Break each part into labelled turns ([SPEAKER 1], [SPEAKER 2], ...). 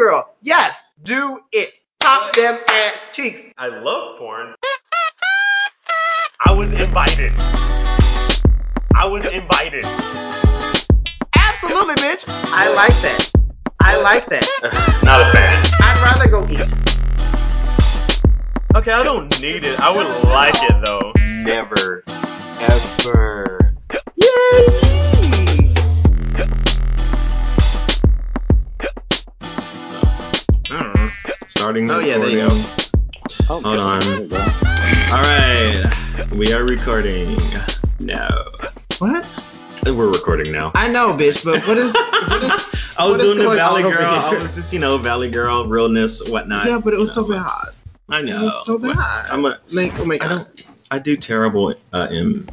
[SPEAKER 1] girl. Yes, do it. Pop them ass cheeks.
[SPEAKER 2] I love porn. I was invited. I was invited.
[SPEAKER 1] Absolutely, bitch. I like that. I like that.
[SPEAKER 2] Not a fan.
[SPEAKER 1] I'd rather go eat.
[SPEAKER 2] Okay, I don't need it. I would like it though.
[SPEAKER 3] Never. Ever.
[SPEAKER 1] Yay!
[SPEAKER 4] Starting.
[SPEAKER 1] Oh, yeah, there you
[SPEAKER 4] recording.
[SPEAKER 3] Oh,
[SPEAKER 4] Hold on. All right, we are recording. No,
[SPEAKER 1] What?
[SPEAKER 4] we're recording now.
[SPEAKER 1] I know, bitch, but what is? What is
[SPEAKER 4] I was doing the Valley Girl. I was just, you know, Valley Girl, realness, whatnot.
[SPEAKER 1] yeah, but it was so
[SPEAKER 4] you know,
[SPEAKER 1] bad.
[SPEAKER 4] I
[SPEAKER 1] It
[SPEAKER 4] know.
[SPEAKER 1] was so bad.
[SPEAKER 4] I'm a,
[SPEAKER 1] like, oh my
[SPEAKER 4] I
[SPEAKER 1] god.
[SPEAKER 4] don't. I do terrible uh, in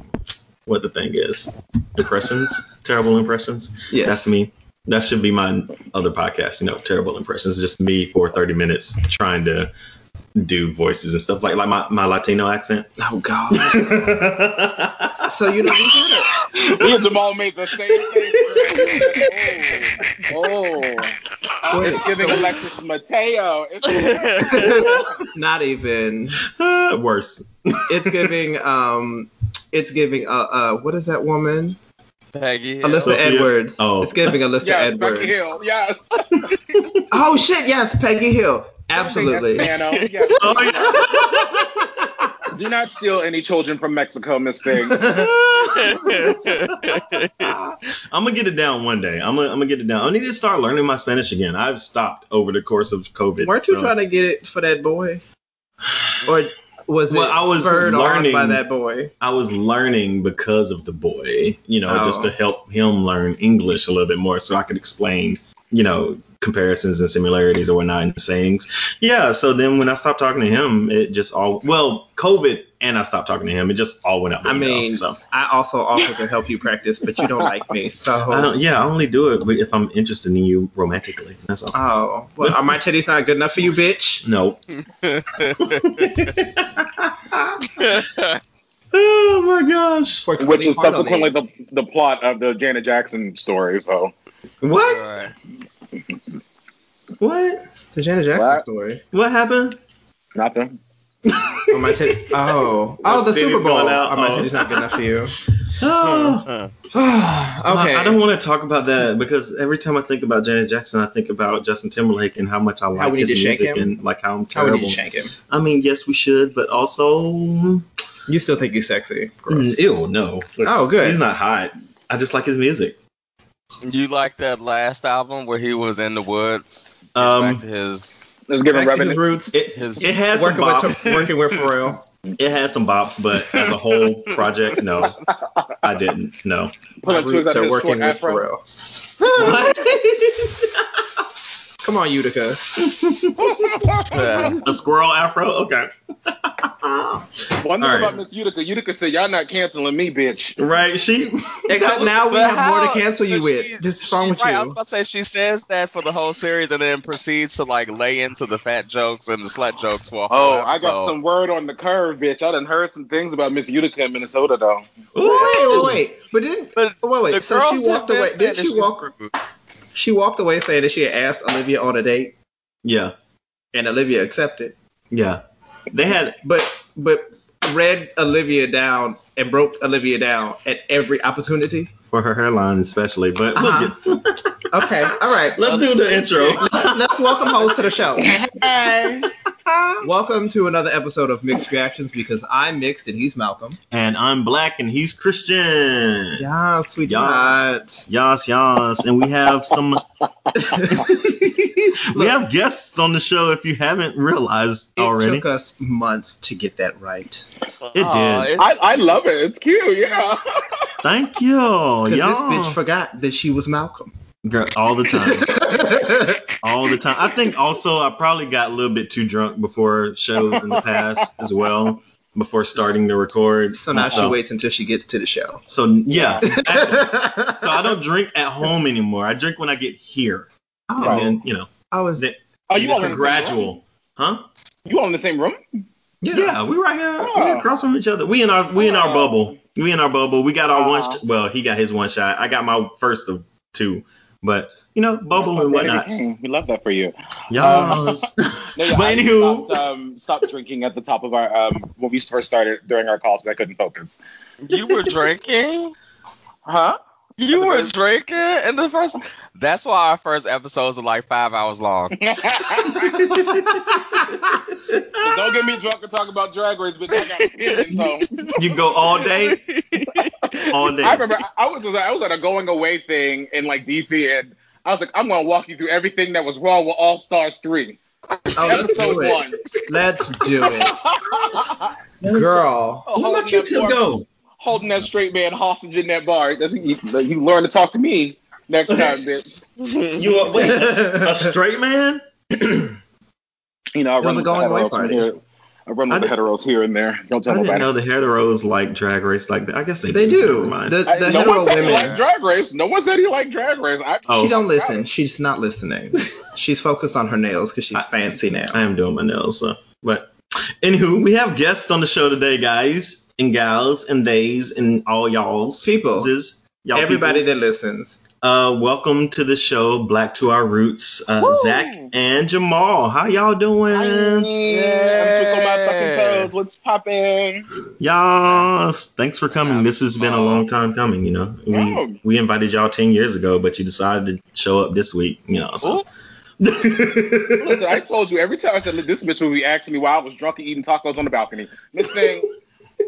[SPEAKER 4] what the thing is. Impressions. terrible impressions.
[SPEAKER 1] Yeah.
[SPEAKER 4] That's me. That should be my other podcast. You know, terrible impressions. Just me for 30 minutes trying to do voices and stuff like like my, my Latino accent.
[SPEAKER 1] Oh god. so you know we did
[SPEAKER 5] Me and Jamal made the same face. Oh, oh.
[SPEAKER 1] Wait,
[SPEAKER 5] it's giving Alexis Mateo. It's.
[SPEAKER 1] Not even.
[SPEAKER 4] Worse.
[SPEAKER 1] It's giving. Um. It's giving. Uh. Uh. What is that woman?
[SPEAKER 3] Peggy.
[SPEAKER 1] Alyssa
[SPEAKER 4] Sophia?
[SPEAKER 1] Edwards.
[SPEAKER 4] Oh.
[SPEAKER 1] It's giving Alyssa
[SPEAKER 5] yes,
[SPEAKER 1] Edwards.
[SPEAKER 5] Becky Hill. Yes.
[SPEAKER 1] Oh shit! Yes, Peggy Hill. Absolutely.
[SPEAKER 5] Nano. Yes.
[SPEAKER 4] Oh,
[SPEAKER 5] Do not steal any children from Mexico, Miss Thing.
[SPEAKER 4] I'm gonna get it down one day. I'm gonna, I'm gonna get it down. I need to start learning my Spanish again. I've stopped over the course of COVID.
[SPEAKER 1] Weren't you
[SPEAKER 4] so-
[SPEAKER 1] trying to get it for that boy? Or was it
[SPEAKER 4] Well, I was learning-
[SPEAKER 1] by that boy?
[SPEAKER 4] I was learning because of the boy, you know, just
[SPEAKER 1] Oh.
[SPEAKER 4] to help him learn English a little bit more so I could explain, you know, comparisons and similarities or whatnot in sayings. Yeah, so then when I stopped talking to him, it just all, well, COVID and I stopped talking to him, it just all went out the
[SPEAKER 1] I
[SPEAKER 4] window.
[SPEAKER 1] mean,
[SPEAKER 4] so
[SPEAKER 1] I also offer to help you practice, but you don't like me, so.
[SPEAKER 4] I don't, yeah, I only do it if I'm interested in you romantically. That's all.
[SPEAKER 1] Oh, well, are my titties not good enough for you, bitch?
[SPEAKER 4] No. oh my gosh.
[SPEAKER 5] Which is subsequently the, the plot of the Janet Jackson story. So
[SPEAKER 4] What?
[SPEAKER 3] Alright.
[SPEAKER 4] What?
[SPEAKER 1] the Janet Jackson
[SPEAKER 5] What?
[SPEAKER 1] story.
[SPEAKER 4] What happened?
[SPEAKER 5] nothing.
[SPEAKER 1] Are my titties? Oh, oh, the
[SPEAKER 4] Titties
[SPEAKER 1] Super Bowl.
[SPEAKER 4] going out?
[SPEAKER 1] Are my
[SPEAKER 4] Oh.
[SPEAKER 1] titties not good enough for you?
[SPEAKER 4] Oh.
[SPEAKER 1] okay.
[SPEAKER 4] I, I don't want to talk about that because every time I think about Janet Jackson, I think about Justin Timberlake and how much I like his music
[SPEAKER 1] him?
[SPEAKER 4] and like how I'm
[SPEAKER 1] How we need to shank him?
[SPEAKER 4] I mean, yes, we should, but also,
[SPEAKER 1] You still think he's sexy? Gross.
[SPEAKER 4] mm, ew, no.
[SPEAKER 1] Oh, good.
[SPEAKER 4] He's not hot. I just like his music.
[SPEAKER 3] You like that last album where he was in the woods? Back
[SPEAKER 4] Um,
[SPEAKER 3] to his
[SPEAKER 5] Let's give him
[SPEAKER 1] Back his roots.
[SPEAKER 4] it,
[SPEAKER 3] his
[SPEAKER 4] it has some
[SPEAKER 1] Working with,
[SPEAKER 4] bops.
[SPEAKER 1] working with Pharrell.
[SPEAKER 4] it has some bops, but as a whole project, no, I didn't. No.
[SPEAKER 5] Put
[SPEAKER 1] My roots are working with
[SPEAKER 5] afro.
[SPEAKER 1] Pharrell. Come on, Utica.
[SPEAKER 3] uh,
[SPEAKER 4] A squirrel afro? Okay.
[SPEAKER 5] One thing
[SPEAKER 4] All
[SPEAKER 5] about. Miss Utica, Utica said, "Y'all not canceling me, bitch."
[SPEAKER 4] Right, she.
[SPEAKER 1] Except now we
[SPEAKER 3] But
[SPEAKER 1] have more to cancel you
[SPEAKER 3] but
[SPEAKER 1] with.
[SPEAKER 3] she-
[SPEAKER 1] Just wrong
[SPEAKER 3] she-
[SPEAKER 1] with
[SPEAKER 3] right, I was
[SPEAKER 1] you.
[SPEAKER 3] about to say she says that for the whole series and then proceeds to like lay into the fat jokes and the slut jokes for a whole
[SPEAKER 5] Oh, I got some word on the curve, bitch. I done heard some things about Miss Utica in Minnesota, though.
[SPEAKER 1] Wait, wait, wait. But didn't
[SPEAKER 3] But
[SPEAKER 1] wait, wait. So she
[SPEAKER 3] have
[SPEAKER 1] walked away. Didn't she
[SPEAKER 3] she's
[SPEAKER 1] walk? She walked away saying that she had asked Olivia on a date,
[SPEAKER 4] Yeah,
[SPEAKER 1] and Olivia accepted.
[SPEAKER 4] yeah. They had.
[SPEAKER 1] But but read Olivia down and broke Olivia down at every opportunity.
[SPEAKER 4] For her hairline, especially, but
[SPEAKER 1] Uh-huh.
[SPEAKER 4] we'll get.
[SPEAKER 1] Okay, all right.
[SPEAKER 4] Let's do the intro.
[SPEAKER 1] Let's welcome host to the show. Hey. Welcome to another episode of Mixed Reactions because I'm mixed and he's Malcolm.
[SPEAKER 4] and I'm black, and he's Christian.
[SPEAKER 1] Yeah, we
[SPEAKER 4] Yeah.
[SPEAKER 1] not.
[SPEAKER 4] Yas, yas, and we have some. we have guests on the show. If you haven't realized
[SPEAKER 1] It
[SPEAKER 4] already, It
[SPEAKER 1] took us months to get that right.
[SPEAKER 4] It did.
[SPEAKER 3] it's-
[SPEAKER 5] I, I love it. It's cute, yeah.
[SPEAKER 4] thank you.
[SPEAKER 1] Because
[SPEAKER 4] Yeah,
[SPEAKER 1] this bitch forgot that she was Malcolm.
[SPEAKER 4] Girl, all the time. all the time. I think also I probably got a little bit too drunk before shows in the past as well, before starting to record.
[SPEAKER 1] so now she waits until she gets to the show.
[SPEAKER 4] So yeah, exactly. so I don't drink at home anymore. I drink when I get here,
[SPEAKER 1] Oh,
[SPEAKER 4] and then you know,
[SPEAKER 1] I was.
[SPEAKER 4] the-
[SPEAKER 5] Oh, you all
[SPEAKER 4] it's
[SPEAKER 5] in
[SPEAKER 4] a
[SPEAKER 5] the same room?
[SPEAKER 4] gradual, huh?
[SPEAKER 5] You all in the same room?
[SPEAKER 1] Yeah.
[SPEAKER 4] Yeah, we right here, we
[SPEAKER 5] Oh.
[SPEAKER 4] across from each other. We in our we in our
[SPEAKER 5] Oh.
[SPEAKER 4] bubble. We in our bubble. We got our one. Sh- well, he got his one shot. I got my first of two. But you know, bubble and whatnot.
[SPEAKER 5] We love that for you.
[SPEAKER 4] Yes.
[SPEAKER 5] No, yeah,
[SPEAKER 4] but
[SPEAKER 5] I
[SPEAKER 4] anywho,
[SPEAKER 5] stopped, um, stopped drinking at the top of our um when we first started during our calls because I couldn't focus.
[SPEAKER 3] You were drinking.
[SPEAKER 5] Huh?
[SPEAKER 3] You were drinking in the first. That's why our first episodes are like five hours long.
[SPEAKER 5] So don't get me drunk and talk about drag race, bitch. I got feelings, so.
[SPEAKER 4] you go all day, all day.
[SPEAKER 5] I remember I I was I was at a going away thing in like DC, and I was like, I'm gonna walk you through everything that was wrong with All Stars three,
[SPEAKER 1] Oh, let's
[SPEAKER 5] episode
[SPEAKER 1] do it.
[SPEAKER 5] one.
[SPEAKER 1] Let's do it, girl.
[SPEAKER 4] Who let you two go?
[SPEAKER 5] Holding that straight man hostage in that bar. That's, you, you learn to talk to me next time, bitch.
[SPEAKER 4] You a, wait, a straight man?
[SPEAKER 5] You know, I
[SPEAKER 1] It was
[SPEAKER 5] run
[SPEAKER 1] a
[SPEAKER 5] with
[SPEAKER 1] going
[SPEAKER 5] the
[SPEAKER 1] away
[SPEAKER 5] heteros
[SPEAKER 1] party.
[SPEAKER 5] here. I run with
[SPEAKER 4] I
[SPEAKER 5] the
[SPEAKER 4] did-
[SPEAKER 5] heteros here and there. Don't tell
[SPEAKER 4] I didn't
[SPEAKER 5] nobody.
[SPEAKER 4] know the heteros like drag race like that. I guess they,
[SPEAKER 1] They do.
[SPEAKER 4] Never mind.
[SPEAKER 1] The,
[SPEAKER 5] I-
[SPEAKER 1] the
[SPEAKER 5] no
[SPEAKER 1] hetero
[SPEAKER 5] one said
[SPEAKER 1] women.
[SPEAKER 5] liked drag race. No one said he liked drag race. I,
[SPEAKER 4] Oh.
[SPEAKER 1] She don't listen. She's not listening. She's focused on her nails because she's fancy now.
[SPEAKER 4] I am doing my nails, so. But anywho, we have guests on the show today, guys and gals and theys and all y'all's
[SPEAKER 1] People.
[SPEAKER 4] Z's, y'all
[SPEAKER 1] Everybody
[SPEAKER 4] peoples.
[SPEAKER 1] that listens.
[SPEAKER 4] Uh, welcome to the show, Black to Our Roots. Uh, Zach and Jamal, how y'all doing?
[SPEAKER 5] I'm twinkle my fucking toes. What's popping?
[SPEAKER 4] Y'all, thanks for coming. This has been a long time coming. You know, we
[SPEAKER 5] Oh.
[SPEAKER 4] we invited y'all ten years ago, but you decided to show up this week. You know, so.
[SPEAKER 5] Listen, I told you every time I said this bitch will be asking me why I was drunk and eating tacos on the balcony. This thing,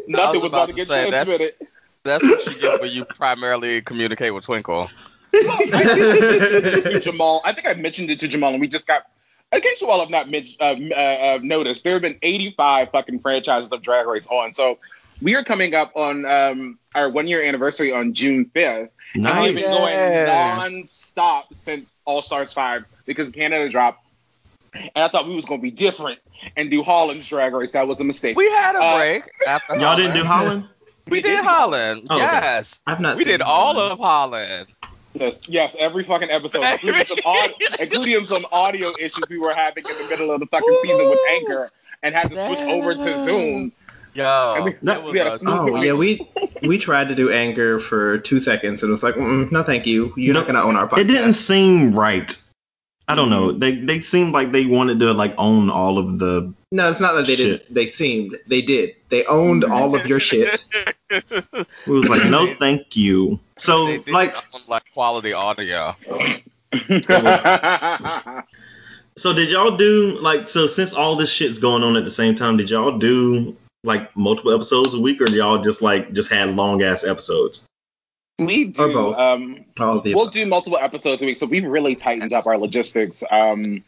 [SPEAKER 5] nothing was about to get
[SPEAKER 3] say, that's,
[SPEAKER 5] transmitted.
[SPEAKER 3] that's what you get when you primarily communicate with Twinkle.
[SPEAKER 5] to Jamal. I think I mentioned it to Jamal, and we just got. In case you all have not men- uh, uh, uh, noticed, there have been 85 fucking franchises of Drag Race on. So we are coming up on um, our one year anniversary on June 5th. And we've been going non-stop since All Stars 5 because Canada dropped. And I thought we was going to be different and do Holland's Drag Race. That was a mistake.
[SPEAKER 3] We had a
[SPEAKER 5] Uh,
[SPEAKER 3] break after
[SPEAKER 4] Y'all didn't do Holland?
[SPEAKER 3] We did Holland.
[SPEAKER 4] Oh, okay.
[SPEAKER 3] yes.
[SPEAKER 1] I've not.
[SPEAKER 3] We
[SPEAKER 1] seen
[SPEAKER 3] did all
[SPEAKER 1] Holland.
[SPEAKER 3] of Holland.
[SPEAKER 5] Yes, yes, every fucking episode, including some, aud- including some audio issues we were having in the middle of the fucking season with Anchor, and had to switch over to Zoom.
[SPEAKER 3] Yo,
[SPEAKER 5] And we-
[SPEAKER 3] it was
[SPEAKER 5] we had a
[SPEAKER 3] a-
[SPEAKER 1] Oh yeah, we we tried to do Anchor for two seconds and it was like, mm, no, thank you. You're not gonna own our podcast.
[SPEAKER 4] It didn't seem right. I don't know. They they seemed like they wanted to like own all of the.
[SPEAKER 1] No, it's not that they
[SPEAKER 4] Shit.
[SPEAKER 1] did. They seemed. They did. They owned all of your shit.
[SPEAKER 4] It was like no, thank you. So
[SPEAKER 3] they did
[SPEAKER 4] like,
[SPEAKER 3] on, like quality audio.
[SPEAKER 4] so did y'all do like so since all this shit's going on at the same time? Did y'all do like multiple episodes a week, or y'all just like just had long ass episods?
[SPEAKER 5] We do. Um,
[SPEAKER 1] All of the
[SPEAKER 5] we'll do multiple episodes a week, so we've really tightened up our logistics um,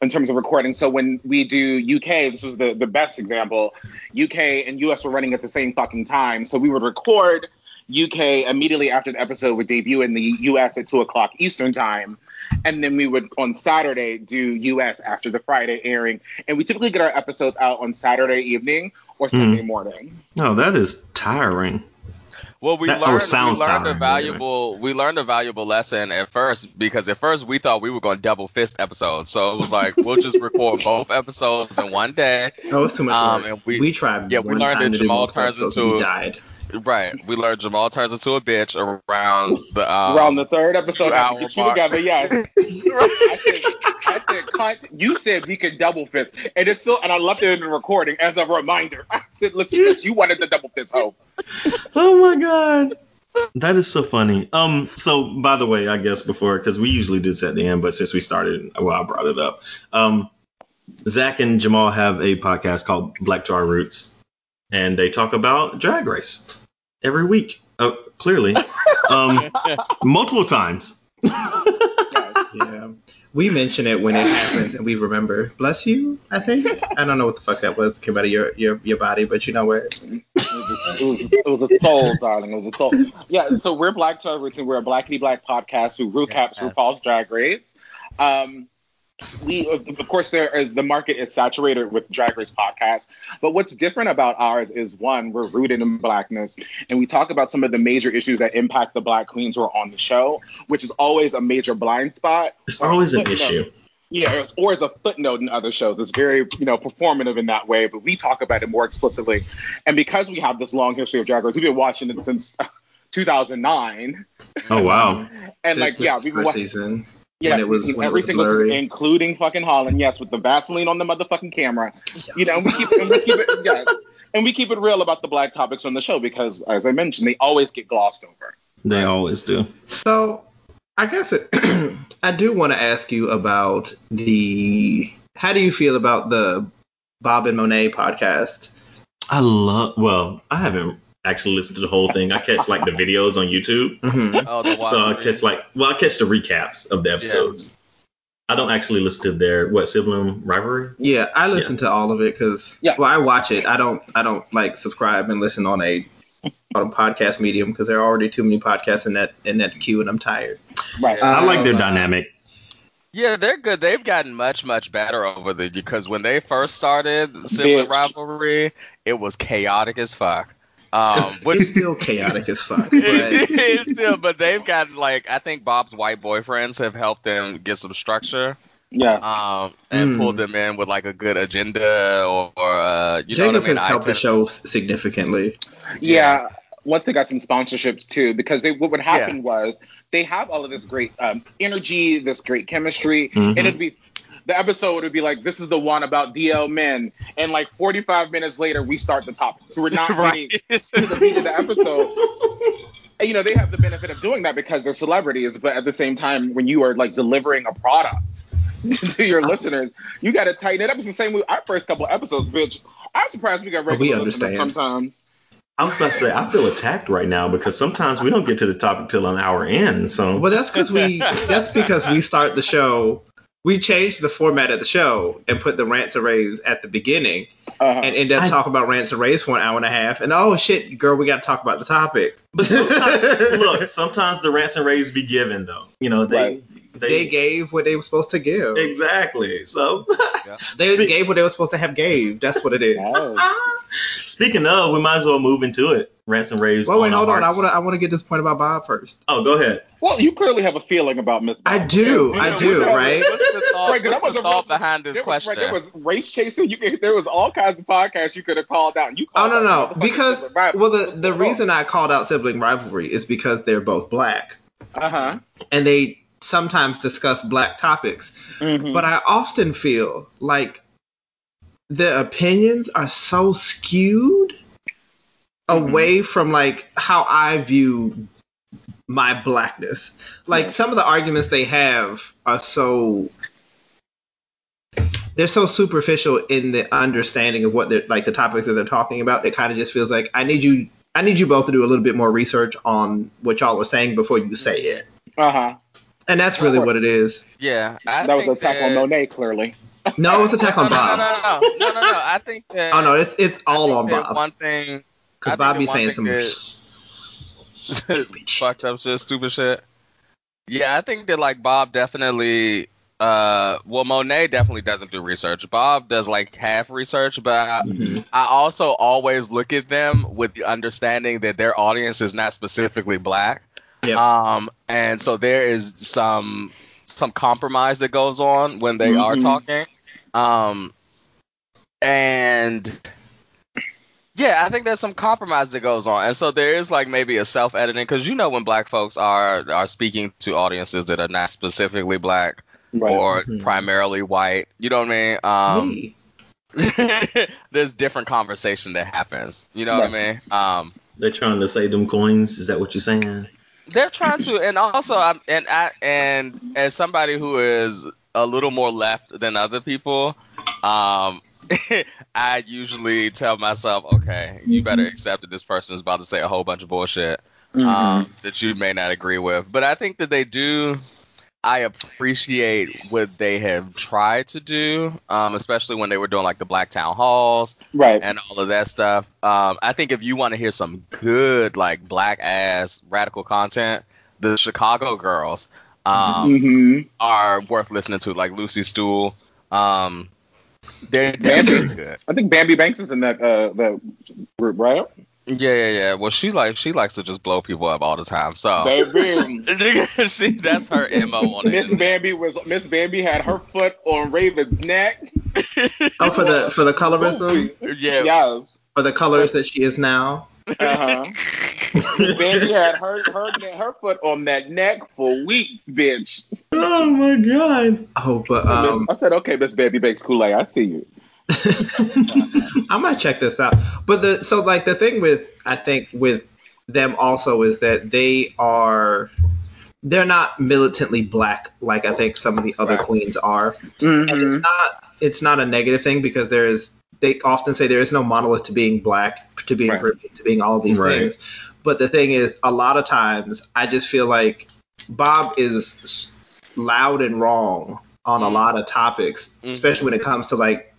[SPEAKER 5] in terms of recording. So when we do UK, this was the the best example. UK and US were running at the same fucking time, so we would record UK immediately after the episode would debut in the US at two o'clock Eastern time. And then we would on Saturday do US after the Friday airing. And we typically get our episodes out on Saturday evening or Sunday morning.
[SPEAKER 4] No, that is tiring.
[SPEAKER 3] Well, we
[SPEAKER 4] That- or
[SPEAKER 3] learned, we learned a
[SPEAKER 4] tiring,
[SPEAKER 3] valuable we learned a valuable lesson at first because at first we thought we were going to double fist episodes. So it was like we'll just record both episodes in one day.
[SPEAKER 1] Oh, it's too much
[SPEAKER 3] Um, and
[SPEAKER 1] we,
[SPEAKER 3] we-
[SPEAKER 1] tried.
[SPEAKER 3] yeah, we learned
[SPEAKER 1] time
[SPEAKER 3] that Jamal
[SPEAKER 1] multiple
[SPEAKER 3] turns into
[SPEAKER 1] and we
[SPEAKER 3] a-
[SPEAKER 1] died.
[SPEAKER 3] Right. We learned Jamal turns into a bitch around the um,
[SPEAKER 5] Around the third episode,
[SPEAKER 3] two-hour
[SPEAKER 5] after we get you
[SPEAKER 3] mark.
[SPEAKER 5] together, yes. I said, I said, cunt, you said we could double fist. And it's still, and I left it in the recording as a reminder. I said, listen, bitch, you wanted the double fist hoe.
[SPEAKER 4] Oh my god. That is so funny. Um. So, by the way, I guess before, because we usually do this at the end, but since we started, well, I brought it up. Um, Zach and Jamal have a podcast called Black to Our Roots, and they talk about Drag Race every week. Uh, clearly, um, multiple times.
[SPEAKER 1] Yeah. We mention it when it happens and we remember. Bless you, I think. I don't know what the fuck that was came out of your your, your body, but you know where.
[SPEAKER 5] It was, it, was, it was a soul, darling. It was a soul. Yeah, so we're Black to Our Roots, and we're a Blackity Black podcast who recaps
[SPEAKER 3] Yes.
[SPEAKER 5] RuPaul's Drag Race. Um, we, of course, there is the market is saturated with Drag Race podcasts, but what's different about ours is one, we're rooted in blackness, and we talk about some of the major issues that impact the Black queens who are on the show, which is always a major blind spot.
[SPEAKER 4] It's always an issue.
[SPEAKER 5] Yeah, or as a footnote in other shows. It's very, you know, performative in that way, but we talk about it more explicitly. And because we have this long history of Drag Race, we've been watching it since 2009.
[SPEAKER 4] Oh wow.
[SPEAKER 5] And like, yeah, we've been
[SPEAKER 1] first
[SPEAKER 5] wa-
[SPEAKER 1] season.
[SPEAKER 5] Yes,
[SPEAKER 1] when it was
[SPEAKER 5] we've
[SPEAKER 1] it
[SPEAKER 5] every
[SPEAKER 1] was
[SPEAKER 5] single,
[SPEAKER 1] blurry.
[SPEAKER 5] including fucking Holland. Yes, with the Vaseline on the motherfucking camera. You know, and we keep, and we keep it, yes, and we keep it real about the black topics on the show because, as I mentioned, they always get glossed over.
[SPEAKER 4] They always do.
[SPEAKER 1] So, I guess it, I do want to ask you about the. How do you feel about the Bob and Monet podcast?
[SPEAKER 4] I love. Well, I haven't actually listen to the whole thing. I catch like the videos on YouTube,
[SPEAKER 1] hmm
[SPEAKER 3] Oh, the
[SPEAKER 4] so I catch like well, I catch the recaps of the episodes. I don't actually listen to their what sibling rivalry.
[SPEAKER 1] Yeah, I listen to all of it because
[SPEAKER 5] Yeah.
[SPEAKER 1] well, I watch it. I don't. I don't like subscribe and listen on a on a podcast medium because there are already too many podcasts in that in that queue, and I'm tired.
[SPEAKER 5] Right.
[SPEAKER 3] Yeah.
[SPEAKER 4] I like their dynamic.
[SPEAKER 3] Yeah, they're good. They've gotten much, much better over the because when they first started sibling rivalry, it was chaotic as fuck. Um,
[SPEAKER 1] It's still chaotic as fuck. But
[SPEAKER 3] it's still, but they've got like I think Bob's white boyfriends have helped them get some structure,
[SPEAKER 5] Yeah.
[SPEAKER 3] um, and
[SPEAKER 1] Mm.
[SPEAKER 3] pulled them in with like a good agenda or, or uh, you know
[SPEAKER 1] Jacob
[SPEAKER 3] what I mean.
[SPEAKER 1] has helped the show significantly.
[SPEAKER 5] yeah. Once they got some sponsorships too, because they what would happen was they have all of this great um, energy, this great chemistry,
[SPEAKER 4] Mhm.
[SPEAKER 5] and it'd be the episode would be like, this is the one about DL men, and like 45 minutes later we start the topic, so we're not
[SPEAKER 3] Right.
[SPEAKER 5] getting to the beat of the episode. And, you know, they have the benefit of doing that because they're celebrities, but at the same time, when you are like delivering a product to your listeners, you got to tighten it up. It's the same with our first couple episodes, bitch. I'm surprised we got
[SPEAKER 1] But we
[SPEAKER 5] regular listeners
[SPEAKER 1] understand.
[SPEAKER 5] sometimes.
[SPEAKER 4] I was about to say I feel attacked right now because sometimes we don't get to the topic till an hour in. So
[SPEAKER 1] Well, that's because we. that's because we start the show. We changed the format of the show and put the rants and raves at the beginning,
[SPEAKER 5] Uh-huh.
[SPEAKER 1] and end up
[SPEAKER 4] I-
[SPEAKER 1] talking about rants and raves for an hour and a half. And oh shit, girl, we got to talk about the topic.
[SPEAKER 4] But sometimes, look, sometimes the rants and raves be given though. You know, they
[SPEAKER 5] Right.
[SPEAKER 4] they,
[SPEAKER 1] They gave what they were supposed to give.
[SPEAKER 4] exactly. So
[SPEAKER 1] They
[SPEAKER 4] Speak-
[SPEAKER 1] gave what they were supposed to have gave. That's what it is.
[SPEAKER 5] Oh.
[SPEAKER 4] speaking of, we might as well move into it. Rants and raves.
[SPEAKER 1] Well, wait,
[SPEAKER 4] on
[SPEAKER 1] hold
[SPEAKER 4] our
[SPEAKER 1] on. I want to. I want to get this point about Bob first.
[SPEAKER 4] Oh, go ahead.
[SPEAKER 5] Well, you clearly have a feeling about Miss.
[SPEAKER 1] I do.
[SPEAKER 5] Yeah,
[SPEAKER 1] I
[SPEAKER 5] yeah,
[SPEAKER 1] do.
[SPEAKER 5] what's up?
[SPEAKER 1] Right.
[SPEAKER 3] What's the thought,
[SPEAKER 5] Right, 'cause that
[SPEAKER 3] what's
[SPEAKER 5] was
[SPEAKER 3] the thought
[SPEAKER 5] real-
[SPEAKER 3] behind this
[SPEAKER 5] There was,
[SPEAKER 3] question?
[SPEAKER 5] right, there was race chasing. You could, there was all kinds of podcasts you could have called out. You
[SPEAKER 1] Oh
[SPEAKER 5] called
[SPEAKER 1] no
[SPEAKER 5] out
[SPEAKER 1] no because
[SPEAKER 5] Sibling
[SPEAKER 1] well the the reason I called out sibling rivalry is because they're both black
[SPEAKER 5] Uh-huh.
[SPEAKER 1] and they sometimes discuss black topics.
[SPEAKER 5] Mhm.
[SPEAKER 1] But I often feel like the opinions are so skewed away from like how I view my blackness. Like some of the arguments they have are so they're so superficial in the understanding of what they're like the topics that they're talking about. It kind of just feels like I need you I need you both to do a little bit more research on what y'all are saying before you say it.
[SPEAKER 5] Uh-huh.
[SPEAKER 1] And that's really what it is.
[SPEAKER 3] yeah, I
[SPEAKER 5] That was an
[SPEAKER 3] think
[SPEAKER 5] attack on
[SPEAKER 3] that-
[SPEAKER 5] Monet, clearly.
[SPEAKER 1] No, it's an attack
[SPEAKER 3] no,
[SPEAKER 1] on Bob.
[SPEAKER 3] No, no, no, no, no, no. I think that.
[SPEAKER 1] Oh no, it's it's all on Bob.
[SPEAKER 3] One thing.
[SPEAKER 1] Because
[SPEAKER 3] think
[SPEAKER 1] Bob be saying some stupid shit.
[SPEAKER 3] fucked up shit, stupid shit. Yeah, I think that like Bob definitely. Uh, well, Monet definitely doesn't do research. Bob does like half research, but I,
[SPEAKER 1] Mhm.
[SPEAKER 3] I also always look at them with the understanding that their audience is not specifically black.
[SPEAKER 1] Yep.
[SPEAKER 3] Um, and so there is some some compromise that goes on when they are
[SPEAKER 5] Mhm.
[SPEAKER 3] talking. Um, and yeah, I think there's some compromise that goes on, and so there is like maybe a self editing because you know when black folks are are speaking to audiences that are not specifically black or
[SPEAKER 1] Mhm.
[SPEAKER 3] primarily white, you know what I mean? Um,
[SPEAKER 1] Me.
[SPEAKER 3] there's different conversation that happens. You know what I mean? Um,
[SPEAKER 4] They're trying to save them coins. Is that what you're saying?
[SPEAKER 3] they're trying to, and also, I'm, and I, and as somebody who is a little more left than other people, um, I usually tell myself, okay, you better accept that this person is about to say a whole bunch of bullshit
[SPEAKER 5] Mm-hmm.
[SPEAKER 3] um, that you may not agree with. But I think that they do. I appreciate what they have tried to do, um, especially when they were doing like the Black Town Halls
[SPEAKER 5] right.
[SPEAKER 3] and all of that stuff. Um, I think if you want to hear some good like black ass radical content, the Chicago girls um,
[SPEAKER 5] hmm
[SPEAKER 3] are worth listening to, like Lucy Stoole. Um, they're, they're
[SPEAKER 5] Bambi.
[SPEAKER 3] really good.
[SPEAKER 5] I think Bambi Banks is in that uh that group, right?
[SPEAKER 3] Yeah, yeah, yeah. Well, she like she likes to just blow people up all the time. So
[SPEAKER 5] Baby.
[SPEAKER 3] she that's her mo on it. Miss.
[SPEAKER 5] Bambi was Miss Bambi had her foot on Raven's neck.
[SPEAKER 1] Oh, for the for the colorism
[SPEAKER 3] Yeah,
[SPEAKER 5] Yes.
[SPEAKER 1] or the colors that she is now.
[SPEAKER 5] Uh huh. Vanjie had her, her her foot on that neck for weeks, bitch.
[SPEAKER 4] Oh my god.
[SPEAKER 1] Oh, but
[SPEAKER 5] So Miss-
[SPEAKER 1] um,
[SPEAKER 5] I said, okay, Miss Baby Bakes Kool Aid, I see you.
[SPEAKER 1] I might check this out. But the so like the thing with I think with them also is that they are they're not militantly black like I think some of the other
[SPEAKER 5] Right.
[SPEAKER 1] queens are. And it's not it's not a negative thing because there is they often say there is no monolith to being black, to being
[SPEAKER 5] Right.
[SPEAKER 1] To being all of these
[SPEAKER 4] Right.
[SPEAKER 1] things. But the thing is, a lot of times I just feel like Bob is loud and wrong on a
[SPEAKER 3] Mhm.
[SPEAKER 1] lot of topics, especially when it comes to like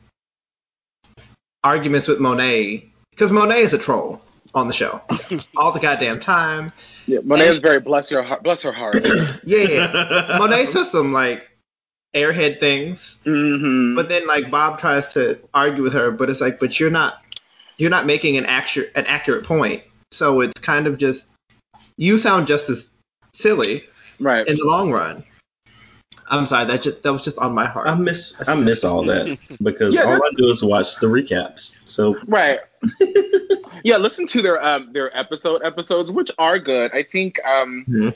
[SPEAKER 1] arguments with Monet, because Monet is a troll on the show all the goddamn time.
[SPEAKER 5] Yeah, Monet is very bless your heart, bless her heart.
[SPEAKER 1] Yeah, yeah. Monet says some like airhead things,
[SPEAKER 5] mm-hmm.
[SPEAKER 1] but then like Bob tries to argue with her, but it's like, but you're not, you're not making an accurate an accurate point. So it's kind of just you sound just as silly
[SPEAKER 5] right.
[SPEAKER 1] in the long run. I'm sorry, that just that was just on my heart.
[SPEAKER 4] I miss I miss all that because
[SPEAKER 5] Yeah,
[SPEAKER 4] all I do is watch the recaps. So
[SPEAKER 5] Right. yeah, listen to their um their episode episodes, which are good. I think um
[SPEAKER 4] Mhm.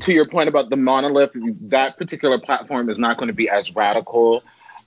[SPEAKER 5] to your point about the monolith, that particular platform is not going to be as radical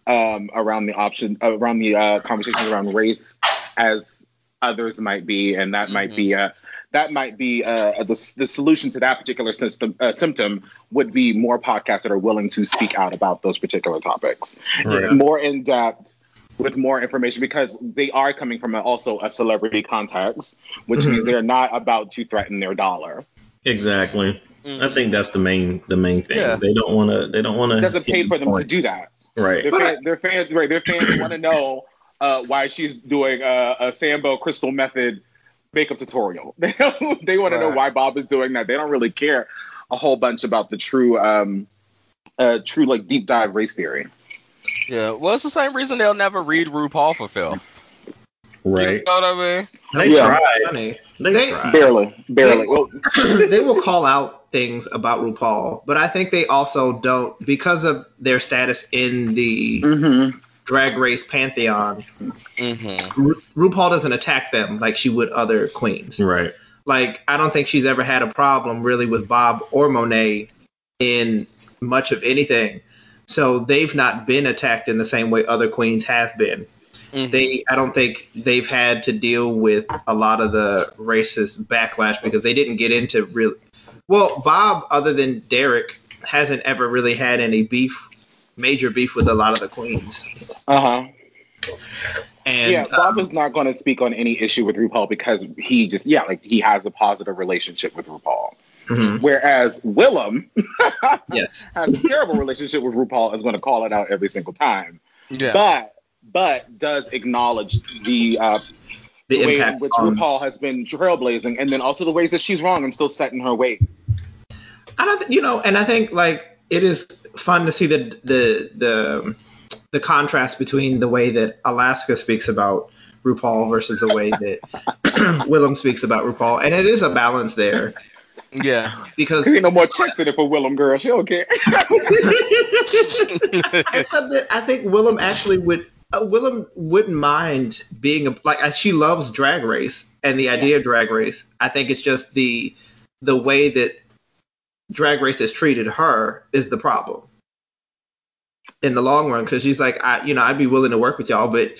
[SPEAKER 5] um around the option around the uh, conversations around race as others might be, and that might be uh that might be uh, the, the solution to that particular system, uh, symptom would be more podcasts that are willing to speak out about those particular topics
[SPEAKER 4] Right.
[SPEAKER 5] more in depth with more information because they are coming from a, also a celebrity context, which
[SPEAKER 1] Mhm.
[SPEAKER 5] means they're not about to threaten their dollar.
[SPEAKER 4] exactly. I think that's the main the main thing.
[SPEAKER 3] Yeah.
[SPEAKER 4] They don't want to. They don't want to.
[SPEAKER 5] It doesn't pay for them to do that.
[SPEAKER 4] Right.
[SPEAKER 5] Their,
[SPEAKER 1] But I-
[SPEAKER 5] their fans, right? Their fans want to know uh, why she's doing a, a Sambo Crystal Method makeup tutorial. They don't, they want to know why Bob is doing that. They don't really care a whole bunch about the true, um, uh, true like deep dive race theory.
[SPEAKER 3] Yeah, well, it's the same reason they'll never read RuPaul for Phil.
[SPEAKER 4] Right.
[SPEAKER 3] You know what I mean?
[SPEAKER 4] They
[SPEAKER 5] Yeah.
[SPEAKER 4] tried.
[SPEAKER 1] Funny.
[SPEAKER 4] They,
[SPEAKER 1] They-
[SPEAKER 4] tried.
[SPEAKER 5] Barely, barely.
[SPEAKER 1] They-
[SPEAKER 5] Well,
[SPEAKER 1] they will call out things about RuPaul, but I think they also don't because of their status in the
[SPEAKER 5] mhm.
[SPEAKER 1] Drag race pantheon.
[SPEAKER 3] Mm-hmm.
[SPEAKER 1] Ru- RuPaul doesn't attack them like she would other queens.
[SPEAKER 4] Right.
[SPEAKER 1] Like I don't think she's ever had a problem really with Bob or Monet in much of anything. So they've not been attacked in the same way other queens have been.
[SPEAKER 3] Mm-hmm.
[SPEAKER 1] They I don't think they've had to deal with a lot of the racist backlash because they didn't get into real well, Bob, other than Derrick, hasn't ever really had any beef major beef with a lot of the queens.
[SPEAKER 5] Uh huh.
[SPEAKER 1] And
[SPEAKER 5] yeah, Bob
[SPEAKER 1] um,
[SPEAKER 5] is not going to speak on any issue with RuPaul because he just yeah, like he has a positive relationship with RuPaul.
[SPEAKER 1] mhm,
[SPEAKER 5] Whereas Willam
[SPEAKER 1] yes.
[SPEAKER 5] has a terrible relationship with RuPaul is going to call it out every single time.
[SPEAKER 3] Yeah.
[SPEAKER 5] But but does acknowledge the uh,
[SPEAKER 1] The
[SPEAKER 5] the way in which
[SPEAKER 1] on
[SPEAKER 5] RuPaul has been trailblazing, and then also the ways that she's wrong and still set in her ways.
[SPEAKER 1] I don't, th- you know, and I think like it is fun to see the the the the contrast between the way that Alaska speaks about RuPaul versus the way that Willam speaks about RuPaul, and it is a balance there
[SPEAKER 3] yeah.
[SPEAKER 1] because
[SPEAKER 5] Cause ain't no more checks in it for Willam, girl. She don't care.
[SPEAKER 1] except that I think Willam actually would uh, Willam wouldn't mind being a like uh, she loves drag race and the idea of drag race. I think it's just the the way that drag race has treated her is the problem in the long run because she's like I you know I'd be willing to work with y'all but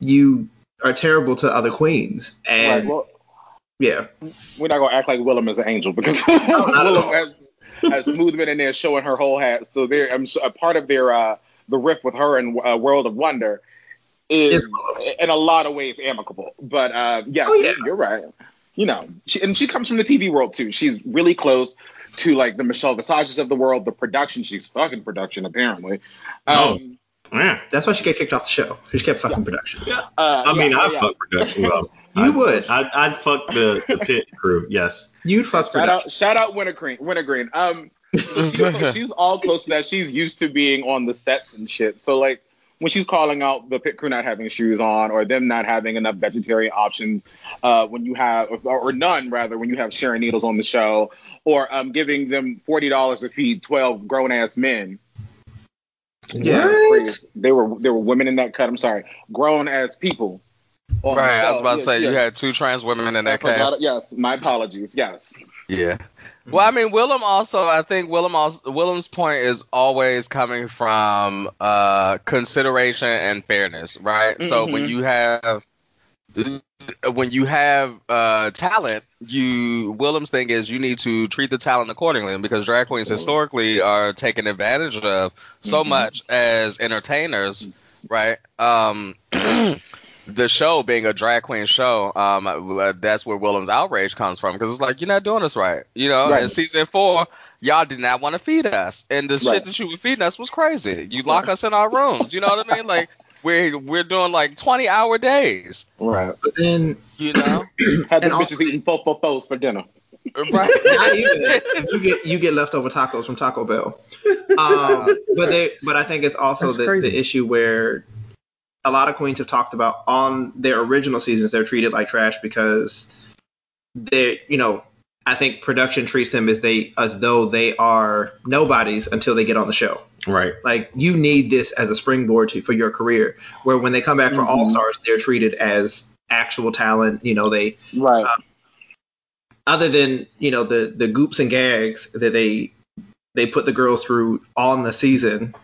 [SPEAKER 1] you are terrible to other queens
[SPEAKER 5] right,
[SPEAKER 1] and
[SPEAKER 5] well,
[SPEAKER 1] yeah
[SPEAKER 5] we're not gonna act like Willam is an angel because
[SPEAKER 1] at Willam
[SPEAKER 5] has, has smooth been in there showing her whole hat. So they're I'm, a part of their uh, the riff with her and uh, World of Wonder is
[SPEAKER 1] Is
[SPEAKER 5] in a lot of ways amicable. But uh, yes,
[SPEAKER 1] Oh, yeah.
[SPEAKER 5] you're right. You know, she, and she comes from the TV world too. She's really close to like the Michelle Visages of the world, the production. She's fucking production apparently.
[SPEAKER 4] Oh.
[SPEAKER 5] Um,
[SPEAKER 4] Yeah.
[SPEAKER 1] that's why she got kicked off the show she kept fucking production
[SPEAKER 5] uh,
[SPEAKER 4] I mean, I'd
[SPEAKER 5] yeah.
[SPEAKER 4] fuck production. Well,
[SPEAKER 1] You
[SPEAKER 4] I'd,
[SPEAKER 1] would.
[SPEAKER 4] I'd, I'd fuck the, the pit crew. Yes.
[SPEAKER 1] you'd fuck
[SPEAKER 5] Shout
[SPEAKER 1] production
[SPEAKER 5] out, shout out Wintergreen. Wintergreen. Um, so she's, she's all close to that. She's used to being on the sets and shit. So like when she's calling out the pit crew not having shoes on or them not having enough vegetarian options, uh, when you have or, or none rather when you have Sharon Needles on the show, or um giving them forty dollars to feed twelve grown ass men.
[SPEAKER 1] yeah.
[SPEAKER 5] There were there were women in that cut. I'm sorry, grown ass people
[SPEAKER 3] Right, I was
[SPEAKER 5] show.
[SPEAKER 3] about to
[SPEAKER 5] Yes,
[SPEAKER 3] say you had two trans women in that cast.
[SPEAKER 5] Yes, my apologies. Yes.
[SPEAKER 3] Yeah. Well, I mean, Willam also. I think Willam also. Willam's point is always coming from uh, consideration and fairness, right? So when you have when you have uh, talent, you Willam's thing is you need to treat the talent accordingly because drag queens historically are taken advantage of so
[SPEAKER 5] Mhm.
[SPEAKER 3] much as entertainers, right? Um, the show being a drag queen show, um, uh, that's where Willam's outrage comes from because it's like you're not doing this right, you know.
[SPEAKER 5] Right.
[SPEAKER 3] In season four, y'all did not want to feed us, and the
[SPEAKER 5] Right.
[SPEAKER 3] shit that you were feeding us was crazy. You lock us in our rooms, you know what I mean? Like we're we're doing like 20 hour days,
[SPEAKER 5] Right.
[SPEAKER 1] But then
[SPEAKER 3] you know.
[SPEAKER 5] Had the bitches eating fo fo fos for dinner.
[SPEAKER 3] right.
[SPEAKER 1] you get you get leftover tacos from Taco Bell. Um, but they but I think it's also the, the issue where a lot of queens have talked about on their original seasons they're treated like trash because they you know I think production treats them as they as though they are nobodies until they get on the show.
[SPEAKER 4] Right.
[SPEAKER 1] Like you need this as a springboard to for your career. Where when they come back for
[SPEAKER 5] Mhm.
[SPEAKER 1] All Stars, they're treated as actual talent. You know they
[SPEAKER 5] Right.
[SPEAKER 1] other than you know the the goops and gags that they they put the girls through on the season,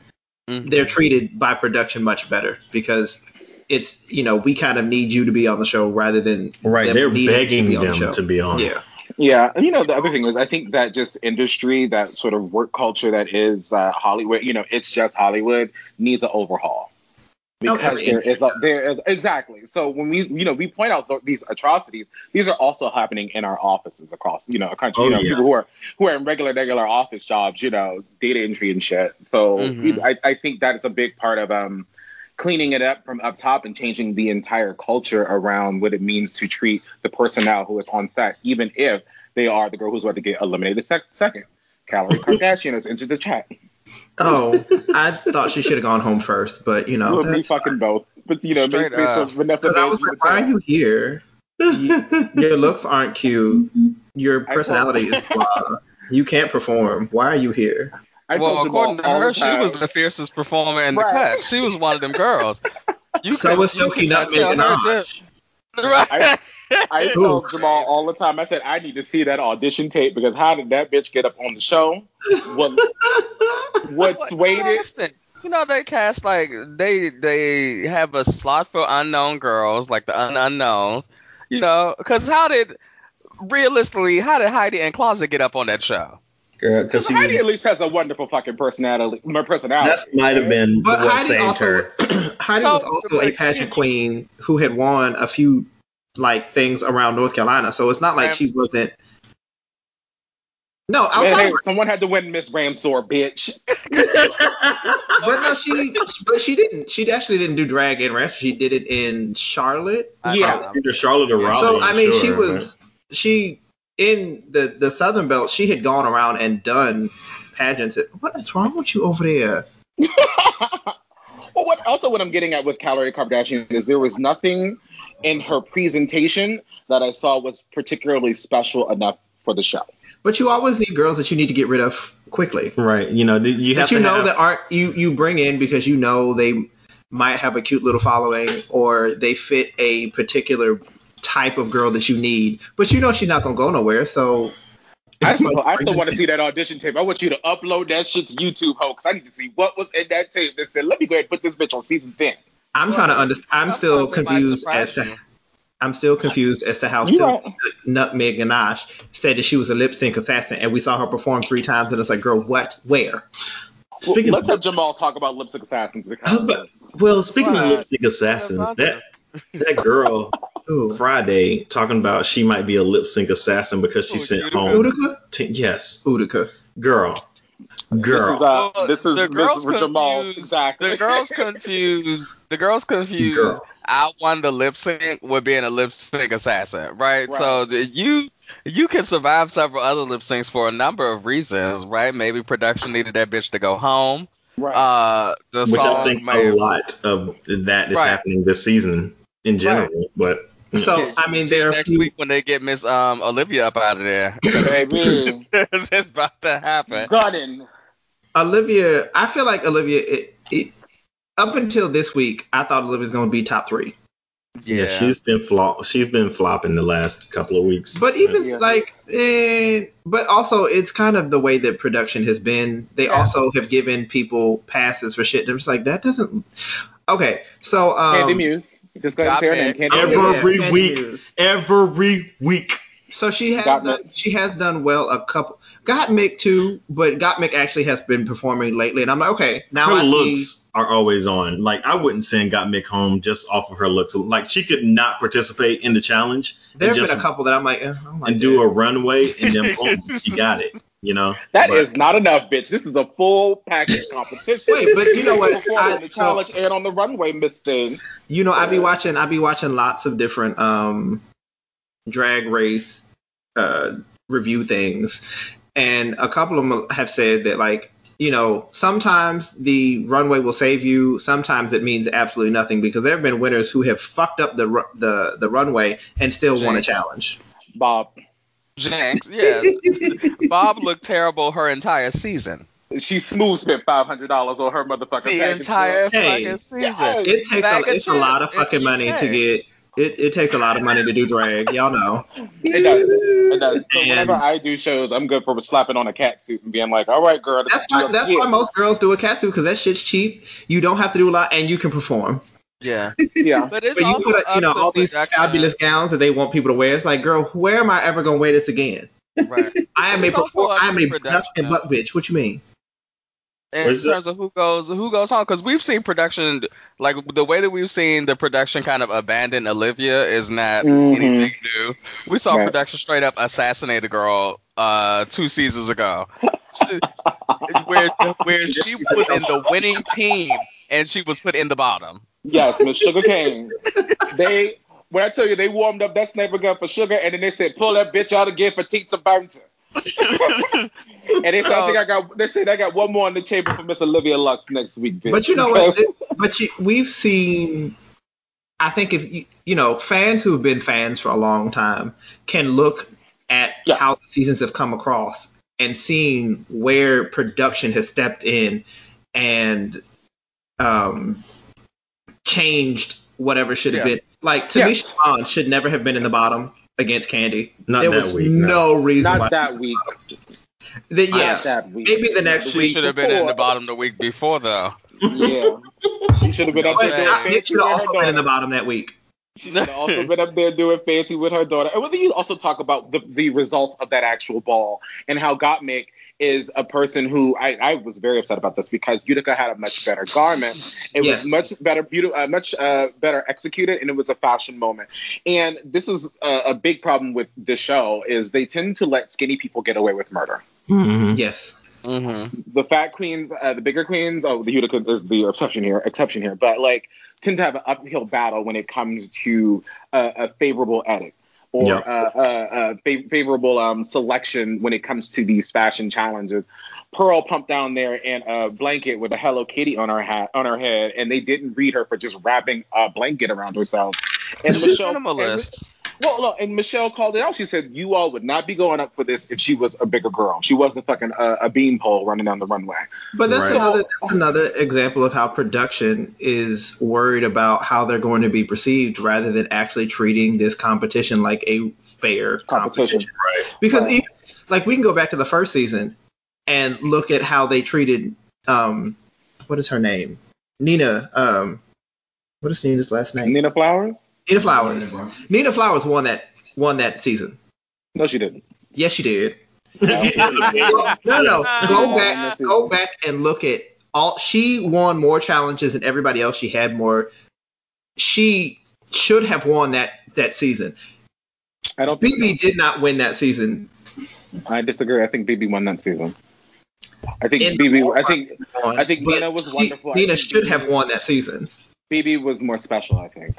[SPEAKER 3] Mhm.
[SPEAKER 1] they're treated by production much better because it's you know we kind of need you to be on the show rather than
[SPEAKER 4] Right.
[SPEAKER 1] them
[SPEAKER 4] They're
[SPEAKER 1] needing
[SPEAKER 4] begging
[SPEAKER 1] be on the
[SPEAKER 4] them to be on.
[SPEAKER 1] Yeah,
[SPEAKER 5] Yeah, and you know the other thing is I think that just industry, that sort of work culture that is uh, Hollywood, you know, it's just Hollywood needs an overhaul because
[SPEAKER 1] every
[SPEAKER 5] there is a, there is exactly. So when we you know we point out th- these atrocities, these are also happening in our offices across you know a country.
[SPEAKER 4] Oh,
[SPEAKER 5] you know
[SPEAKER 4] yeah.
[SPEAKER 5] people who are who are in regular regular office jobs, you know, data entry and shit. So
[SPEAKER 3] Mhm.
[SPEAKER 5] I, I think that is a big part of um cleaning it up from up top and changing the entire culture around what it means to treat the personnel who is on set, even if they are the girl who's about to get eliminated sec- second. Kalorie Kardashian has entered the chat.
[SPEAKER 1] Oh, I thought she should have gone home first, but you know
[SPEAKER 5] you and me fucking both. But you know,
[SPEAKER 3] Straight
[SPEAKER 5] makes me
[SPEAKER 3] up.
[SPEAKER 5] so Vanessa
[SPEAKER 1] because I was like, why are you here? Your looks aren't cute. Your personality is blah. You can't perform. Why are you here?
[SPEAKER 5] I
[SPEAKER 3] well, according to her,
[SPEAKER 5] the
[SPEAKER 3] she was the fiercest performer in the
[SPEAKER 5] Right.
[SPEAKER 3] cut. She was one of them girls. You
[SPEAKER 1] So
[SPEAKER 3] could-
[SPEAKER 1] was
[SPEAKER 3] you
[SPEAKER 1] Silky
[SPEAKER 3] not
[SPEAKER 1] Nutmeg
[SPEAKER 3] tell
[SPEAKER 1] and
[SPEAKER 3] her
[SPEAKER 1] Osh.
[SPEAKER 3] Right.
[SPEAKER 5] I told Jamal all the time. I said I need to see that audition tape because how did that bitch get up on the show? What what swayed
[SPEAKER 3] you know,
[SPEAKER 5] it?
[SPEAKER 3] You know they cast like they they have a slot for unknown girls, like the un- unknowns. You know, because how did realistically how did Heidi N Closet get up on that show?
[SPEAKER 4] Girl, because she
[SPEAKER 5] Heidi
[SPEAKER 4] was.
[SPEAKER 5] at least has a wonderful fucking personality. My personality.
[SPEAKER 4] That might have been
[SPEAKER 1] But
[SPEAKER 4] what
[SPEAKER 1] Heidi
[SPEAKER 4] saved
[SPEAKER 1] also
[SPEAKER 4] her.
[SPEAKER 1] Heidi
[SPEAKER 3] So-
[SPEAKER 1] was also a pageant queen who had won a few like things around North Carolina, so it's not like
[SPEAKER 3] Right.
[SPEAKER 1] she wasn't. No,
[SPEAKER 5] Man,
[SPEAKER 1] outside,
[SPEAKER 5] hey, someone had to win Miss Ramseur, bitch.
[SPEAKER 1] but no, she but she didn't. She actually didn't do drag in Ranch. She did it in Charlotte.
[SPEAKER 5] Yeah.
[SPEAKER 4] Either Charlotte or Raleigh.
[SPEAKER 1] so I mean, she
[SPEAKER 4] sure,
[SPEAKER 1] was she in the the Southern Belt. She had gone around and done pageants. What is wrong with you over there?
[SPEAKER 5] well, what also what I'm getting at with Kalorie Kardashian is there was nothing in her presentation that I saw was particularly special enough for the show.
[SPEAKER 1] But you always need girls that you need to get rid of quickly.
[SPEAKER 4] Right. You know, you have
[SPEAKER 1] that you
[SPEAKER 4] to
[SPEAKER 1] know
[SPEAKER 4] have,
[SPEAKER 1] that aren't you you bring in because you know they might have a cute little following or they fit a particular type of girl that you need, but you know she's not gonna go nowhere. So
[SPEAKER 5] I still, I still want to see that audition tape. I want you to upload that shit to YouTube, hoax. I need to see what was in that tape that said, let me go ahead and put this bitch on season 10.
[SPEAKER 1] I'm
[SPEAKER 3] Well,
[SPEAKER 1] trying to understand. I'm still
[SPEAKER 3] sometimes it might
[SPEAKER 1] confused as to
[SPEAKER 3] you.
[SPEAKER 1] I'm still confused as to how
[SPEAKER 5] You
[SPEAKER 1] still
[SPEAKER 5] right.
[SPEAKER 1] Nutmeg Ganache said that she was a lip sync assassin, and we saw her perform three times, and it's like, girl, what, where?
[SPEAKER 4] Speaking
[SPEAKER 5] Well, let's
[SPEAKER 4] of
[SPEAKER 5] have Jamal talk about lipstick assassins because oh,
[SPEAKER 4] But- well, speaking
[SPEAKER 3] Right.
[SPEAKER 4] of lipstick assassins, that that girl
[SPEAKER 1] Ooh.
[SPEAKER 4] Friday talking about she might be a lip sync assassin because she
[SPEAKER 3] Ooh,
[SPEAKER 4] sent
[SPEAKER 3] Utica?
[SPEAKER 4] home.
[SPEAKER 1] Utica?
[SPEAKER 4] T- yes,
[SPEAKER 1] Utica.
[SPEAKER 4] girl, girl.
[SPEAKER 5] this is uh,
[SPEAKER 3] Well,
[SPEAKER 5] this is
[SPEAKER 3] the
[SPEAKER 5] this
[SPEAKER 3] girls
[SPEAKER 5] is Jamal
[SPEAKER 3] confused-
[SPEAKER 5] exactly.
[SPEAKER 3] The girls confused. The girls confused.
[SPEAKER 4] Girl.
[SPEAKER 3] I won the lip sync with being a lip sync assassin, right?
[SPEAKER 5] Right.
[SPEAKER 3] So you you can survive several other lip syncs for a number of reasons, right? Maybe production needed that bitch to go home.
[SPEAKER 5] right.
[SPEAKER 3] Uh, the
[SPEAKER 4] Which
[SPEAKER 3] song
[SPEAKER 4] I think
[SPEAKER 3] may
[SPEAKER 4] a lot of that is
[SPEAKER 3] Right.
[SPEAKER 4] happening this season in general. But
[SPEAKER 1] So I mean, there
[SPEAKER 3] next
[SPEAKER 1] few.
[SPEAKER 3] week when they get Miss um Olivia up out of there.
[SPEAKER 5] Baby,
[SPEAKER 3] it's about to happen.
[SPEAKER 5] gunning.
[SPEAKER 1] Olivia, I feel like Olivia. It, it, up until this week, I thought Olivia's going to be top three.
[SPEAKER 4] Yeah, she's been flop. She's been flopping the last couple of weeks.
[SPEAKER 1] But even
[SPEAKER 5] Yeah.
[SPEAKER 1] like, eh, but also it's kind of the way that production has been. They
[SPEAKER 5] Yeah.
[SPEAKER 1] also have given people passes for shit. They're just like that doesn't. Okay, so um,
[SPEAKER 5] Kandy Muse. Just go ahead and say her name. Kandy
[SPEAKER 4] Every
[SPEAKER 1] Kandy
[SPEAKER 4] week.
[SPEAKER 1] Muse.
[SPEAKER 4] every week.
[SPEAKER 1] So she has done, she has done well a couple. got Gottmik too, but Got Gottmik actually has been performing lately, and I'm like, okay, now
[SPEAKER 4] her
[SPEAKER 1] I see-
[SPEAKER 4] looks are always on. Like I wouldn't send Gottmik home just off of her looks. Like she could not participate in the challenge
[SPEAKER 1] There
[SPEAKER 4] and
[SPEAKER 1] have
[SPEAKER 4] just
[SPEAKER 1] been a couple that I'm like, eh, I don't like
[SPEAKER 4] and do a runway and then boom, she got it. You know.
[SPEAKER 5] That
[SPEAKER 4] But-
[SPEAKER 5] is not enough, bitch. This is a full package competition.
[SPEAKER 1] Wait, but you know what?
[SPEAKER 5] Perform
[SPEAKER 1] I-
[SPEAKER 5] on the
[SPEAKER 1] so-
[SPEAKER 5] challenge and on the runway, Miss Thing.
[SPEAKER 1] You know, I be watching I be watching lots of different um drag race uh review things and a couple of them have said that like you know sometimes the runway will save you sometimes it means absolutely nothing because there have been winners who have fucked up the the the runway and still won a challenge
[SPEAKER 5] Bob.
[SPEAKER 3] Jinx, yeah. Bob looked terrible her entire season.
[SPEAKER 5] She smooth spent five hundred dollars on her motherfucker.
[SPEAKER 3] The
[SPEAKER 5] package.
[SPEAKER 3] entire
[SPEAKER 1] Hey.
[SPEAKER 3] fucking season.
[SPEAKER 5] Yes.
[SPEAKER 1] it takes
[SPEAKER 3] Bag
[SPEAKER 1] a, it's a lot of fucking money to get it, it takes a lot of money to do drag y'all know
[SPEAKER 5] It does. It does. So
[SPEAKER 1] And-
[SPEAKER 5] whenever I do shows, I'm good for slapping on a cat suit and being like, "All right, girl,
[SPEAKER 1] that's why that's
[SPEAKER 5] get."
[SPEAKER 1] why most girls do a catsuit because that shit's cheap you don't have to do a lot and you can perform
[SPEAKER 3] Yeah.
[SPEAKER 5] Yeah.
[SPEAKER 3] But it's
[SPEAKER 1] But you
[SPEAKER 3] also
[SPEAKER 1] put, a, you know, all these
[SPEAKER 3] production.
[SPEAKER 1] fabulous gowns that they want people to wear. It's like, girl, where am I ever gonna wear this again?
[SPEAKER 3] Right.
[SPEAKER 1] I am a
[SPEAKER 3] It's also
[SPEAKER 1] perform- I am a production
[SPEAKER 3] production.
[SPEAKER 1] butt bitch. What you mean?
[SPEAKER 3] In
[SPEAKER 4] Where's
[SPEAKER 3] terms of who goes who goes home because we've seen production like the way that we've seen the production kind of abandon Olivia is not
[SPEAKER 5] Mhm.
[SPEAKER 3] anything new. We saw
[SPEAKER 5] Right.
[SPEAKER 3] production straight up assassinate a girl uh two seasons ago, She- where where she was in the winning team and she was put in the bottom.
[SPEAKER 5] Yes, Miss Sugar Cane. they when I tell you they warmed up that sniper gun for Sugar, and then they said pull that bitch out again for Tita Bouncer. And they said I think I got they said I got one more in the chamber for Miss Olivia Lux next week. Bitch.
[SPEAKER 1] But you know what? It- but you, we've seen. I think if you, you know fans who have been fans for a long time can look at
[SPEAKER 5] Yeah.
[SPEAKER 1] how the seasons have come across and seen where production has stepped in and um changed whatever should have
[SPEAKER 3] Yeah.
[SPEAKER 1] been. Like
[SPEAKER 5] Yeah.
[SPEAKER 1] Tamisha Iman should never have been in the bottom against Kandy.
[SPEAKER 4] Not
[SPEAKER 1] there
[SPEAKER 4] that
[SPEAKER 1] was
[SPEAKER 4] week, no.
[SPEAKER 1] no reason why.
[SPEAKER 5] not that week.
[SPEAKER 1] That, yeah,
[SPEAKER 5] Not that week.
[SPEAKER 1] maybe the next
[SPEAKER 3] She
[SPEAKER 1] week.
[SPEAKER 3] She should have been in the bottom the week before though.
[SPEAKER 5] Yeah. She should have been up there doing
[SPEAKER 3] I-
[SPEAKER 1] Nick
[SPEAKER 5] fancy
[SPEAKER 1] should have also been in the bottom that week.
[SPEAKER 5] She should have also been up there doing fancy with her daughter. And whether you also talk about the, the results of that actual ball and how Gottmik is a person who I, I was very upset about this because Utica had a much better garment. It
[SPEAKER 1] Yes.
[SPEAKER 5] was much better, beautiful, uh, much uh, better executed, and it was a fashion moment. And this is a, a big problem with this show is they tend to let skinny people get away with murder.
[SPEAKER 4] Mhm.
[SPEAKER 1] Yes.
[SPEAKER 3] Mm-hmm.
[SPEAKER 5] the fat queens, uh, the bigger queens, oh, the Utica is the exception here, exception here, but like tend to have an uphill battle when it comes to uh, a favorable edit or
[SPEAKER 4] Yeah.
[SPEAKER 5] uh, uh, uh, fa- favorable um, selection when it comes to these fashion challenges. Pearl pumped down there in a blanket with a Hello Kitty on her hat on her head, and they didn't read her for just wrapping a blanket around herself. And Michelle,
[SPEAKER 3] minimalist.
[SPEAKER 5] Well, look, and Michelle called it out. She said, "You all would not be going up for this if she was a bigger girl. She wasn't fucking a, a beanpole running down the runway."
[SPEAKER 1] But that's
[SPEAKER 4] Right.
[SPEAKER 1] another that's another example of how production is worried about how they're going to be perceived rather than actually treating this competition like a fair
[SPEAKER 5] Competition.
[SPEAKER 1] competition. Because
[SPEAKER 5] Right.
[SPEAKER 1] even like we can go back to the first season and look at how they treated um what is her name? Nina um what is Nina's last name?
[SPEAKER 5] Nina Flowers?
[SPEAKER 1] Nina Flowers. Nina Flowers won that won that season.
[SPEAKER 5] No, she didn't.
[SPEAKER 1] Yes, she did.
[SPEAKER 5] No.
[SPEAKER 1] no, no, no. Go back, go back and look at all. She won more challenges than everybody else. She had more. She should have won that that season.
[SPEAKER 5] I don't think
[SPEAKER 1] Bebe did not win that season.
[SPEAKER 5] I disagree. I think Bebe won that season. I think
[SPEAKER 1] In-
[SPEAKER 5] Bebe. I think I think Nina was wonderful. I
[SPEAKER 1] Nina should
[SPEAKER 5] Bebe
[SPEAKER 1] have won that season.
[SPEAKER 5] Bebe was more special. I think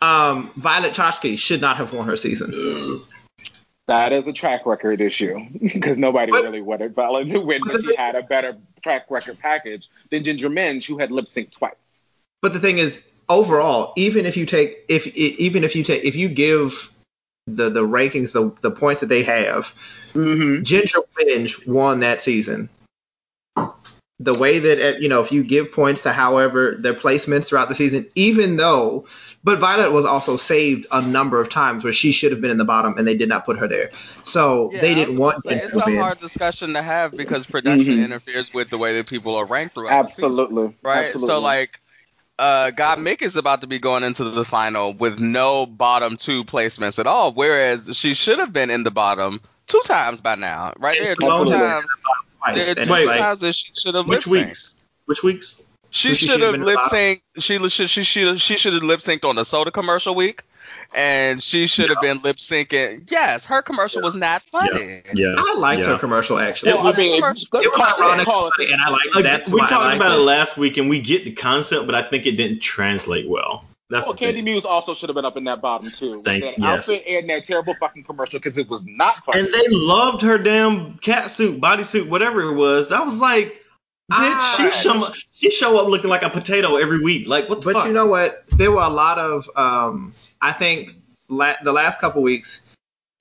[SPEAKER 1] Um, Violet Chachki should not have won her season.
[SPEAKER 5] that is a track record issue because nobody
[SPEAKER 1] But-
[SPEAKER 5] really wanted Violet to win,
[SPEAKER 1] but
[SPEAKER 5] she had a better track record package than Ginger Minge, who had lip synced twice.
[SPEAKER 1] But the thing is, overall, even if you take if even if you take if you give the the rankings the the points that they have,
[SPEAKER 5] Mm-hmm.
[SPEAKER 1] Ginger Minge won that season. the way that uh, you know if you give points to however their placements throughout the season, even though. But Violet was also saved a number of times where she should have been in the bottom and they did not put her there. So
[SPEAKER 3] Yeah,
[SPEAKER 1] they didn't want
[SPEAKER 3] gonna say, it's a
[SPEAKER 1] win.
[SPEAKER 3] hard discussion to have because production
[SPEAKER 5] Mhm.
[SPEAKER 3] interferes with the way that people are ranked throughout the season.
[SPEAKER 5] Absolutely.
[SPEAKER 3] right?
[SPEAKER 5] Absolutely.
[SPEAKER 3] So like, uh, Gottmik is about to be going into the final with no bottom two placements at all, whereas she should have been in the bottom two times by now, right
[SPEAKER 1] And
[SPEAKER 3] there.
[SPEAKER 1] Simone
[SPEAKER 3] Two times.
[SPEAKER 1] Twice.
[SPEAKER 3] There are two
[SPEAKER 4] Wait,
[SPEAKER 1] it's like,
[SPEAKER 3] times that she should have
[SPEAKER 4] Which weeks? Which weeks?
[SPEAKER 3] She
[SPEAKER 1] She
[SPEAKER 3] should
[SPEAKER 1] should have
[SPEAKER 3] have
[SPEAKER 1] been in
[SPEAKER 3] lip
[SPEAKER 1] the bottom.
[SPEAKER 3] synced. She she she she she should have lip synced on the soda commercial week, and she should have been lip syncing. Yes, her commercial was not funny.
[SPEAKER 4] Yeah.
[SPEAKER 1] I liked
[SPEAKER 4] yeah.
[SPEAKER 1] her commercial actually.
[SPEAKER 5] well,
[SPEAKER 4] it was-
[SPEAKER 5] I mean,
[SPEAKER 3] commercial-
[SPEAKER 5] let's
[SPEAKER 1] it was ironic,
[SPEAKER 5] call it-
[SPEAKER 1] and I liked
[SPEAKER 4] Like,
[SPEAKER 1] that's
[SPEAKER 4] we talked about it
[SPEAKER 1] it.
[SPEAKER 4] last week, and we get the concept, but I think it didn't translate well. That's
[SPEAKER 5] Well,
[SPEAKER 4] the
[SPEAKER 5] Kandy
[SPEAKER 4] thing.
[SPEAKER 5] Muse also should have been up in that bottom too. With
[SPEAKER 4] Thank-
[SPEAKER 5] that
[SPEAKER 4] yes.
[SPEAKER 5] outfit and that terrible fucking commercial because it was not funny.
[SPEAKER 4] And they loved her damn cat suit, bodysuit, whatever it was. I was like, bitch, she show she show up looking like a potato every week. Like what the
[SPEAKER 1] But
[SPEAKER 4] fuck?
[SPEAKER 1] you know what? There were a lot of, um, I think, la- the last couple weeks,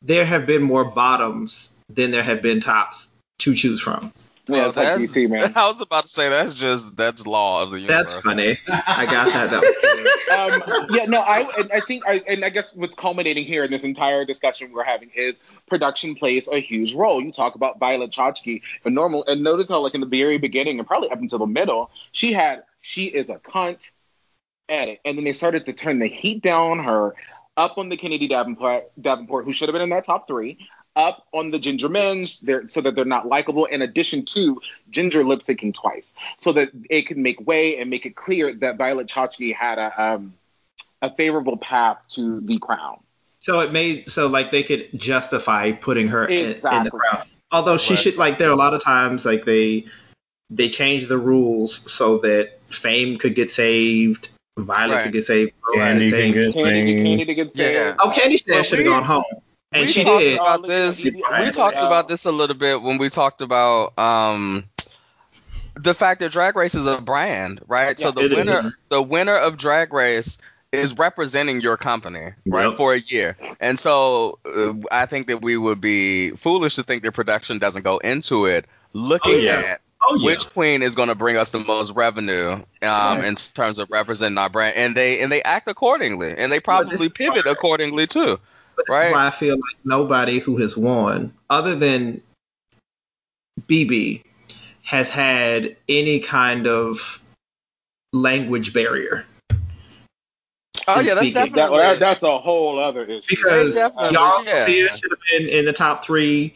[SPEAKER 1] there have been more bottoms than there have been tops to choose from.
[SPEAKER 5] Yeah, it's like DC, man.
[SPEAKER 3] I was about to say that's just that's law of the universe.
[SPEAKER 1] That's funny. I got that. that
[SPEAKER 5] um, yeah, no, I and I think I and I guess what's culminating here in this entire discussion we're having is production plays a huge role. You talk about Violet Chachki and normal and notice how like in the very beginning and probably up until the middle, she had she is a cunt at it. And then they started to turn the heat down on her, up on the Kennedy Davenport Davenport, who should have been in that top three. Up on the Ginger Minj, they're, so that they're not likable. In addition to Ginger lip syncing twice, so that it could make way and make it clear that Violet Chachki had a um, a favorable path to the crown.
[SPEAKER 1] So it made so like they could justify putting her in, in the crown. Although she
[SPEAKER 3] Right.
[SPEAKER 1] should like there are a lot of times like they they changed the rules so that Fame could get saved, Violet
[SPEAKER 3] Right.
[SPEAKER 1] could get saved, Rose
[SPEAKER 4] Kandy
[SPEAKER 1] got
[SPEAKER 4] can
[SPEAKER 1] saved.
[SPEAKER 4] get saved.
[SPEAKER 5] Kandy to get
[SPEAKER 3] Yeah.
[SPEAKER 1] Oh, Kandy
[SPEAKER 3] But
[SPEAKER 1] should have gone home, and
[SPEAKER 3] we
[SPEAKER 1] she
[SPEAKER 3] talked
[SPEAKER 1] did.
[SPEAKER 3] about this. We talked about this a little bit when we talked about um the fact that Drag Race is a brand, right? so the winner,
[SPEAKER 4] is.
[SPEAKER 3] the winner of Drag Race is representing your company, right,
[SPEAKER 4] Yep.
[SPEAKER 3] for a year. And so uh, I think that we would be foolish to think that production doesn't go into it looking
[SPEAKER 4] Oh, yeah.
[SPEAKER 3] at
[SPEAKER 4] Oh yeah.
[SPEAKER 3] which queen is going to bring us the most revenue um,
[SPEAKER 1] Right.
[SPEAKER 3] in terms of representing our brand, and they and they act accordingly, and they probably
[SPEAKER 1] this-
[SPEAKER 3] pivot accordingly too.
[SPEAKER 1] But
[SPEAKER 3] Right.
[SPEAKER 1] That's why I feel like nobody who has won, other than Bebe, has had any kind of language barrier.
[SPEAKER 3] Oh yeah, that's
[SPEAKER 1] speaking.
[SPEAKER 5] That,
[SPEAKER 3] definitely.
[SPEAKER 5] that, that's a whole other issue.
[SPEAKER 1] Because y'all
[SPEAKER 3] yeah.
[SPEAKER 1] Sofia should have been in the top three.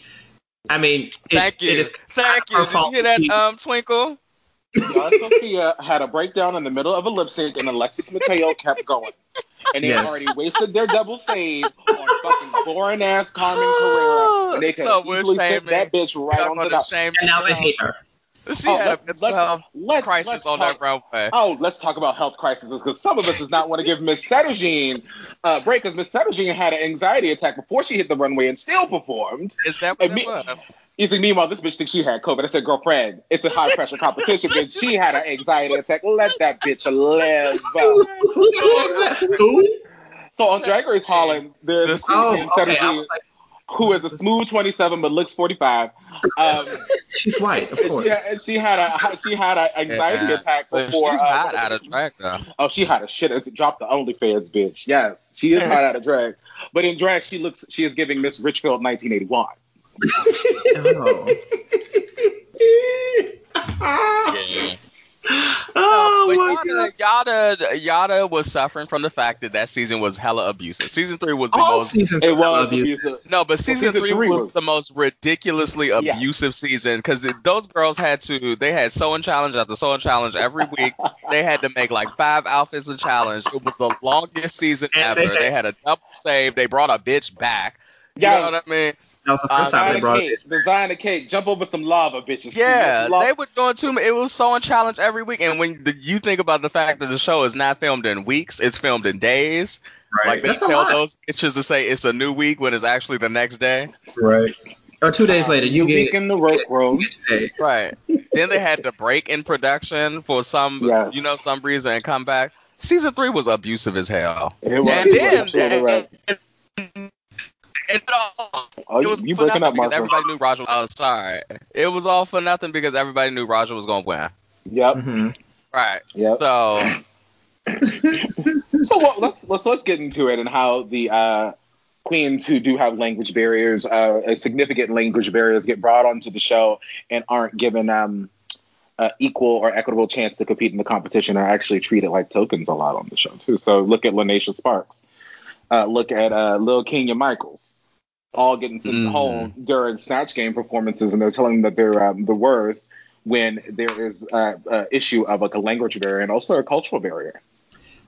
[SPEAKER 1] I mean, it,
[SPEAKER 3] Thank you.
[SPEAKER 1] It is
[SPEAKER 3] Thank you. Did you hear that, um, Twinkle?
[SPEAKER 5] Yara Sofia uh, had a breakdown in the middle of a lip sync, and Alexis Mateo kept going. And they
[SPEAKER 1] Yes.
[SPEAKER 5] already wasted their double save on fucking boring ass Carmen Carrera. Oh, and they could
[SPEAKER 3] So we're
[SPEAKER 5] easily fit
[SPEAKER 3] shaming-
[SPEAKER 5] that bitch right
[SPEAKER 3] Y'all
[SPEAKER 5] onto
[SPEAKER 3] gonna shame
[SPEAKER 1] and now they
[SPEAKER 3] her.
[SPEAKER 1] hate her.
[SPEAKER 3] She
[SPEAKER 5] Oh,
[SPEAKER 3] had
[SPEAKER 5] let's- um,
[SPEAKER 3] mental
[SPEAKER 5] let's-
[SPEAKER 3] health
[SPEAKER 5] let's-
[SPEAKER 3] crisis
[SPEAKER 5] let's
[SPEAKER 3] on
[SPEAKER 5] talk-
[SPEAKER 3] that runway.
[SPEAKER 5] Oh, let's talk about health crises because some of us does not want to give Miss Sederginne a break because Miss Sederginne had an anxiety attack before she hit the runway and still performed.
[SPEAKER 3] Is that what
[SPEAKER 5] And
[SPEAKER 3] it
[SPEAKER 5] me-
[SPEAKER 3] was?
[SPEAKER 5] You see, meanwhile, this bitch thinks she had COVID. I said, girlfriend, it's a high pressure competition, bitch. She had an anxiety attack. Let that bitch live.
[SPEAKER 1] Who?
[SPEAKER 5] So on Drag Race Holland, there's
[SPEAKER 3] The
[SPEAKER 5] a
[SPEAKER 1] Oh,
[SPEAKER 5] Susan
[SPEAKER 1] okay. I
[SPEAKER 5] Sederginne
[SPEAKER 1] was like,
[SPEAKER 5] who is a smooth 27 but looks 45. Um,
[SPEAKER 1] she's white, of
[SPEAKER 5] and
[SPEAKER 1] course.
[SPEAKER 5] she, had, and she had a she had an anxiety
[SPEAKER 3] Yeah.
[SPEAKER 5] attack before.
[SPEAKER 3] she's
[SPEAKER 5] uh,
[SPEAKER 3] hot out of track though.
[SPEAKER 5] Oh, she had a shit. It's dropped the OnlyFans, bitch. Yes, she is hot out of drag. But in drag, she looks. She is giving Miss Richfield 1981.
[SPEAKER 1] Oh.
[SPEAKER 3] Yeah.
[SPEAKER 4] Oh
[SPEAKER 3] but
[SPEAKER 4] my god.
[SPEAKER 3] Yada, Yada, Yada was suffering from the fact that that season was hella abusive. Season three was the
[SPEAKER 1] All
[SPEAKER 3] most
[SPEAKER 1] seasons
[SPEAKER 5] It was
[SPEAKER 1] Love
[SPEAKER 5] abusive.
[SPEAKER 3] No, but season,
[SPEAKER 5] season
[SPEAKER 3] three,
[SPEAKER 5] three
[SPEAKER 3] was,
[SPEAKER 5] was-
[SPEAKER 3] the most ridiculously
[SPEAKER 5] Yeah.
[SPEAKER 3] abusive season because those girls had to. They had sewing challenge after sewing challenge every week. they had to make like five outfits a challenge. It was the longest season
[SPEAKER 1] And
[SPEAKER 3] ever.
[SPEAKER 1] they
[SPEAKER 3] They
[SPEAKER 1] had-
[SPEAKER 3] had, a double save. They brought a bitch back. You
[SPEAKER 5] Yes.
[SPEAKER 3] know what I mean?
[SPEAKER 1] That was the
[SPEAKER 3] Uh,
[SPEAKER 1] first time
[SPEAKER 5] Design
[SPEAKER 1] they
[SPEAKER 5] a
[SPEAKER 1] brought it.
[SPEAKER 5] cake. Design a cake. Jump over some lava, bitches.
[SPEAKER 3] Yeah,
[SPEAKER 5] Lava-
[SPEAKER 3] they were doing too. It was sewing challenge every week, and when the, you think about the fact that the show is not filmed in weeks, it's filmed in days. Like they
[SPEAKER 1] That's a
[SPEAKER 3] tell
[SPEAKER 1] lot.
[SPEAKER 3] those bitches to say it's a new week when it's actually the next day.
[SPEAKER 4] Right.
[SPEAKER 1] Or two days later, you
[SPEAKER 5] New
[SPEAKER 1] get
[SPEAKER 5] week in the rope room.
[SPEAKER 1] you get today.
[SPEAKER 3] Right. then they had to break in production for some,
[SPEAKER 5] Yes.
[SPEAKER 3] you know, some reason and come back. Season three was abusive as hell.
[SPEAKER 5] It was.
[SPEAKER 3] And then,
[SPEAKER 5] right.
[SPEAKER 3] And, and, and,
[SPEAKER 5] Oh,
[SPEAKER 3] it was
[SPEAKER 5] you
[SPEAKER 3] for
[SPEAKER 5] breaking
[SPEAKER 3] nothing
[SPEAKER 5] up,
[SPEAKER 3] because
[SPEAKER 5] Marshall.
[SPEAKER 3] everybody knew Raja. Oh, sorry. It was all for nothing because everybody knew Raja was gonna win.
[SPEAKER 5] Yep,
[SPEAKER 1] hmm
[SPEAKER 3] Right.
[SPEAKER 5] yep.
[SPEAKER 3] So
[SPEAKER 5] So well, let's let's let's get into it and how the uh, queens who do have language barriers, uh, significant language barriers, get brought onto the show and aren't given um, uh, equal or equitable chance to compete in the competition are actually treated like tokens a lot on the show too. So look at Lineysha Sparx, uh, look at uh, Lil Kenya Michaels, all getting sent
[SPEAKER 3] Mhm.
[SPEAKER 5] home during Snatch Game performances, and they're telling them that they're um, the worst when there is uh, uh, issue of like a language barrier and also a cultural barrier.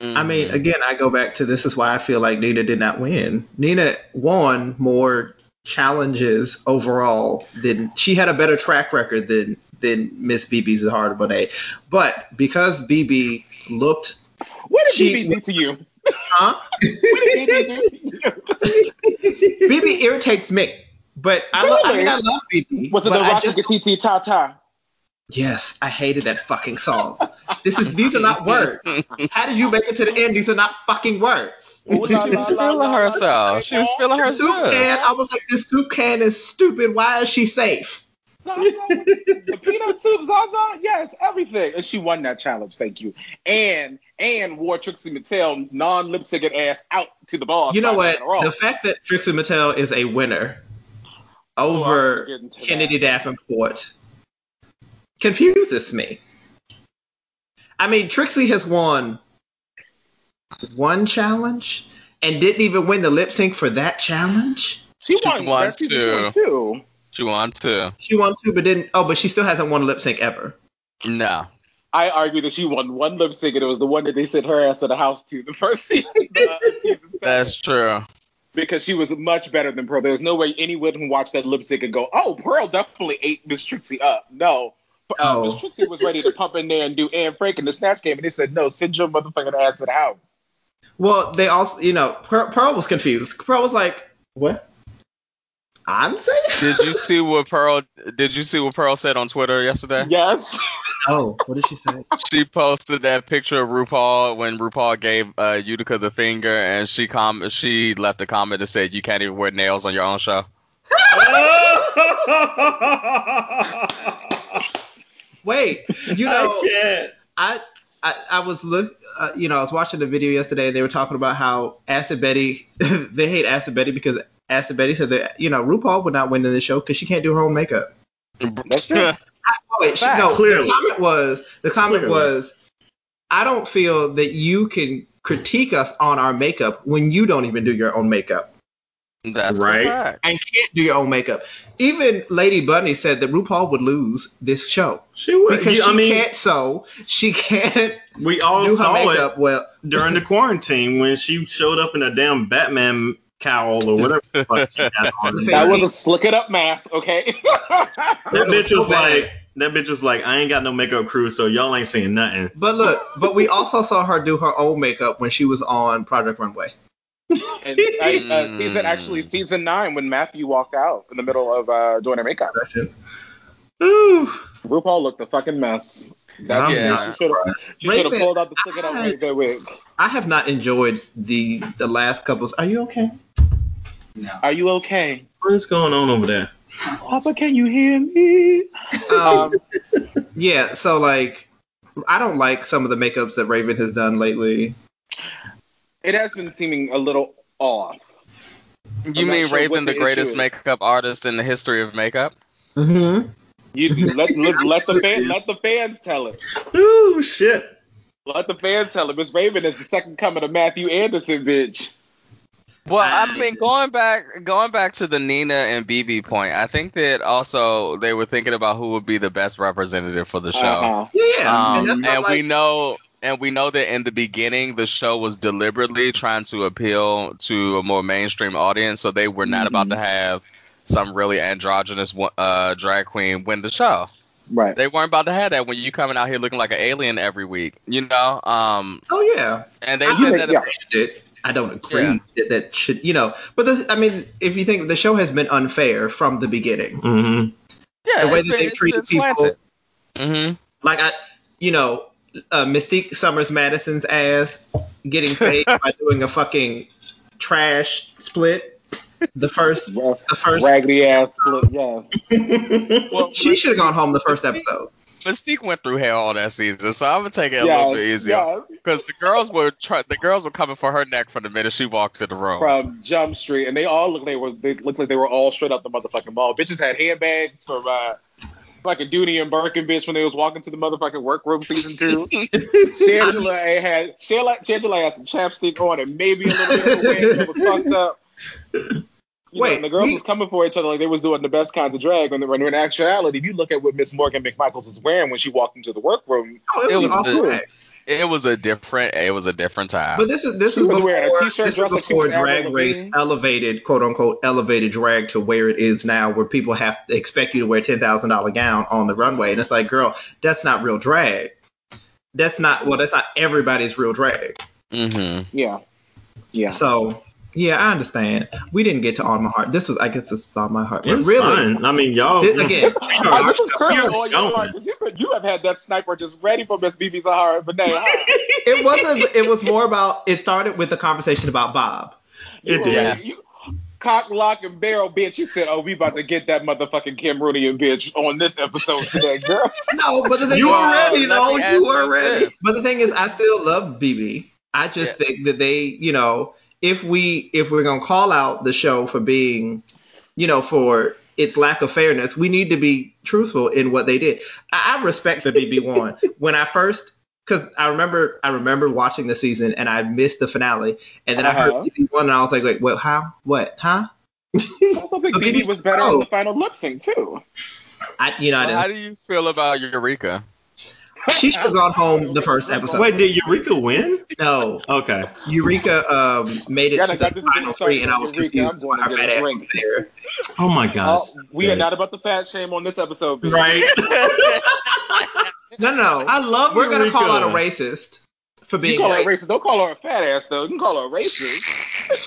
[SPEAKER 1] I mean, again, I go back to this is why I feel like Nina did not win. Nina won more challenges overall than she had a better track record than than Miss Bebe Zahara Benet. But because BB looked,
[SPEAKER 5] What did
[SPEAKER 1] She-
[SPEAKER 5] Bebe do to you?
[SPEAKER 1] huh?
[SPEAKER 5] What did Bebe do to you?
[SPEAKER 1] Bebe irritates me. But I, lo- I mean, I love Bebe.
[SPEAKER 5] Was it the
[SPEAKER 1] I
[SPEAKER 5] Rocket
[SPEAKER 1] just,
[SPEAKER 5] TT Ta Ta?
[SPEAKER 1] Yes, I hated that fucking song. This is these are not words. How did you make it to the end? These are not fucking words.
[SPEAKER 3] she was feeling herself. She was feeling
[SPEAKER 1] The soup
[SPEAKER 3] herself.
[SPEAKER 1] can, I was like, this soup can is stupid. Why is she safe?
[SPEAKER 5] The peanut soup, Zaza, yes, everything. And she won that challenge, thank you. And and wore Trixie Mattel non lip syncing ass out to the ball.
[SPEAKER 1] You know what?
[SPEAKER 5] nights in a row.
[SPEAKER 1] The fact that Trixie Mattel is a winner
[SPEAKER 5] Oh,
[SPEAKER 1] over
[SPEAKER 5] I'm getting to that.
[SPEAKER 1] Kennedy Davenport confuses me. I mean, Trixie has won one challenge and didn't even win the lip sync for that challenge.
[SPEAKER 5] She
[SPEAKER 3] She
[SPEAKER 5] won,
[SPEAKER 3] won
[SPEAKER 5] that season, she won too.
[SPEAKER 3] She won too.
[SPEAKER 1] She won two, but didn't. Oh, but she still hasn't won lip sync ever.
[SPEAKER 3] No.
[SPEAKER 5] I argue that she won one lip sync, and it was the one that they sent her ass to the house to the first season. uh.
[SPEAKER 3] That's true.
[SPEAKER 5] because she was much better than Pearl. There's no way anyone who watched that lip sync and go, "Oh, Pearl definitely ate Miss Trixie up." No, uh,
[SPEAKER 1] Oh.
[SPEAKER 5] Miss Trixie was ready to pump in there and do Anne Frank in the snatch game, and they said, "No, send your motherfucking ass to the house."
[SPEAKER 1] Well, they also, you know, Pearl, Pearl was confused. Pearl was like, "What? I'm saying.
[SPEAKER 3] Did you see what Pearl? Did you see what Pearl said on Twitter yesterday?
[SPEAKER 5] Yes.
[SPEAKER 1] Oh, what did she say?
[SPEAKER 3] She posted that picture of RuPaul when RuPaul gave uh, Utica the finger, and she com she left a comment that said, "You can't even wear nails on your own show."
[SPEAKER 1] Wait, you know,
[SPEAKER 4] I can't.
[SPEAKER 1] I I, I was look, uh, you know, I was watching the video yesterday. and They were talking about how Acid Betty, they hate Acid Betty because Acid Betty said that you know RuPaul would not win in this show because she can't do her own makeup.
[SPEAKER 5] That's true.
[SPEAKER 1] Oh, wait, she, no,
[SPEAKER 4] Clearly.
[SPEAKER 1] the comment was the comment
[SPEAKER 4] Clearly.
[SPEAKER 1] was, I don't feel that you can critique us on our makeup when you don't even do your own makeup
[SPEAKER 3] That's
[SPEAKER 4] Right.
[SPEAKER 3] right.
[SPEAKER 1] and can't do your own makeup. Even Lady Bunny said that RuPaul would lose this show
[SPEAKER 4] She would.
[SPEAKER 1] because
[SPEAKER 4] you-
[SPEAKER 1] she
[SPEAKER 4] I mean,
[SPEAKER 1] can't sew, she can't
[SPEAKER 4] we all
[SPEAKER 1] do her
[SPEAKER 4] saw
[SPEAKER 1] makeup
[SPEAKER 4] it
[SPEAKER 1] well.
[SPEAKER 4] during the quarantine when she showed up in a damn Batman cowl or whatever the fuck she had on.
[SPEAKER 5] That was a slick it up mask, okay?
[SPEAKER 4] That bitch was like, that bitch was like, I ain't got no makeup crew, so y'all ain't seeing nothing.
[SPEAKER 1] But look, but we also saw her do her own makeup when she was on Project Runway.
[SPEAKER 5] and I, uh, season actually season nine when Mathu walked out in the middle of uh, doing her makeup.
[SPEAKER 4] Ooh.
[SPEAKER 5] RuPaul looked a fucking mess. That's
[SPEAKER 3] I'm
[SPEAKER 5] yeah.
[SPEAKER 3] not
[SPEAKER 5] She should have. She should have pulled out the slick it up right there wig.
[SPEAKER 1] I have not enjoyed the the last couples. Are you okay?
[SPEAKER 5] Are you okay?
[SPEAKER 4] What is going on over there?
[SPEAKER 5] Papa, can you hear me?
[SPEAKER 1] Um, yeah. So like, I don't like some of the makeups that Raven has done lately.
[SPEAKER 5] It has been seeming a little off.
[SPEAKER 3] You
[SPEAKER 5] I'm
[SPEAKER 3] mean
[SPEAKER 5] sure
[SPEAKER 3] Raven,
[SPEAKER 5] what
[SPEAKER 3] the
[SPEAKER 5] the
[SPEAKER 3] greatest makeup artist in the history of makeup?
[SPEAKER 1] Mm-hmm.
[SPEAKER 5] You let, let, let the fan, let the fans tell it.
[SPEAKER 4] Ooh, shit.
[SPEAKER 5] Let the fans tell it. Miss Raven is the second coming of Mathu Andersen, bitch.
[SPEAKER 3] Well, I mean, going back, going back to the Nina and Bebe point, I think that also they were thinking about who would be the best representative for the show.
[SPEAKER 5] Uh-huh.
[SPEAKER 1] Yeah.
[SPEAKER 3] Um,
[SPEAKER 1] and
[SPEAKER 3] and
[SPEAKER 1] not
[SPEAKER 3] we know, and we know that in the beginning, the show was deliberately trying to appeal to a more mainstream audience, so they were not about to have some really androgynous uh, drag queen win the show.
[SPEAKER 5] Right.
[SPEAKER 3] They weren't about to have that when you coming out here looking like an alien every week, you know. Um,
[SPEAKER 1] oh yeah.
[SPEAKER 3] and they
[SPEAKER 1] I
[SPEAKER 3] said
[SPEAKER 1] don't
[SPEAKER 3] that.
[SPEAKER 5] yeah.
[SPEAKER 1] It, I don't agree
[SPEAKER 3] Yeah.
[SPEAKER 1] that that should, you know. But the, I mean, if you think the show has been unfair from the beginning,
[SPEAKER 4] Mm-hmm.
[SPEAKER 3] Yeah,
[SPEAKER 1] the way that
[SPEAKER 3] been-
[SPEAKER 1] they
[SPEAKER 3] it's
[SPEAKER 1] treated people,
[SPEAKER 3] slanted. Mhm.
[SPEAKER 1] like I, you know, uh, Mystique Summers Madison's ass getting paid by doing a fucking trash split. The first, the first.
[SPEAKER 5] Raggedy ass split, yes.
[SPEAKER 3] Well,
[SPEAKER 1] She should have gone home the first episode.
[SPEAKER 3] Mystique went through hell all that season, so I'm gonna take it a
[SPEAKER 5] yes,
[SPEAKER 3] little bit easier.
[SPEAKER 5] yes.
[SPEAKER 3] Because the girls were try- the girls were coming for her neck from the minute she walked in the room.
[SPEAKER 5] From Jump Street, and they all look they were they looked like they were all straight out the motherfucking mall. Bitches had handbags from uh, fucking Dooney and Birkin, bitch, when they was walking to the motherfucking workroom season two. Shangela had Shangela, Shangela had some chapstick on and maybe a little bit of a wig that was fucked up. You know,
[SPEAKER 1] Wait,
[SPEAKER 5] and the girls
[SPEAKER 1] we-
[SPEAKER 5] was coming for each other like they was doing the best kinds of drag. When, when in actuality, if you look at what Miss Morgan McMichaels was wearing when she walked into the workroom,
[SPEAKER 1] Oh, it,
[SPEAKER 3] It
[SPEAKER 1] was,
[SPEAKER 3] was
[SPEAKER 1] all.
[SPEAKER 3] It was a different. It was a different time.
[SPEAKER 1] But this is this
[SPEAKER 5] She
[SPEAKER 1] is
[SPEAKER 5] was
[SPEAKER 1] before,
[SPEAKER 5] wearing a t-shirt
[SPEAKER 1] this
[SPEAKER 5] dress like
[SPEAKER 1] before
[SPEAKER 5] was
[SPEAKER 1] drag race
[SPEAKER 5] Lavigne.
[SPEAKER 1] elevated, quote unquote, elevated drag to where it is now, where people have to expect you to wear ten thousand dollar gown on the runway, and it's like, girl, that's not real drag. That's not well, that's not everybody's real drag.
[SPEAKER 3] mm-hmm.
[SPEAKER 5] yeah, yeah.
[SPEAKER 1] So yeah, I understand. We didn't get to on my heart. This was, I guess, this is on my heart. But
[SPEAKER 4] It's
[SPEAKER 1] really,
[SPEAKER 4] fine. I mean, y'all.
[SPEAKER 1] this, again,
[SPEAKER 5] this is currently
[SPEAKER 4] You're
[SPEAKER 5] on your
[SPEAKER 4] going.
[SPEAKER 5] heart 'cause you could you have had that sniper just ready for Miss Bebe Zahara, but now
[SPEAKER 1] it wasn't. It was more about. It started with a conversation about Bob.
[SPEAKER 5] you
[SPEAKER 4] It
[SPEAKER 5] were
[SPEAKER 4] did.
[SPEAKER 5] ready- you- cock, lock, and barrel, bitch. You said, oh, we about to get that motherfucking Kim Rooney and bitch on this episode today, girl.
[SPEAKER 1] No, but the thing
[SPEAKER 4] You
[SPEAKER 1] is,
[SPEAKER 4] were ready, though. You were ready.
[SPEAKER 1] But the thing is, I still love Bebe. I just
[SPEAKER 3] Yeah.
[SPEAKER 1] think that they, you know, if we if we're gonna call out the show for being, you know, for its lack of fairness, we need to be truthful in what they did. I, I respect the Bebe one. when I first, because I remember I remember watching the season and I missed the finale, and then I
[SPEAKER 5] Uh-huh.
[SPEAKER 1] heard Bebe one and I was like, wait, what? How? What? Huh?
[SPEAKER 5] I also think
[SPEAKER 1] But
[SPEAKER 5] Bebe
[SPEAKER 1] Bebe
[SPEAKER 5] was better
[SPEAKER 1] oh.
[SPEAKER 5] on the final lip sync too.
[SPEAKER 1] I, you know, I
[SPEAKER 3] Well, how do you feel about Eureka?
[SPEAKER 1] She should have gone home the first episode.
[SPEAKER 4] Wait, did Eureka win?
[SPEAKER 1] No,
[SPEAKER 4] Okay.
[SPEAKER 1] Eureka um, made it
[SPEAKER 5] Yeah,
[SPEAKER 1] to
[SPEAKER 5] I
[SPEAKER 1] the
[SPEAKER 5] this
[SPEAKER 1] final three, and I was
[SPEAKER 5] Eureka.
[SPEAKER 1] Confused
[SPEAKER 5] going
[SPEAKER 1] why
[SPEAKER 5] to
[SPEAKER 1] her fat ass was there.
[SPEAKER 4] Oh my gosh.
[SPEAKER 5] Oh, we are not about the fat shame on this episode. bitch.
[SPEAKER 4] right.
[SPEAKER 1] No, no,
[SPEAKER 4] I love
[SPEAKER 1] We're gonna call out a racist for being.
[SPEAKER 5] You
[SPEAKER 1] being
[SPEAKER 5] call her a racist. Don't call her a fat ass though. You can call her a racist.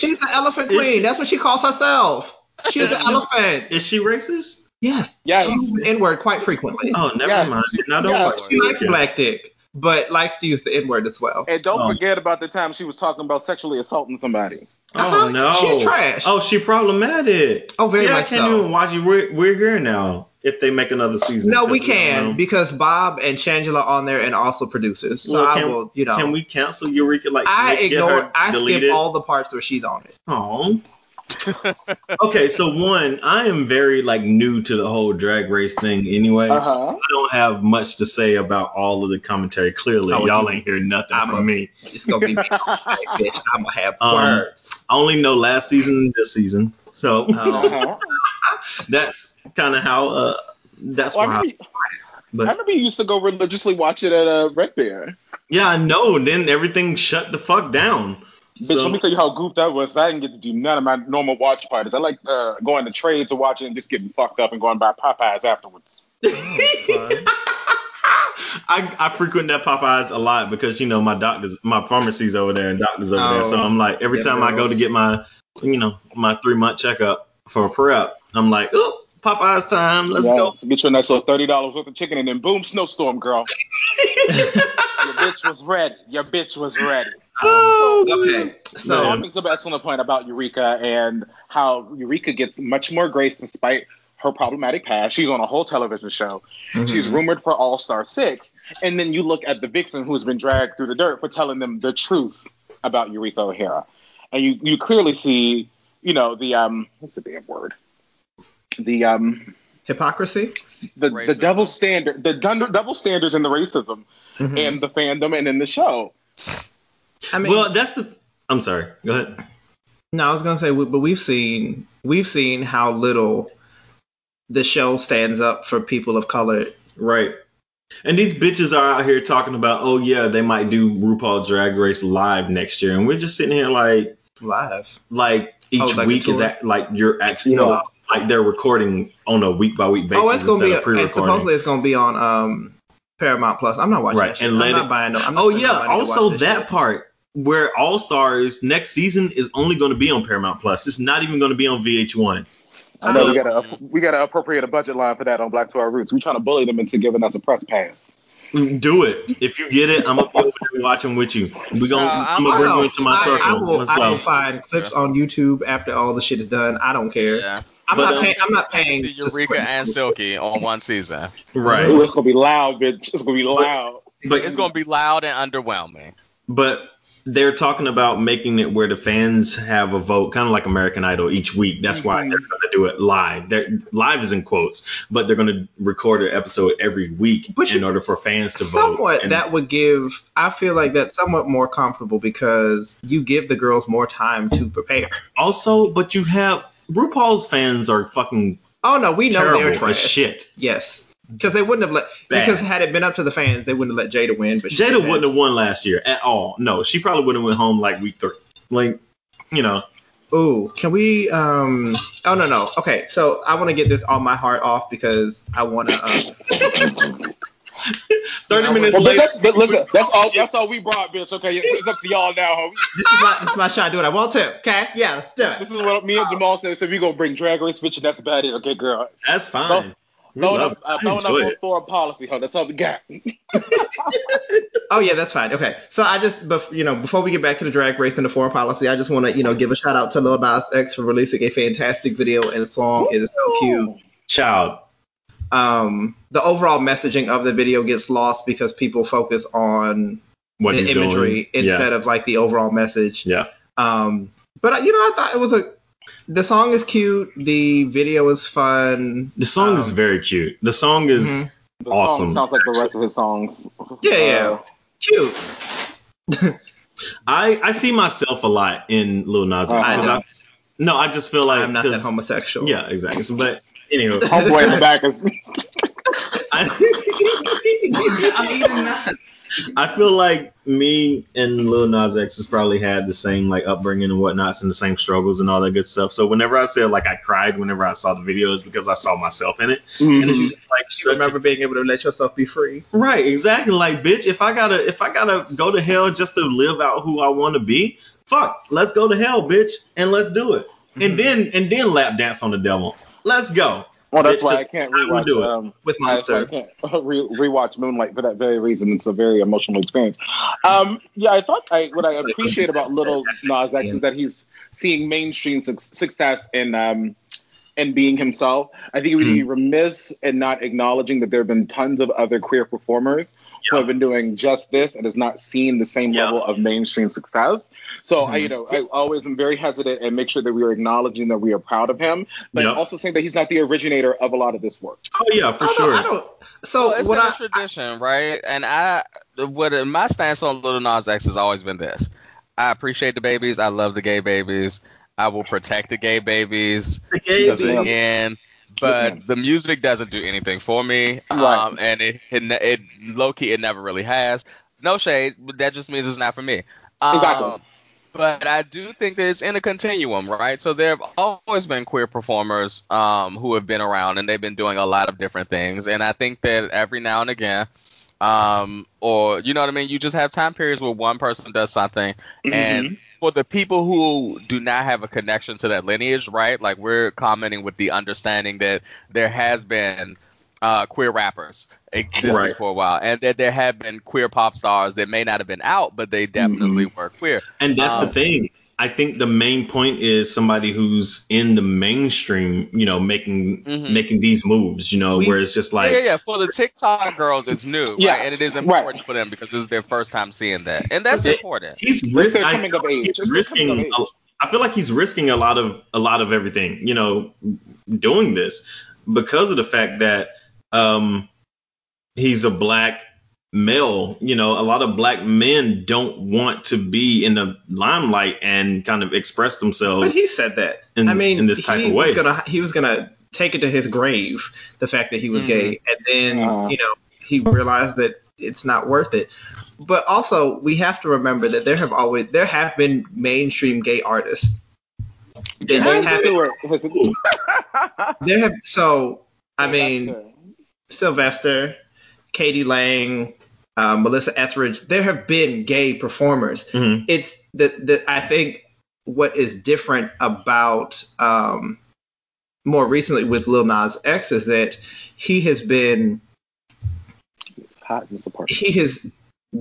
[SPEAKER 1] She's the elephant queen.
[SPEAKER 4] she-
[SPEAKER 1] That's what she calls herself. She's an elephant.
[SPEAKER 4] Is she racist?
[SPEAKER 1] Yes.
[SPEAKER 5] Yes.
[SPEAKER 1] She uses the N word quite frequently.
[SPEAKER 4] Oh, never
[SPEAKER 5] Yeah.
[SPEAKER 4] mind. I don't
[SPEAKER 5] Yeah.
[SPEAKER 4] watch
[SPEAKER 1] She likes
[SPEAKER 4] Eureka.
[SPEAKER 1] black dick, but likes to use the N word as well.
[SPEAKER 5] And don't
[SPEAKER 4] Oh.
[SPEAKER 5] forget about the time she was talking about sexually assaulting somebody.
[SPEAKER 4] Oh
[SPEAKER 1] Uh-huh.
[SPEAKER 4] no.
[SPEAKER 1] She's trash.
[SPEAKER 4] Oh, she problematic.
[SPEAKER 1] Oh, very
[SPEAKER 4] See, I can't
[SPEAKER 1] so.
[SPEAKER 4] even watch it. We're, we're here now. If they make another season.
[SPEAKER 1] No, we can because Bob and Shangela are on there and also producers. So
[SPEAKER 4] Well,
[SPEAKER 1] I
[SPEAKER 4] can-
[SPEAKER 1] will, you know,
[SPEAKER 4] Can we cancel Eureka? Like
[SPEAKER 1] I
[SPEAKER 4] get
[SPEAKER 1] ignore, I skip
[SPEAKER 4] deleted?
[SPEAKER 1] all the parts where she's on it.
[SPEAKER 4] Aw. Okay, so one, I am very like new to the whole drag race thing anyway.
[SPEAKER 5] Uh huh.
[SPEAKER 4] I don't have much to say about all of the commentary. Clearly,
[SPEAKER 1] Oh,
[SPEAKER 4] y'all ain't hear nothing
[SPEAKER 1] I'm
[SPEAKER 4] from
[SPEAKER 1] a-
[SPEAKER 4] me.
[SPEAKER 1] It's gonna be me bitch. I'm gonna have
[SPEAKER 4] Um,
[SPEAKER 1] words.
[SPEAKER 4] I only know last season, and this season, so.
[SPEAKER 5] Uh-huh.
[SPEAKER 4] that's kind of how. Uh, that's
[SPEAKER 5] Well, I
[SPEAKER 4] why.
[SPEAKER 5] remember, I
[SPEAKER 4] But
[SPEAKER 5] remember you used to go religiously watch it at uh, Red Bear.
[SPEAKER 4] yeah, I know. Then everything shut the fuck down.
[SPEAKER 5] Bitch,
[SPEAKER 4] So-
[SPEAKER 5] let me tell you how goofed I was. I didn't get to do none of my normal watch parties. I like uh, going to trade to watch it and just getting fucked up and going by Popeyes afterwards.
[SPEAKER 4] I, I frequent that Popeyes a lot because you know my doctors, my pharmacy's over there and doctors over there.
[SPEAKER 1] Oh,
[SPEAKER 4] So I'm like every
[SPEAKER 1] yeah,
[SPEAKER 4] time I go to get my, you know, my three month checkup for prep, I'm like, oh, Popeyes time, let's go.
[SPEAKER 5] Yes, Get your next little thirty dollars worth of chicken and then boom, snowstorm, girl. Your bitch was ready. Your bitch was ready.
[SPEAKER 1] Oh, okay,
[SPEAKER 5] So
[SPEAKER 1] so
[SPEAKER 5] I think it's an excellent point about Eureka and how Eureka gets much more grace despite her problematic past. She's on a whole television show.
[SPEAKER 1] Mm-hmm.
[SPEAKER 5] She's rumored for All Star Six, and then you look at the vixen who's been dragged through the dirt for telling them the truth about Eureka O'Hara, and you you clearly see, you know, the um, what's the damn word? The um,
[SPEAKER 1] hypocrisy.
[SPEAKER 5] the the double standard, the dun- double standards in the racism
[SPEAKER 1] Mhm.
[SPEAKER 5] in the fandom and in the show.
[SPEAKER 1] I mean,
[SPEAKER 4] well, that's the. I'm sorry. Go ahead.
[SPEAKER 1] No, I was gonna say, but we've seen we've seen how little the show stands up for people of color.
[SPEAKER 4] Right. And these bitches are out here talking about, oh yeah, they might do RuPaul Drag Race live next year, and we're just sitting here like,
[SPEAKER 1] Live.
[SPEAKER 4] like each
[SPEAKER 1] Oh, like
[SPEAKER 4] week is
[SPEAKER 1] tour?
[SPEAKER 4] that like you're actually
[SPEAKER 5] Yeah.
[SPEAKER 4] no, like they're recording on a week by week basis
[SPEAKER 1] oh, it's gonna
[SPEAKER 4] instead
[SPEAKER 1] be.
[SPEAKER 4] of
[SPEAKER 1] And
[SPEAKER 4] pre-recording.
[SPEAKER 1] supposedly it's gonna be on um Paramount Plus. I'm not watching
[SPEAKER 4] Right,
[SPEAKER 1] that shit.
[SPEAKER 4] and
[SPEAKER 1] I'm
[SPEAKER 4] it-
[SPEAKER 1] not buying no. I'm not
[SPEAKER 4] Oh yeah,
[SPEAKER 1] money to watch
[SPEAKER 4] also
[SPEAKER 1] this
[SPEAKER 4] that
[SPEAKER 1] shit.
[SPEAKER 4] part where All Stars next season is only going to be on Paramount Plus. It's not even going to be on VH1.
[SPEAKER 5] I know
[SPEAKER 1] So-
[SPEAKER 5] we gotta we gotta appropriate a budget line for that on Black to Our Roots. We're trying to bully them into giving us a press pass.
[SPEAKER 4] Do it. If you get it, I'm gonna be over there watching with you. We gonna,
[SPEAKER 3] No,
[SPEAKER 4] I'm,
[SPEAKER 3] I'm-
[SPEAKER 4] gonna bring
[SPEAKER 1] I,
[SPEAKER 4] you into my
[SPEAKER 1] I,
[SPEAKER 4] circle.
[SPEAKER 1] I will, I will find clips on YouTube after all the shit is done. I don't care.
[SPEAKER 3] Yeah.
[SPEAKER 1] I'm
[SPEAKER 4] But,
[SPEAKER 1] not
[SPEAKER 4] um,
[SPEAKER 1] paying. I'm not paying.
[SPEAKER 3] See
[SPEAKER 1] to
[SPEAKER 3] Eureka and Silky on one season.
[SPEAKER 4] Right.
[SPEAKER 5] Ooh, it's gonna be loud, bitch. It's gonna be loud.
[SPEAKER 4] But
[SPEAKER 3] It's gonna be loud and underwhelming.
[SPEAKER 4] But they're talking about making it where the fans have a vote, kind of like American Idol each week. That's why
[SPEAKER 5] Mhm.
[SPEAKER 4] they're going to do it live. They're, live is in quotes, but they're going to record an episode every week
[SPEAKER 1] But
[SPEAKER 4] in
[SPEAKER 1] you-
[SPEAKER 4] order for fans to vote.
[SPEAKER 1] Somewhat that would give. I feel like that's somewhat more comfortable because you give the girls more time to prepare.
[SPEAKER 4] also, but you have RuPaul's fans are fucking
[SPEAKER 1] Oh no, we know
[SPEAKER 4] terrible
[SPEAKER 1] they're
[SPEAKER 4] as
[SPEAKER 1] trash.
[SPEAKER 4] shit.
[SPEAKER 1] Yes, because they wouldn't have let.
[SPEAKER 4] Bad.
[SPEAKER 1] Because had it been up to the fans, they wouldn't have let Jaida win. But Jaida
[SPEAKER 4] wouldn't have won last year at all. No, she probably wouldn't have went home like week three. Like, you know,
[SPEAKER 1] Ooh, can we? Um. Oh no no. Okay, so I want to get this on my heart off because I want to. Um,
[SPEAKER 4] 30
[SPEAKER 1] Yeah,
[SPEAKER 4] minutes
[SPEAKER 5] Well, but
[SPEAKER 4] later.
[SPEAKER 5] that's, but listen, that's all. That's all we brought, bitch. Okay, it's up to y'all now, homie.
[SPEAKER 1] this is my this is my shot. Do it. I want to. Okay. Yeah. Let's do it.
[SPEAKER 5] This is what me and Jamal said. So we gonna bring Drag Race, bitch, and that's about it. Okay, girl.
[SPEAKER 4] That's fine. We
[SPEAKER 5] Throwing up,
[SPEAKER 4] it.
[SPEAKER 5] uh, throwing up
[SPEAKER 4] enjoy
[SPEAKER 5] on foreign policy, huh? That's all we got.
[SPEAKER 1] Oh yeah, that's fine. Okay. So I just, bef- you know, before we get back to the drag race and the foreign policy, I just want to, you know, give a shout out to Lil Nas X for releasing a fantastic video and song. It is so cute.
[SPEAKER 4] Child.
[SPEAKER 1] Um, the overall messaging of the video gets lost because people focus on
[SPEAKER 4] What
[SPEAKER 1] the imagery
[SPEAKER 4] doing.
[SPEAKER 1] instead of like the overall message.
[SPEAKER 4] Yeah.
[SPEAKER 1] Um, but you know, I thought it was a. The song is cute. The video is fun.
[SPEAKER 4] The song is
[SPEAKER 1] Um,
[SPEAKER 4] very cute. The song is
[SPEAKER 1] Mhm.
[SPEAKER 5] The
[SPEAKER 4] Awesome.
[SPEAKER 5] Song sounds like the rest of his songs.
[SPEAKER 1] Yeah, yeah.
[SPEAKER 5] Uh,
[SPEAKER 1] Cute.
[SPEAKER 4] I I see myself a lot in Lil Nas
[SPEAKER 5] Uh-huh.
[SPEAKER 1] I
[SPEAKER 4] 'cause
[SPEAKER 1] don't.
[SPEAKER 4] no, I just feel like
[SPEAKER 1] I'm not that
[SPEAKER 4] 'cause-
[SPEAKER 1] homosexual.
[SPEAKER 4] Yeah, exactly. So, but anyway,
[SPEAKER 5] Homeboy in the back is.
[SPEAKER 1] I'm
[SPEAKER 4] I,
[SPEAKER 1] eating nuts.
[SPEAKER 4] I feel like me and Lil Nas X has probably had the same like upbringing and whatnots and the same struggles and all that good stuff. So whenever I said like I cried whenever I saw the videos because I saw myself in it, and it's just like
[SPEAKER 1] You remember being able to let yourself be free.
[SPEAKER 4] Right, exactly. Like, bitch, if I gotta if I gotta go to hell just to live out who I want to be, fuck, let's go to hell, bitch, and let's do it.
[SPEAKER 1] Mm-hmm.
[SPEAKER 4] And then and then lap dance on the devil. Let's go.
[SPEAKER 5] Well, that's why I can't rewatch.
[SPEAKER 4] do it.
[SPEAKER 5] Um,
[SPEAKER 1] With
[SPEAKER 5] why I can't re- rewatch Moonlight for that very reason. It's a very emotional experience. Um, yeah, I thought I what I appreciate about Little Nas X is that he's seeing mainstream suc- success in um in being himself. I think it would be remiss in not acknowledging that there have been tons of other queer performers who have been doing just this and has not seen the same
[SPEAKER 4] Yeah.
[SPEAKER 5] level of mainstream success. So I,
[SPEAKER 4] Mhm.
[SPEAKER 5] you know, I always am very hesitant and make sure that we are acknowledging that we are proud of him, but
[SPEAKER 4] Yeah.
[SPEAKER 5] also saying that he's not the originator of a lot of this work.
[SPEAKER 4] Oh yeah, for
[SPEAKER 1] no,
[SPEAKER 4] sure.
[SPEAKER 1] I don't. So
[SPEAKER 3] Well, it's
[SPEAKER 1] what
[SPEAKER 3] in
[SPEAKER 1] I
[SPEAKER 3] a tradition, right? And I, what my stance on Little Nas X has always been this: I appreciate the babies. I love the gay babies. I will protect the gay babies
[SPEAKER 4] The
[SPEAKER 3] to
[SPEAKER 4] gay
[SPEAKER 3] the
[SPEAKER 5] ma'am.
[SPEAKER 3] end. But the music doesn't do anything for me,
[SPEAKER 5] Right.
[SPEAKER 3] um, and it, it, it low key it never really has. No shade, but that just means it's not for me. Um,
[SPEAKER 5] Exactly.
[SPEAKER 3] But I do think that it's in a continuum, right? So there have always been queer performers um, who have been around, and they've been doing a lot of different things. And I think that every now and again, um, or you know what I mean, you just have time periods where one person does something, and for the people who do not have a connection to that lineage, right? Like we're commenting with the understanding that there has been uh, queer rappers existing
[SPEAKER 4] Right.
[SPEAKER 3] for a while, and that there have been queer pop stars that may not have been out, but they definitely were queer.
[SPEAKER 4] And that's
[SPEAKER 3] Um,
[SPEAKER 4] the thing. I think the main point is somebody who's in the mainstream, you know, making
[SPEAKER 3] Mhm.
[SPEAKER 4] making these moves, you know,
[SPEAKER 1] We-
[SPEAKER 4] where it's just like
[SPEAKER 3] yeah, yeah, yeah. For the TikTok girls, it's new, right? And it is
[SPEAKER 5] right.
[SPEAKER 3] important for them because this is their first time seeing that, and that's
[SPEAKER 4] It-
[SPEAKER 3] important.
[SPEAKER 4] he's
[SPEAKER 5] It's
[SPEAKER 4] risking.
[SPEAKER 5] their coming of age. It's
[SPEAKER 4] He's
[SPEAKER 5] their coming of age.
[SPEAKER 4] a- I feel like he's risking a lot of a lot of everything, you know, doing this because of the fact that um he's a black male. You know, a lot of black men don't want to be in the limelight and kind of express themselves.
[SPEAKER 1] But
[SPEAKER 4] themselves
[SPEAKER 1] he said that.
[SPEAKER 4] in,
[SPEAKER 1] I mean,
[SPEAKER 4] in this type
[SPEAKER 1] he
[SPEAKER 4] of way.
[SPEAKER 1] Was gonna, he was gonna take it to his grave, the fact that he was
[SPEAKER 3] Mhm.
[SPEAKER 1] gay, and then
[SPEAKER 5] Uh.
[SPEAKER 1] you know he realized that it's not worth it. But also, we have to remember that there have always there have been mainstream gay artists. There
[SPEAKER 5] James
[SPEAKER 1] have,
[SPEAKER 5] Stewart has a-
[SPEAKER 1] there have so I mean
[SPEAKER 5] That's
[SPEAKER 1] Sylvester, k.d. lang, uh, Melissa Etheridge. There have been gay performers.
[SPEAKER 4] Mhm.
[SPEAKER 1] It's that that I think what is different about um, more recently with Lil Nas X is that he has been
[SPEAKER 5] Hot disappointment.
[SPEAKER 1] he has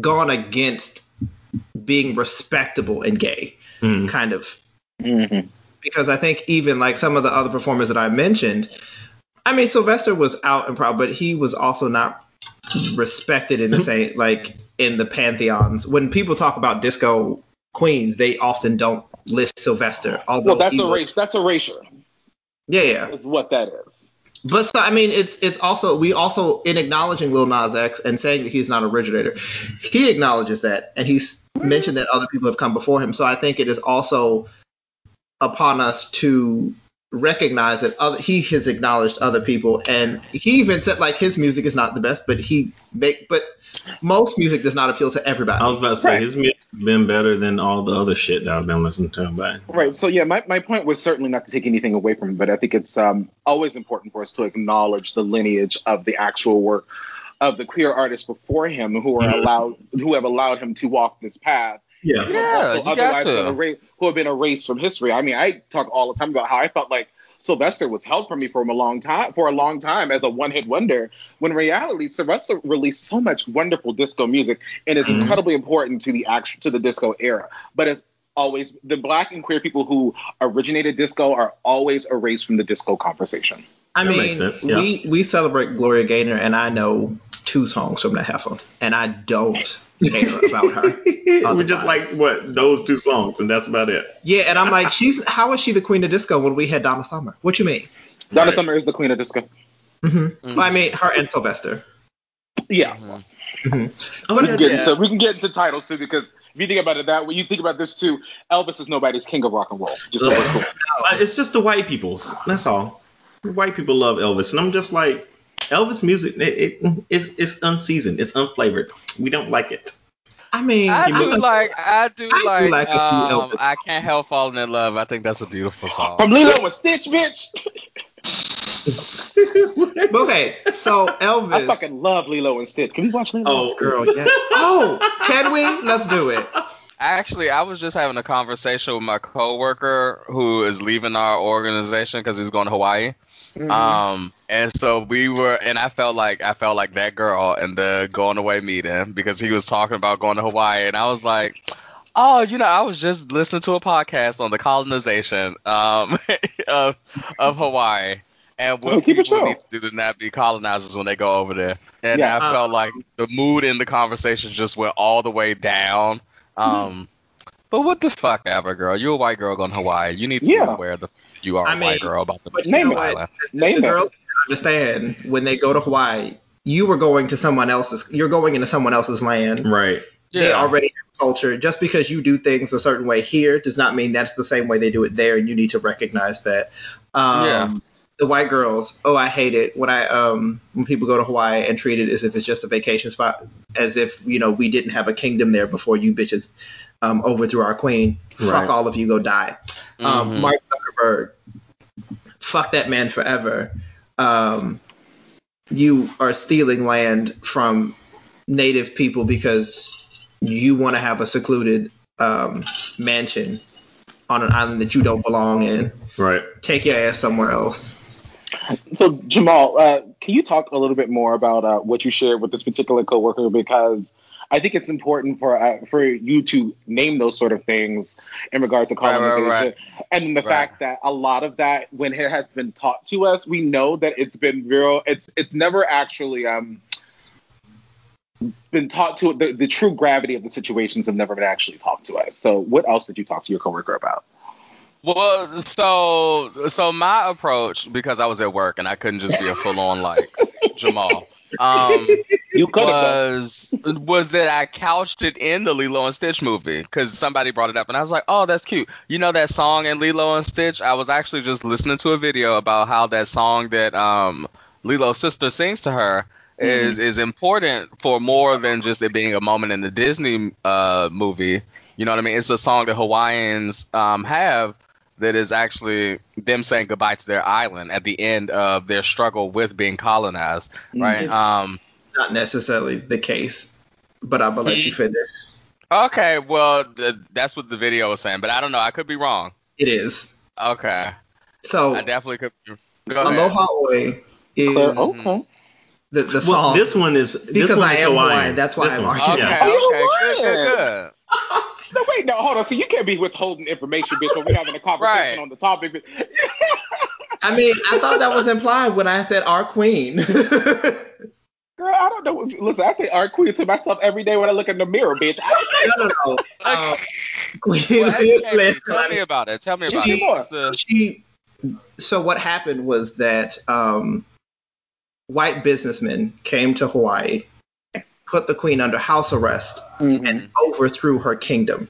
[SPEAKER 1] gone against being respectable and gay,
[SPEAKER 4] Mm.
[SPEAKER 1] kind of.
[SPEAKER 5] Mm-hmm.
[SPEAKER 1] Because I think even like some of the other performers that I mentioned, I mean Sylvester was out and proud, but he was also not respected in the mm-hmm. same like in the pantheons. When people talk about disco queens, they often don't list Sylvester. Although
[SPEAKER 5] Well, that's a race. That's erasure.
[SPEAKER 1] Yeah, yeah.
[SPEAKER 5] Is what that is.
[SPEAKER 1] But so, I mean, it's it's also we also in acknowledging Lil Nas X and saying that he's not an originator, he acknowledges that and he's mentioned that other people have come before him. So I think it is also upon us to recognize that other he has acknowledged other people and he even said like his music is not the best, but he make but most music does not appeal to everybody.
[SPEAKER 4] I was about to say
[SPEAKER 5] Right.
[SPEAKER 4] his music's been better than all the other shit that I've been listening to. But
[SPEAKER 5] Right. So yeah, my, my point was certainly not to take anything away from him, but I think it's um, always important for us to acknowledge the lineage of the actual work of the queer artists before him who are
[SPEAKER 4] Mhm.
[SPEAKER 5] allowed who have allowed him to walk this path.
[SPEAKER 4] Yeah,
[SPEAKER 5] who have
[SPEAKER 3] Yeah,
[SPEAKER 5] also
[SPEAKER 3] you got
[SPEAKER 5] otherwise
[SPEAKER 3] to.
[SPEAKER 5] been erased, who have been erased from history. I mean, I talk all the time about how I felt like Sylvester was held from me for a long time for a long time as a one-hit wonder. When in reality, Sylvester released so much wonderful disco music and is
[SPEAKER 4] Mhm.
[SPEAKER 5] incredibly important to the act to the disco era. But as always, the black and queer people who originated disco are always erased from the disco conversation.
[SPEAKER 1] I
[SPEAKER 4] That
[SPEAKER 1] mean,
[SPEAKER 4] makes sense, yeah.
[SPEAKER 1] we we celebrate Gloria Gaynor and I know two songs from that heifer and I don't care about her.
[SPEAKER 4] we just like what those two songs, and that's about it.
[SPEAKER 1] Yeah, and I'm like, she's how is she the queen of disco when we had Donna Summer? What you mean?
[SPEAKER 5] Donna
[SPEAKER 4] Right.
[SPEAKER 5] Summer is the queen of disco.
[SPEAKER 1] hmm
[SPEAKER 3] Mhm.
[SPEAKER 1] Well, I mean, her and Sylvester.
[SPEAKER 5] Yeah.
[SPEAKER 3] Mhm.
[SPEAKER 4] Oh,
[SPEAKER 5] we can get
[SPEAKER 3] yeah.
[SPEAKER 5] into we can get into titles too because if you think about it that way, you think about this too. Elvis is nobody's king of rock and roll. Just so we're clear.
[SPEAKER 4] Uh, It's just the white people's. That's all. White people love Elvis, and I'm just like, Elvis music, it, it it's, it's unseasoned, it's unflavored. We don't like it.
[SPEAKER 1] I mean,
[SPEAKER 3] I do
[SPEAKER 1] a-
[SPEAKER 3] like I do
[SPEAKER 1] I do
[SPEAKER 3] like,
[SPEAKER 1] like a few
[SPEAKER 3] um,
[SPEAKER 1] Elvis.
[SPEAKER 3] I can't help falling in love. I think that's a beautiful song.
[SPEAKER 5] From Lilo and Stitch, bitch.
[SPEAKER 1] okay, so Elvis.
[SPEAKER 5] I fucking love Lilo and Stitch. Can we watch Lilo?
[SPEAKER 4] Oh,
[SPEAKER 1] girl, yes. Oh, can we? Let's do it.
[SPEAKER 3] Actually, I was just having a conversation with my coworker who is leaving our organization because he's going to Hawaii.
[SPEAKER 5] Mhm.
[SPEAKER 3] Um, and so we were, and I felt like I felt like that girl in the going away meeting because he was talking about going to Hawaii, and I was like, oh, you know, I was just listening to a podcast on the colonization um, of of Hawaii and what
[SPEAKER 5] Oh, keep
[SPEAKER 3] people need to do to not be colonizers when they go over there. And
[SPEAKER 5] Yeah.
[SPEAKER 3] I felt like the mood in the conversation just went all the way down. Um, but what the fuck ever, girl? You're a white girl going to Hawaii. You need to
[SPEAKER 5] Yeah.
[SPEAKER 3] be aware that you are
[SPEAKER 1] I
[SPEAKER 3] a
[SPEAKER 1] mean,
[SPEAKER 3] white girl about the
[SPEAKER 1] but you
[SPEAKER 5] Name
[SPEAKER 1] know
[SPEAKER 5] it.
[SPEAKER 3] island.
[SPEAKER 5] Name
[SPEAKER 1] the
[SPEAKER 5] it.
[SPEAKER 1] girls understand when they go to Hawaii, you were going to someone else's. You're going into someone else's land.
[SPEAKER 4] Right.
[SPEAKER 1] They
[SPEAKER 3] Yeah.
[SPEAKER 1] already have culture. Just because you do things a certain way here does not mean that's the same way they do it there, and you need to recognize that. Um,
[SPEAKER 3] Yeah.
[SPEAKER 1] The white girls, oh, I hate it when I um when people go to Hawaii and treat it as if it's just a vacation spot, as if you know we didn't have a kingdom there before you bitches um overthrew our queen.
[SPEAKER 4] Right.
[SPEAKER 1] Fuck all of you, go die. Um,
[SPEAKER 3] Mhm.
[SPEAKER 1] Mark Zuckerberg, fuck that man forever. Um, you are stealing land from native people because you want to have a secluded um, mansion on an island that you don't belong in.
[SPEAKER 4] Right.
[SPEAKER 1] Take your ass somewhere else.
[SPEAKER 5] So Jamal, uh, can you talk a little bit more about uh, what you shared with this particular coworker? Because I think it's important for uh, for you to name those sort of things in regard to
[SPEAKER 3] Right, right,
[SPEAKER 5] colonization,
[SPEAKER 3] right.
[SPEAKER 5] and the
[SPEAKER 3] Right.
[SPEAKER 5] fact that a lot of that, when it has been taught to us, we know that it's been real. It's it's never actually um been taught to the, the true gravity of the situations have never been actually talked to us. So what else did you talk to your coworker about?
[SPEAKER 3] Well, so so my approach because I was at work and I couldn't just be a full on like Jamal. Um,
[SPEAKER 5] You could
[SPEAKER 3] was was that I couched it in the Lilo and Stitch movie because somebody brought it up and I was like, oh, that's cute. You know that song in Lilo and Stitch? I was actually just listening to a video about how that song that um Lilo's sister sings to her is is important for more than just it being a moment in the Disney uh movie. You know what I mean? It's a song that Hawaiians um have that is actually them saying goodbye to their island at the end of their struggle with being colonized, right?
[SPEAKER 1] It's-
[SPEAKER 3] Um
[SPEAKER 1] Not necessarily the case, but I'm gonna let you finish.
[SPEAKER 3] Okay, well, th- that's what the video was saying, but I don't know. I could be wrong.
[SPEAKER 1] It is.
[SPEAKER 3] Okay,
[SPEAKER 1] So
[SPEAKER 3] I definitely could. Be. Go ahead.
[SPEAKER 1] Aloha 'Oe is
[SPEAKER 5] Claire, okay.
[SPEAKER 1] The the
[SPEAKER 4] Well, this one is this
[SPEAKER 1] Because
[SPEAKER 4] one
[SPEAKER 1] I
[SPEAKER 4] is
[SPEAKER 1] am
[SPEAKER 4] Hawaiian.
[SPEAKER 1] Hawaiian, that's why
[SPEAKER 4] This
[SPEAKER 1] I'm
[SPEAKER 4] one.
[SPEAKER 1] arguing.
[SPEAKER 3] Okay,
[SPEAKER 4] Yeah.
[SPEAKER 3] Okay, good, good, good.
[SPEAKER 5] No, wait, no, hold on. See, you can't be withholding information, bitch, when we're having a conversation
[SPEAKER 3] Right.
[SPEAKER 5] on the topic. But-
[SPEAKER 1] I mean, I thought that was implied when I said our queen.
[SPEAKER 5] Girl, I don't know. Listen, I say our queen to myself every day when I look in the mirror, bitch. I,
[SPEAKER 1] no, no, no. Um, Queen
[SPEAKER 3] Well, educate me.
[SPEAKER 1] Liz
[SPEAKER 3] Tell me about it. Tell me about
[SPEAKER 5] Tell
[SPEAKER 3] it.
[SPEAKER 5] more.
[SPEAKER 3] The-
[SPEAKER 1] she so what happened was that um, white businessmen came to Hawaii, put the queen under house arrest, and overthrew her kingdom.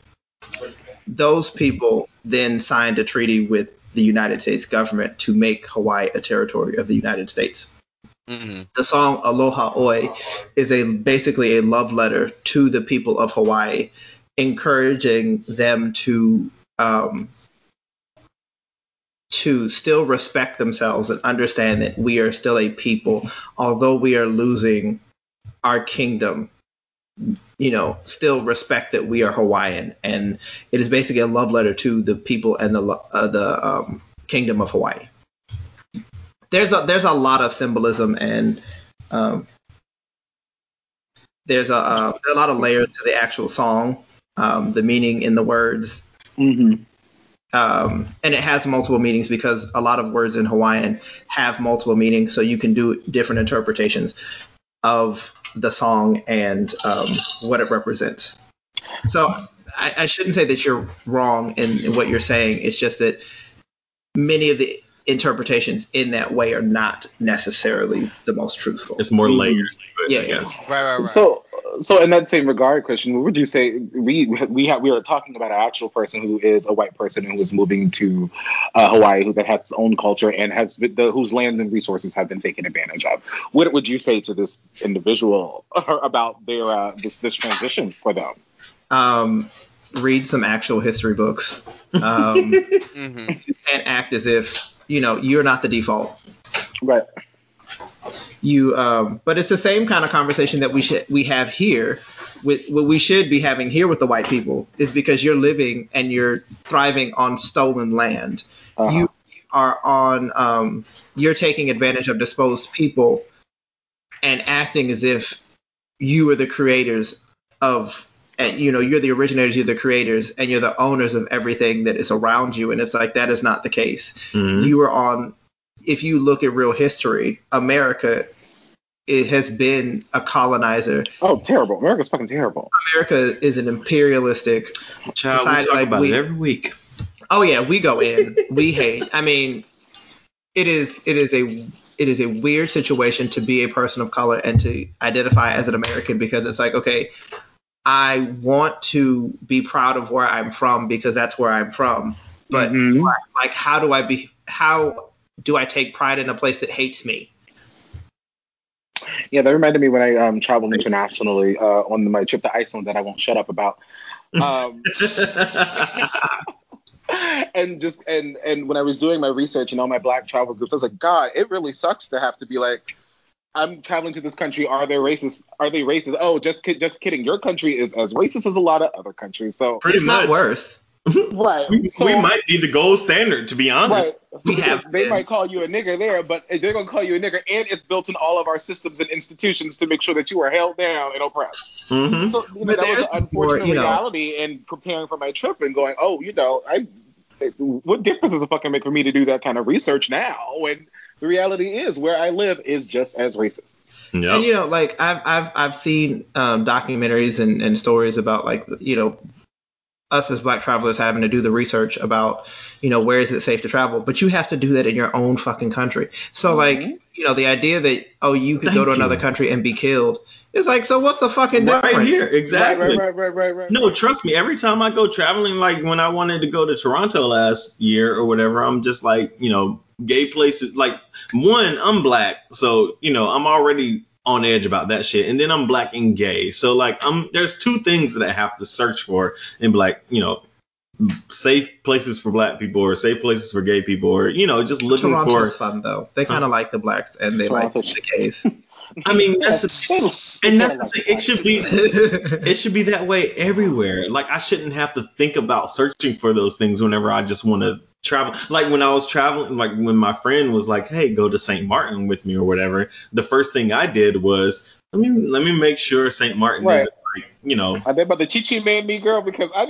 [SPEAKER 1] Those people then signed a treaty with the United States government to make Hawaii a territory of the United States.
[SPEAKER 3] Mhm.
[SPEAKER 1] The song Aloha 'Oe is a basically a love letter to the people of Hawaii, encouraging them to um, to still respect themselves and understand that we are still a people, although we are losing our kingdom. You know, still respect that we are Hawaiian, and it is basically a love letter to the people and the uh, the um, kingdom of Hawaii. There's a there's a lot of symbolism and um, there's a uh, there a lot of layers to the actual song, um, the meaning in the words,
[SPEAKER 5] mm-hmm.
[SPEAKER 1] um, and it has multiple meanings because a lot of words in Hawaiian have multiple meanings, so you can do different interpretations of the song and um, what it represents. So I, I shouldn't say that you're wrong in, in what you're saying. It's just that many of the interpretations in that way are not necessarily the most truthful.
[SPEAKER 4] It's more layers. to it,
[SPEAKER 1] Yeah,
[SPEAKER 4] I
[SPEAKER 1] yeah.
[SPEAKER 3] Right, right, right.
[SPEAKER 5] So, so in that same regard, Christian, what would you say? We we have we are talking about an actual person who is a white person who is moving to uh, Hawaii, who that has its own culture and has been, the, whose land and resources have been taken advantage of. What would you say to this individual about their uh, this this transition for them?
[SPEAKER 1] Um, read some actual history books um,
[SPEAKER 3] hmm
[SPEAKER 1] and act as if you know you're not the default.
[SPEAKER 5] Right.
[SPEAKER 1] you um but it's the same kind of conversation that we should we have here with what we should be having here with the white people is because you're living and you're thriving on stolen land
[SPEAKER 5] Uh-huh.
[SPEAKER 1] you are on um you're taking advantage of disposed people and acting as if you were the creators of and you know you're the originators you're the creators and you're the owners of everything that is around you and it's like that is not the case
[SPEAKER 4] Mhm.
[SPEAKER 1] you were on if you look at real history america it has been a colonizer
[SPEAKER 5] Oh, terrible! America's fucking terrible.
[SPEAKER 1] america is an imperialistic
[SPEAKER 4] Child, we
[SPEAKER 1] society
[SPEAKER 4] talk
[SPEAKER 1] like
[SPEAKER 4] about
[SPEAKER 1] we-
[SPEAKER 4] it every week.
[SPEAKER 1] oh yeah we go in we hate i mean it is it is a it is a weird situation to be a person of color and to identify as an american because it's like okay i want to be proud of where i'm from because that's where i'm from but
[SPEAKER 5] Mhm.
[SPEAKER 1] like how do i be how do i take pride in a place that hates me
[SPEAKER 5] Yeah, that reminded me when I um, traveled internationally uh, on my trip to Iceland that I won't shut up about. Um, and just and and when I was doing my research and all my black travel groups, I was like, God, it really sucks to have to be like, I'm traveling to this country. Are they racist? Are they racist? Oh, just kid, just kidding. Your country is as racist as a lot of other countries. So
[SPEAKER 4] Pretty
[SPEAKER 1] it's
[SPEAKER 4] much.
[SPEAKER 1] not worse
[SPEAKER 5] right,
[SPEAKER 4] We,
[SPEAKER 5] so,
[SPEAKER 4] we might be the gold standard, to be
[SPEAKER 5] Right.
[SPEAKER 4] honest.
[SPEAKER 1] We have
[SPEAKER 5] they
[SPEAKER 1] been.
[SPEAKER 5] might call you a nigger there, but they're gonna call you a nigger, and it's built in all of our systems and institutions to make sure that you are held down and oppressed.
[SPEAKER 4] hmm
[SPEAKER 5] So you know, that was an unfortunate
[SPEAKER 1] more, you know-
[SPEAKER 5] reality in preparing for my trip and going, oh, you know, I what difference does it fucking make for me to do that kind of research now when the reality is where I live is just as racist.
[SPEAKER 1] And you know, like I've I've I've seen um, documentaries and, and stories about like you know us as black travelers having to do the research about you know where is it safe to travel, but you have to do that in your own fucking country. So like
[SPEAKER 5] Mhm.
[SPEAKER 1] you know the idea that oh you could go
[SPEAKER 4] Thank
[SPEAKER 1] to another
[SPEAKER 4] you.
[SPEAKER 1] country and be killed is like so what's the fucking
[SPEAKER 4] right
[SPEAKER 1] difference?
[SPEAKER 4] here, exactly.
[SPEAKER 5] Right, right, right, right, right.
[SPEAKER 4] No, trust me. Every time I go traveling, like when I wanted to go to Toronto last year or whatever, I'm just like, you know, gay places. Like one, I'm black, so you know, I'm already on edge about that shit. And then I'm black and gay, so like, I'm there's two things that I have to search for in black, you know, safe places for black people or safe places for gay people or you know, just looking
[SPEAKER 1] Toronto's
[SPEAKER 4] for.
[SPEAKER 1] fun though. They kind of like the blacks and they like the gays.
[SPEAKER 4] I mean, that's the,
[SPEAKER 5] They-
[SPEAKER 4] and that's the thing. It should be it should be that way everywhere. Like I shouldn't have to think about searching for those things whenever I just want to travel like when I was traveling like when my friend was like, "Hey, go to St. Martin with me or whatever." The first thing I did was let me let me make sure St. Martin
[SPEAKER 5] Right.
[SPEAKER 4] isn't like, you know,
[SPEAKER 5] Are they about to Chi Chi man me, girl? Because I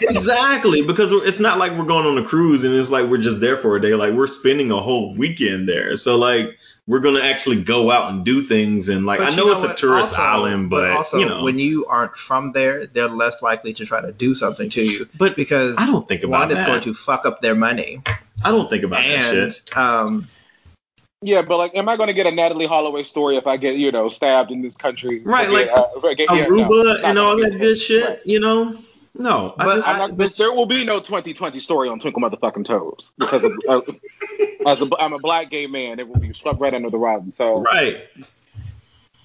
[SPEAKER 4] Exactly, because it's not like we're going on a cruise and it's like we're just there for a day. Like we're spending a whole weekend there. So like we're gonna actually go out and do things and like
[SPEAKER 1] But
[SPEAKER 4] I
[SPEAKER 1] you
[SPEAKER 4] know, it's a tourist
[SPEAKER 1] Also-
[SPEAKER 4] island, but,
[SPEAKER 1] also
[SPEAKER 4] you know,
[SPEAKER 1] when you aren't from there, they're less likely to try to do something to you
[SPEAKER 4] but
[SPEAKER 1] because
[SPEAKER 4] I don't think about
[SPEAKER 1] one is going to fuck up their money,
[SPEAKER 4] I don't think about that shit.
[SPEAKER 1] um,
[SPEAKER 5] Yeah, but like, am I going to get a Natalee Holloway story if I get, you know, stabbed in this country?
[SPEAKER 4] Right,
[SPEAKER 5] Or
[SPEAKER 4] like
[SPEAKER 5] uh, or get- yeah, no,
[SPEAKER 4] Aruba
[SPEAKER 5] it's
[SPEAKER 4] and all that good shit,
[SPEAKER 5] Right.
[SPEAKER 4] you know. No, I
[SPEAKER 1] But
[SPEAKER 4] just
[SPEAKER 5] I'm not, but there will be no 2020 story on Twinkle Motherfucking Toes because of, uh, as a, I'm a black gay man, it will be swept right under the rug. So
[SPEAKER 4] right.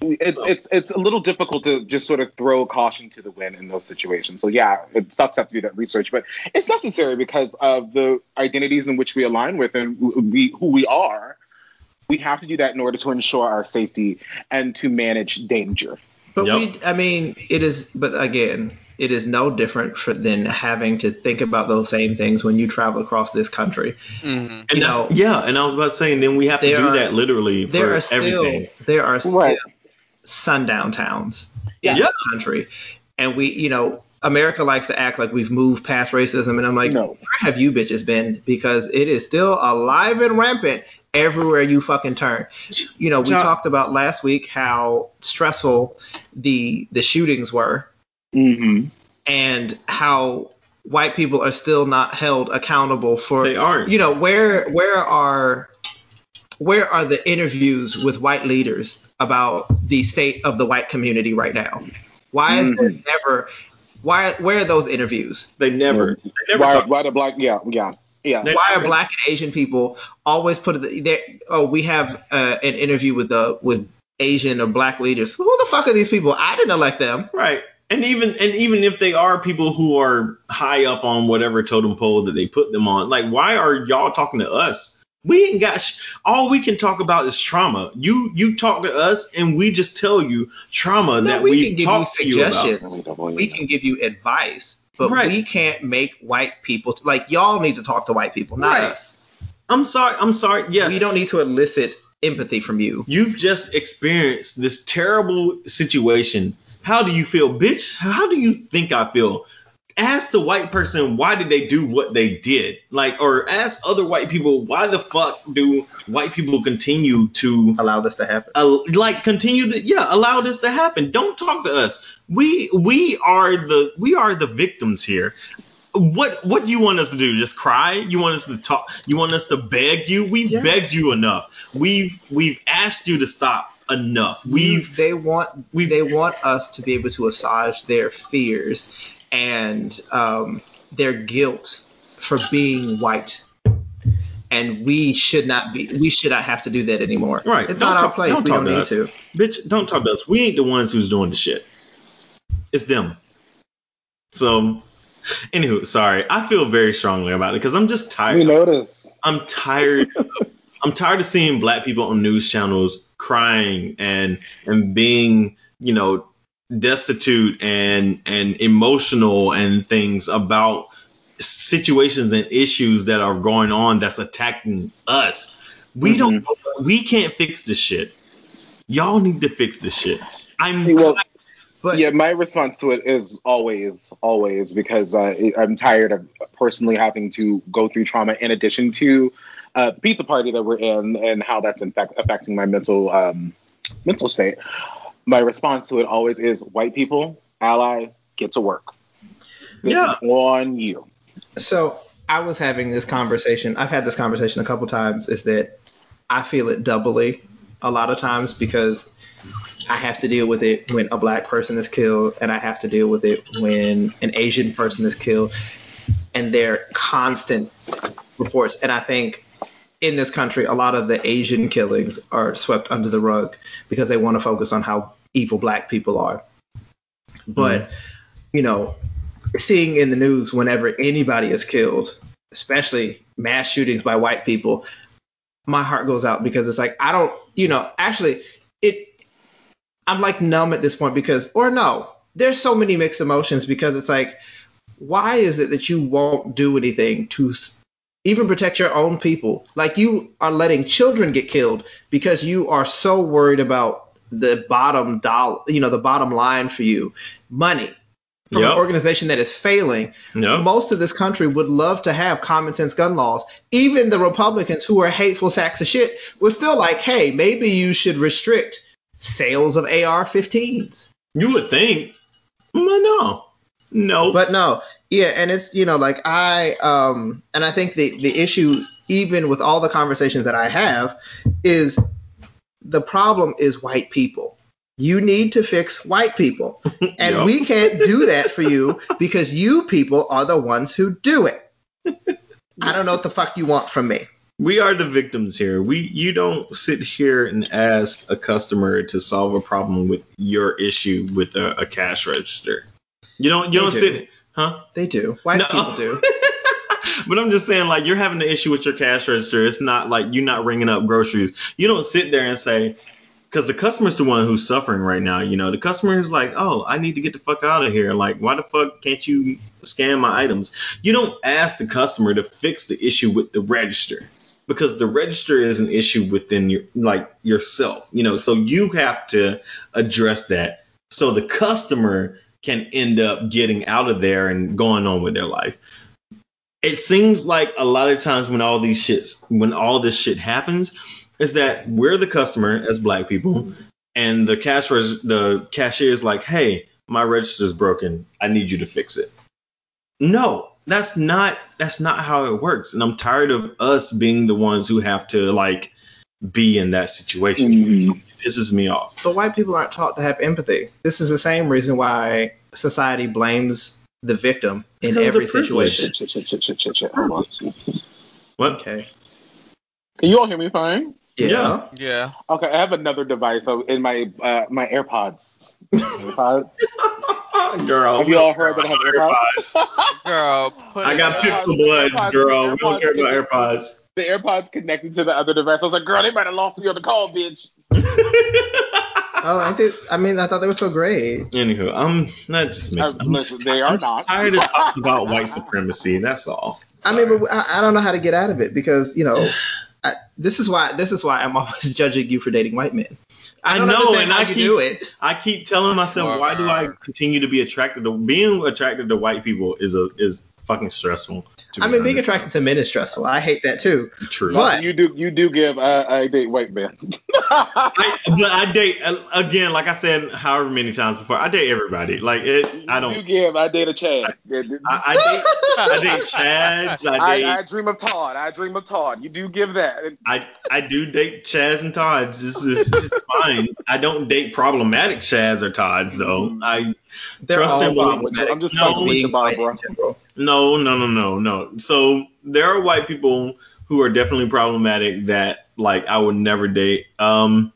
[SPEAKER 5] it's it's it's a little difficult to just sort of throw caution to the wind in those situations. So yeah, it sucks to have to do that research, but it's necessary because of the identities in which we align with and we who we are. We have to do that in order to ensure our safety and to manage danger.
[SPEAKER 1] But
[SPEAKER 4] Yep.
[SPEAKER 1] we, I mean, it is. But again, it is no different for, than having to think about those same things when you travel across this country.
[SPEAKER 3] Mhm.
[SPEAKER 4] And
[SPEAKER 1] You know,
[SPEAKER 4] yeah, and I was about to say, and then we have to do
[SPEAKER 1] are-
[SPEAKER 4] that literally
[SPEAKER 1] There
[SPEAKER 4] for
[SPEAKER 1] are still
[SPEAKER 4] everything.
[SPEAKER 1] there are still
[SPEAKER 5] Right.
[SPEAKER 1] sundown towns
[SPEAKER 5] Yeah.
[SPEAKER 1] in this country, and we, you know, America likes to act like we've moved past racism, and I'm like,
[SPEAKER 5] No.
[SPEAKER 1] where have you bitches been? Because it is still alive and rampant everywhere you fucking turn. You know, we
[SPEAKER 4] Ja-
[SPEAKER 1] talked about last week how stressful the the shootings were
[SPEAKER 5] Mm-hmm.
[SPEAKER 1] and how white people are still not held accountable for
[SPEAKER 4] They aren't.
[SPEAKER 1] you know where where are where are the interviews with white leaders about the state of the white community right now why is there never why where are those interviews
[SPEAKER 4] They never, they never
[SPEAKER 5] Why,
[SPEAKER 4] talk.
[SPEAKER 5] why the black? Yeah, yeah, yeah.
[SPEAKER 1] Why are black and asian people always put it there oh we have uh, an interview with the with asian or black leaders who the fuck are these people i didn't elect them
[SPEAKER 4] Right. And even and even if they are people who are high up on whatever totem pole that they put them on, like why are y'all talking to us? We ain't got sh- all we can talk about is trauma. You you talk to us and we just tell you trauma
[SPEAKER 1] No,
[SPEAKER 4] that
[SPEAKER 1] we
[SPEAKER 4] we
[SPEAKER 1] can give you
[SPEAKER 4] talked to you about.
[SPEAKER 1] suggestions. we can give you advice, but
[SPEAKER 4] Right.
[SPEAKER 1] we can't make white people like y'all need to talk to white people, not
[SPEAKER 4] Right.
[SPEAKER 1] us.
[SPEAKER 4] I'm sorry. I'm sorry. Yes.
[SPEAKER 1] We don't need to elicit empathy from you.
[SPEAKER 4] You've just experienced this terrible situation. How do you feel, bitch? How do you think I feel? Ask the white person why did they do what they did, like, or ask other white people why the fuck do white people continue to,
[SPEAKER 1] Allow this to happen.
[SPEAKER 4] uh, like, continue to, yeah, allow this to happen. Don't talk to us. We we are the we are the victims here. What what do you want us to do? Just cry? You want us to talk? You want us to beg you? We've
[SPEAKER 1] Yes.
[SPEAKER 4] begged you enough. We've we've asked you to stop enough. We've
[SPEAKER 1] they want
[SPEAKER 4] we've-
[SPEAKER 1] they want us to be able to assuage their fears and um, their guilt for being white. And we should not be. We should not have to do that anymore.
[SPEAKER 4] right.
[SPEAKER 1] It's
[SPEAKER 4] don't
[SPEAKER 1] not our place.
[SPEAKER 4] Don't
[SPEAKER 1] We
[SPEAKER 4] talk
[SPEAKER 1] don't
[SPEAKER 4] to
[SPEAKER 1] need
[SPEAKER 4] us.
[SPEAKER 1] to.
[SPEAKER 4] Bitch, don't talk to us. We ain't the ones who's doing the shit. It's them. So, anywho, sorry. I feel very strongly about it because I'm just tired.
[SPEAKER 5] We notice.
[SPEAKER 4] I'm tired. I'm tired of seeing black people on news channels crying and and being, you know, destitute and and emotional and things about situations and issues that are going on that's attacking us. We don't. We can't fix this shit. Y'all need to fix this shit. I'm.
[SPEAKER 5] Well,
[SPEAKER 1] But
[SPEAKER 5] yeah, my response to it is always, always because uh, I'm tired of personally having to go through trauma in addition to uh, pizza party that we're in and how that's in fact affecting my mental um, mental state. My response to it always is white people, allies, get to work. This
[SPEAKER 4] Yeah.
[SPEAKER 5] on you.
[SPEAKER 1] So I was having this conversation. I've had this conversation a couple times. Is that I feel it doubly a lot of times because I have to deal with it when a black person is killed, and I have to deal with it when an Asian person is killed, and they're constant reports. And I think in this country, a lot of the Asian killings are swept under the rug because they want to focus on how evil black people are. But mm-hmm. you know, seeing in the news whenever anybody is killed, especially mass shootings by white people, my heart goes out because it's like I don't, you know, actually it I'm like numb at this point because or no, there's so many mixed emotions because it's like why is it that you won't do anything to even protect your own people. Like you are letting children get killed because you are so worried about the bottom dollar, you know, the bottom line for you, money from
[SPEAKER 4] Yep.
[SPEAKER 1] an organization that is failing.
[SPEAKER 4] Yep.
[SPEAKER 1] Most of this country would love to have common sense gun laws. Even the Republicans who are hateful sacks of shit was still like, hey, maybe you should restrict sales of AR-15s.
[SPEAKER 4] You would think, but no, no.
[SPEAKER 1] But no, yeah, and it's you know like I um and I think the the issue even with all the conversations that I have is the problem is white people. You need to fix white people. And
[SPEAKER 4] Yep.
[SPEAKER 1] we can't do that for you because you people are the ones who do it. I don't know what the fuck you want from me.
[SPEAKER 4] we are the victims here. We you don't sit here and ask a customer to solve a problem with your issue with a, a cash register. You don't you don't
[SPEAKER 1] do.
[SPEAKER 4] sit huh?
[SPEAKER 1] They do. White
[SPEAKER 4] No.
[SPEAKER 1] people do.
[SPEAKER 4] but I'm just saying, like, you're having an issue with your cash register. It's not like you're not ringing up groceries. You don't sit there and say, because the customer's the one who's suffering right now. You know, the customer is like, oh, I need to get the fuck out of here. Like, why the fuck can't you scan my items? You don't ask the customer to fix the issue with the register because the register is an issue within your like yourself. You know, so you have to address that so the customer can end up getting out of there and going on with their life. It seems like a lot of times when all these shits when all this shit happens is that we're the customer as black people and the cash res- the cashier is like hey my register's broken. I need you to fix it. No that's not that's not how it works. And i'm tired of us being the ones who have to like be in that situation
[SPEAKER 5] Mhm.
[SPEAKER 4] it pisses me off
[SPEAKER 1] But white people aren't taught to have empathy. This is the same reason why society blames the victim in
[SPEAKER 4] It's 'cause of
[SPEAKER 1] every situation.
[SPEAKER 4] What
[SPEAKER 1] Okay.
[SPEAKER 5] Can you all hear me fine?
[SPEAKER 1] Yeah.
[SPEAKER 4] Yeah.
[SPEAKER 3] Yeah.
[SPEAKER 5] Okay, I have another device so in my uh, my AirPods. AirPods.
[SPEAKER 4] girl
[SPEAKER 5] Have you all heard that I have AirPods?
[SPEAKER 3] Girl, put
[SPEAKER 4] i
[SPEAKER 3] it
[SPEAKER 4] got
[SPEAKER 3] on.
[SPEAKER 4] pixel bloods
[SPEAKER 5] AirPods,
[SPEAKER 4] girl we don't care
[SPEAKER 5] AirPods.
[SPEAKER 4] about airpods
[SPEAKER 5] the AirPods connected to the other device. I was like, girl, they might have lost me on the call, bitch.
[SPEAKER 1] Oh, I think. I mean, I thought they were so great.
[SPEAKER 4] Anywho, I'm not just mixed. I'm
[SPEAKER 5] listen,
[SPEAKER 4] just,
[SPEAKER 5] they are
[SPEAKER 4] I'm
[SPEAKER 5] not.
[SPEAKER 4] tired of talking about white supremacy. That's all.
[SPEAKER 1] I mean, but I, I don't know how to get out of it because you know, I, this is why this is why I'm always judging you for dating white men. I,
[SPEAKER 4] I know, and I keep-
[SPEAKER 1] do it.
[SPEAKER 4] I keep telling myself, why do I continue to be attracted to being attracted to white people is a is fucking stressful. to
[SPEAKER 1] I
[SPEAKER 4] be
[SPEAKER 1] mean, being attracted to men is stressful. I hate that too.
[SPEAKER 4] True.
[SPEAKER 1] But-
[SPEAKER 5] you do you do give uh, I date white men.
[SPEAKER 4] I, but I date again, like I said, however many times before. I date everybody. Like it, I
[SPEAKER 5] You do
[SPEAKER 4] don't.
[SPEAKER 5] give I date a Chad.
[SPEAKER 4] I, I date. I date Chads. I
[SPEAKER 5] I,
[SPEAKER 4] date.
[SPEAKER 5] I dream of Todd. I dream of Todd. You do give that.
[SPEAKER 4] I, I do date Chads and Tods. This is it's fine. I don't date problematic Chads or Tods though. I
[SPEAKER 1] They're
[SPEAKER 4] Trust
[SPEAKER 1] all problematic.
[SPEAKER 5] I'm just
[SPEAKER 4] No,
[SPEAKER 5] fucking with you,
[SPEAKER 1] white
[SPEAKER 5] Barbara.
[SPEAKER 4] no no no no no. So there are white people who are definitely problematic that like I would never date. Um,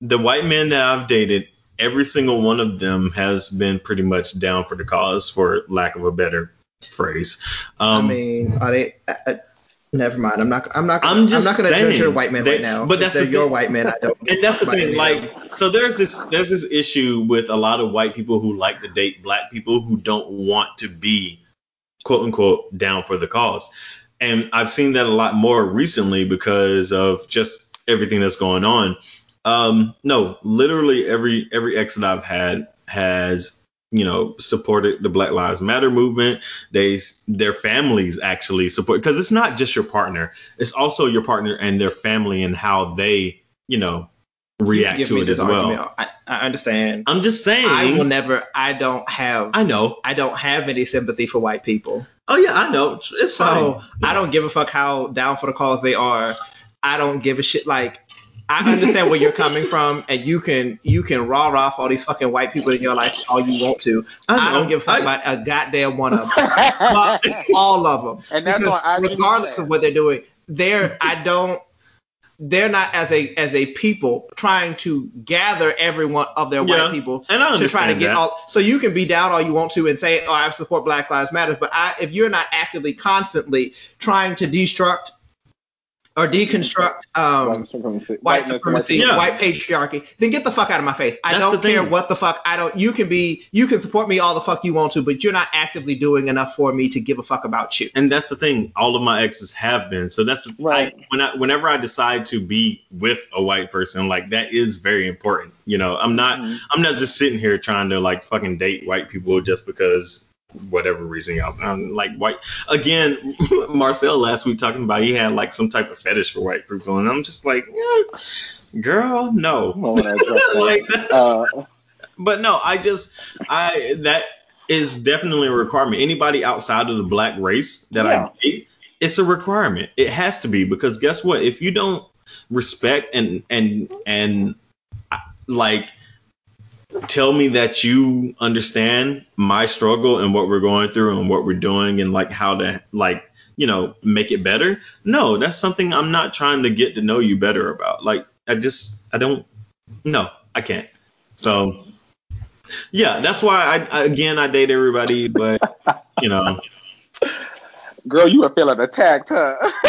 [SPEAKER 4] the white men that I've dated, every single one of them has been pretty much down for the cause, for lack of a better phrase.
[SPEAKER 1] I
[SPEAKER 4] Um,
[SPEAKER 1] mean, are they? Uh, uh, never mind. I'm not. I'm not. Gonna,
[SPEAKER 4] I'm
[SPEAKER 1] I'm,
[SPEAKER 4] just
[SPEAKER 1] not going to judge your white
[SPEAKER 4] man
[SPEAKER 1] right now.
[SPEAKER 4] but that's the
[SPEAKER 1] your white men. I don't.
[SPEAKER 4] and that's the thing like so there's this there's this issue with a lot of white people who like to date black people who don't want to be quote unquote down for the cause and i've seen that a lot more recently because of just everything that's going on um no literally every every ex that i've had has you know supported the black lives matter movement they their families actually support because it's not just your partner it's also your partner and their family and how they you know react
[SPEAKER 1] Give
[SPEAKER 4] to it as well.
[SPEAKER 1] I, I understand.
[SPEAKER 4] i'm just saying
[SPEAKER 1] I will never. I don't have.
[SPEAKER 4] I know
[SPEAKER 1] I don't have any sympathy for white people.
[SPEAKER 4] oh yeah i know it's
[SPEAKER 1] So
[SPEAKER 4] fine
[SPEAKER 1] I don't give a fuck how down for the cause they are. I don't give a shit. Like I understand where you're coming from, and you can you can raw off all these fucking white people in your life all you want to. I,
[SPEAKER 4] know.
[SPEAKER 1] don't give a fuck
[SPEAKER 4] I-
[SPEAKER 1] about a goddamn one of them. But all of them.
[SPEAKER 5] And that's
[SPEAKER 1] Because
[SPEAKER 5] why I
[SPEAKER 1] regardless of what they're doing, they're I don't. They're not as a as a people trying to gather everyone of their
[SPEAKER 4] Yeah,
[SPEAKER 1] white people
[SPEAKER 4] I
[SPEAKER 1] to try to get
[SPEAKER 4] that.
[SPEAKER 1] all. So you can be down all you want to and say, "Oh, I support Black Lives Matter," but I, if you're not actively, constantly trying to destruct or deconstruct um,
[SPEAKER 5] white supremacy,
[SPEAKER 1] white supremacy,
[SPEAKER 4] Yeah.
[SPEAKER 1] white patriarchy, then get the fuck out of my face. I
[SPEAKER 4] That's
[SPEAKER 1] don't care
[SPEAKER 4] thing.
[SPEAKER 1] what the fuck. I don't. You can be. You can support me all the fuck you want to, but you're not actively doing enough for me to give a fuck about you.
[SPEAKER 4] and that's the thing. All of my exes have been. So that's
[SPEAKER 5] Right.
[SPEAKER 4] I, when I whenever I decide to be with a white person, like that is very important. You know, I'm not
[SPEAKER 5] Mhm.
[SPEAKER 4] I'm not just sitting here trying to like fucking date white people just because whatever reason y'all I'm like white again Marcel last week talking about he had like some type of fetish for white people and I'm just like eh, girl no
[SPEAKER 5] I'm gonna wanna address that.
[SPEAKER 4] like
[SPEAKER 5] Uh,
[SPEAKER 4] but no, I just I that is definitely a requirement. Anybody outside of the black race that
[SPEAKER 5] Yeah.
[SPEAKER 4] I date, it's a requirement. It has to be because guess what? If you don't respect and and and like tell me that you understand my struggle and what we're going through and what we're doing and like how to like you know make it better? No that's something i'm not trying to get to know you better about. Like i just i don't no i can't. So yeah that's why i again i date everybody but you know.
[SPEAKER 5] Girl, you are feeling attacked, huh?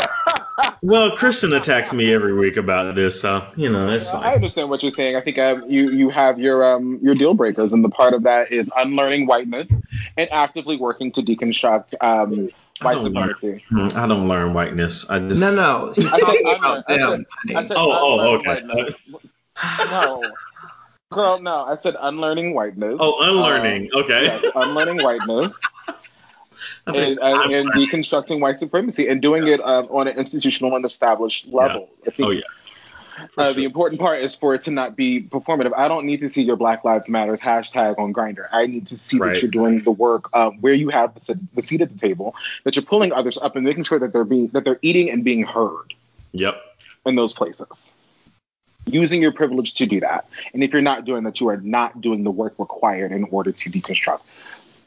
[SPEAKER 4] well christian attacks me every week about this so you know it's fine.
[SPEAKER 5] I understand what you're saying. I think um, you you have your um your deal breakers, and the part of that is unlearning whiteness and actively working to deconstruct um
[SPEAKER 4] I
[SPEAKER 5] white
[SPEAKER 4] don't learn.
[SPEAKER 5] supremacy.
[SPEAKER 4] Mm, i don't learn whiteness i just
[SPEAKER 1] No, no.
[SPEAKER 5] I said unlearn- I
[SPEAKER 1] them.
[SPEAKER 5] I said
[SPEAKER 4] Oh, oh, okay.
[SPEAKER 5] No, girl, no. I said unlearning whiteness.
[SPEAKER 4] oh unlearning okay
[SPEAKER 5] Yes, unlearning whiteness
[SPEAKER 4] I
[SPEAKER 5] and, and, deconstructing white supremacy and doing it um, on an institutional and established level. I think
[SPEAKER 4] oh yeah
[SPEAKER 5] uh,
[SPEAKER 4] sure.
[SPEAKER 5] the important part is for it to not be performative. I don't need to see your Black Lives Matters hashtag on Grindr. I need to see
[SPEAKER 4] Right.
[SPEAKER 5] that you're doing the work um, where you have the, the seat at the table, that you're pulling others up and making sure that they're being that they're eating and being heard
[SPEAKER 4] yep
[SPEAKER 5] in those places. Using your privilege to do that, and if you're not doing that, you are not doing the work required in order to deconstruct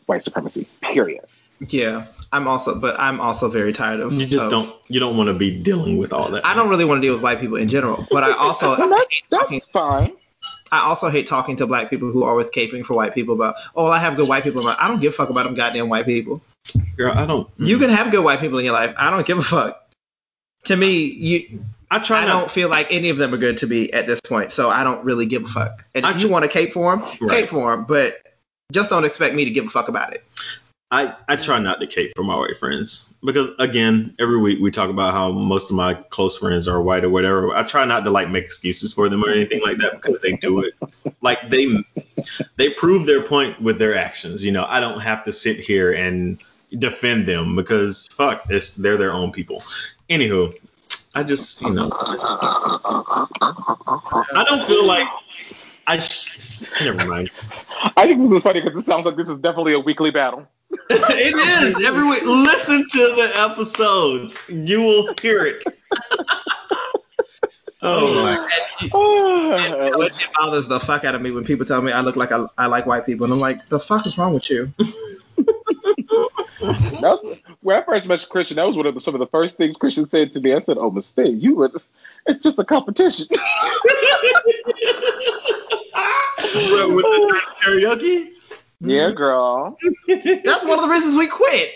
[SPEAKER 5] white supremacy. Period.
[SPEAKER 1] Yeah, I'm also, but I'm also very tired of.
[SPEAKER 4] You just
[SPEAKER 1] of-
[SPEAKER 4] don't you don't want to be dealing with all that.
[SPEAKER 1] I don't really want to deal with white people in general, but I also
[SPEAKER 5] Well, that's, that's fine.
[SPEAKER 1] I also hate talking to black people who are always caping for white people about, oh, I have good white people. I'm like, I don't give a fuck about them goddamn white people.
[SPEAKER 4] Girl, I don't.
[SPEAKER 1] You mm. can have good white people in your life. I don't give a fuck. To me, you,
[SPEAKER 4] I try
[SPEAKER 1] I
[SPEAKER 4] not.
[SPEAKER 1] don't feel like any of them are good to me at this point, so I don't really give a fuck. And
[SPEAKER 4] I
[SPEAKER 1] if
[SPEAKER 4] tr-
[SPEAKER 1] you want to cape for them,
[SPEAKER 4] Right.
[SPEAKER 1] cape for them, but just don't expect me to give a fuck about it.
[SPEAKER 4] I, I try not to cape for my white friends because again, every week we talk about how most of my close friends are white or whatever. I try not to like make excuses for them or anything like that because they do it. Like they they prove their point with their actions. You know, I don't have to sit here and defend them because fuck, it's they're their own people. Anywho, I just you know I don't feel like I sh- never mind.
[SPEAKER 5] I think this is funny because it sounds like this is definitely a weekly battle.
[SPEAKER 4] it is every week. Listen to the episodes. You will hear it. oh my
[SPEAKER 5] Ah,
[SPEAKER 1] It bothers the fuck out of me when people tell me I look like I, I like white people, and I'm like, the fuck is wrong with you?
[SPEAKER 5] That's when I first met Christian. That was one of the, some of the first things Christian said to me. I said, "Oh, mistake, you would. It's just a competition."
[SPEAKER 4] What, with the karaoke?
[SPEAKER 5] Yeah, girl.
[SPEAKER 1] That's one of the reasons we quit.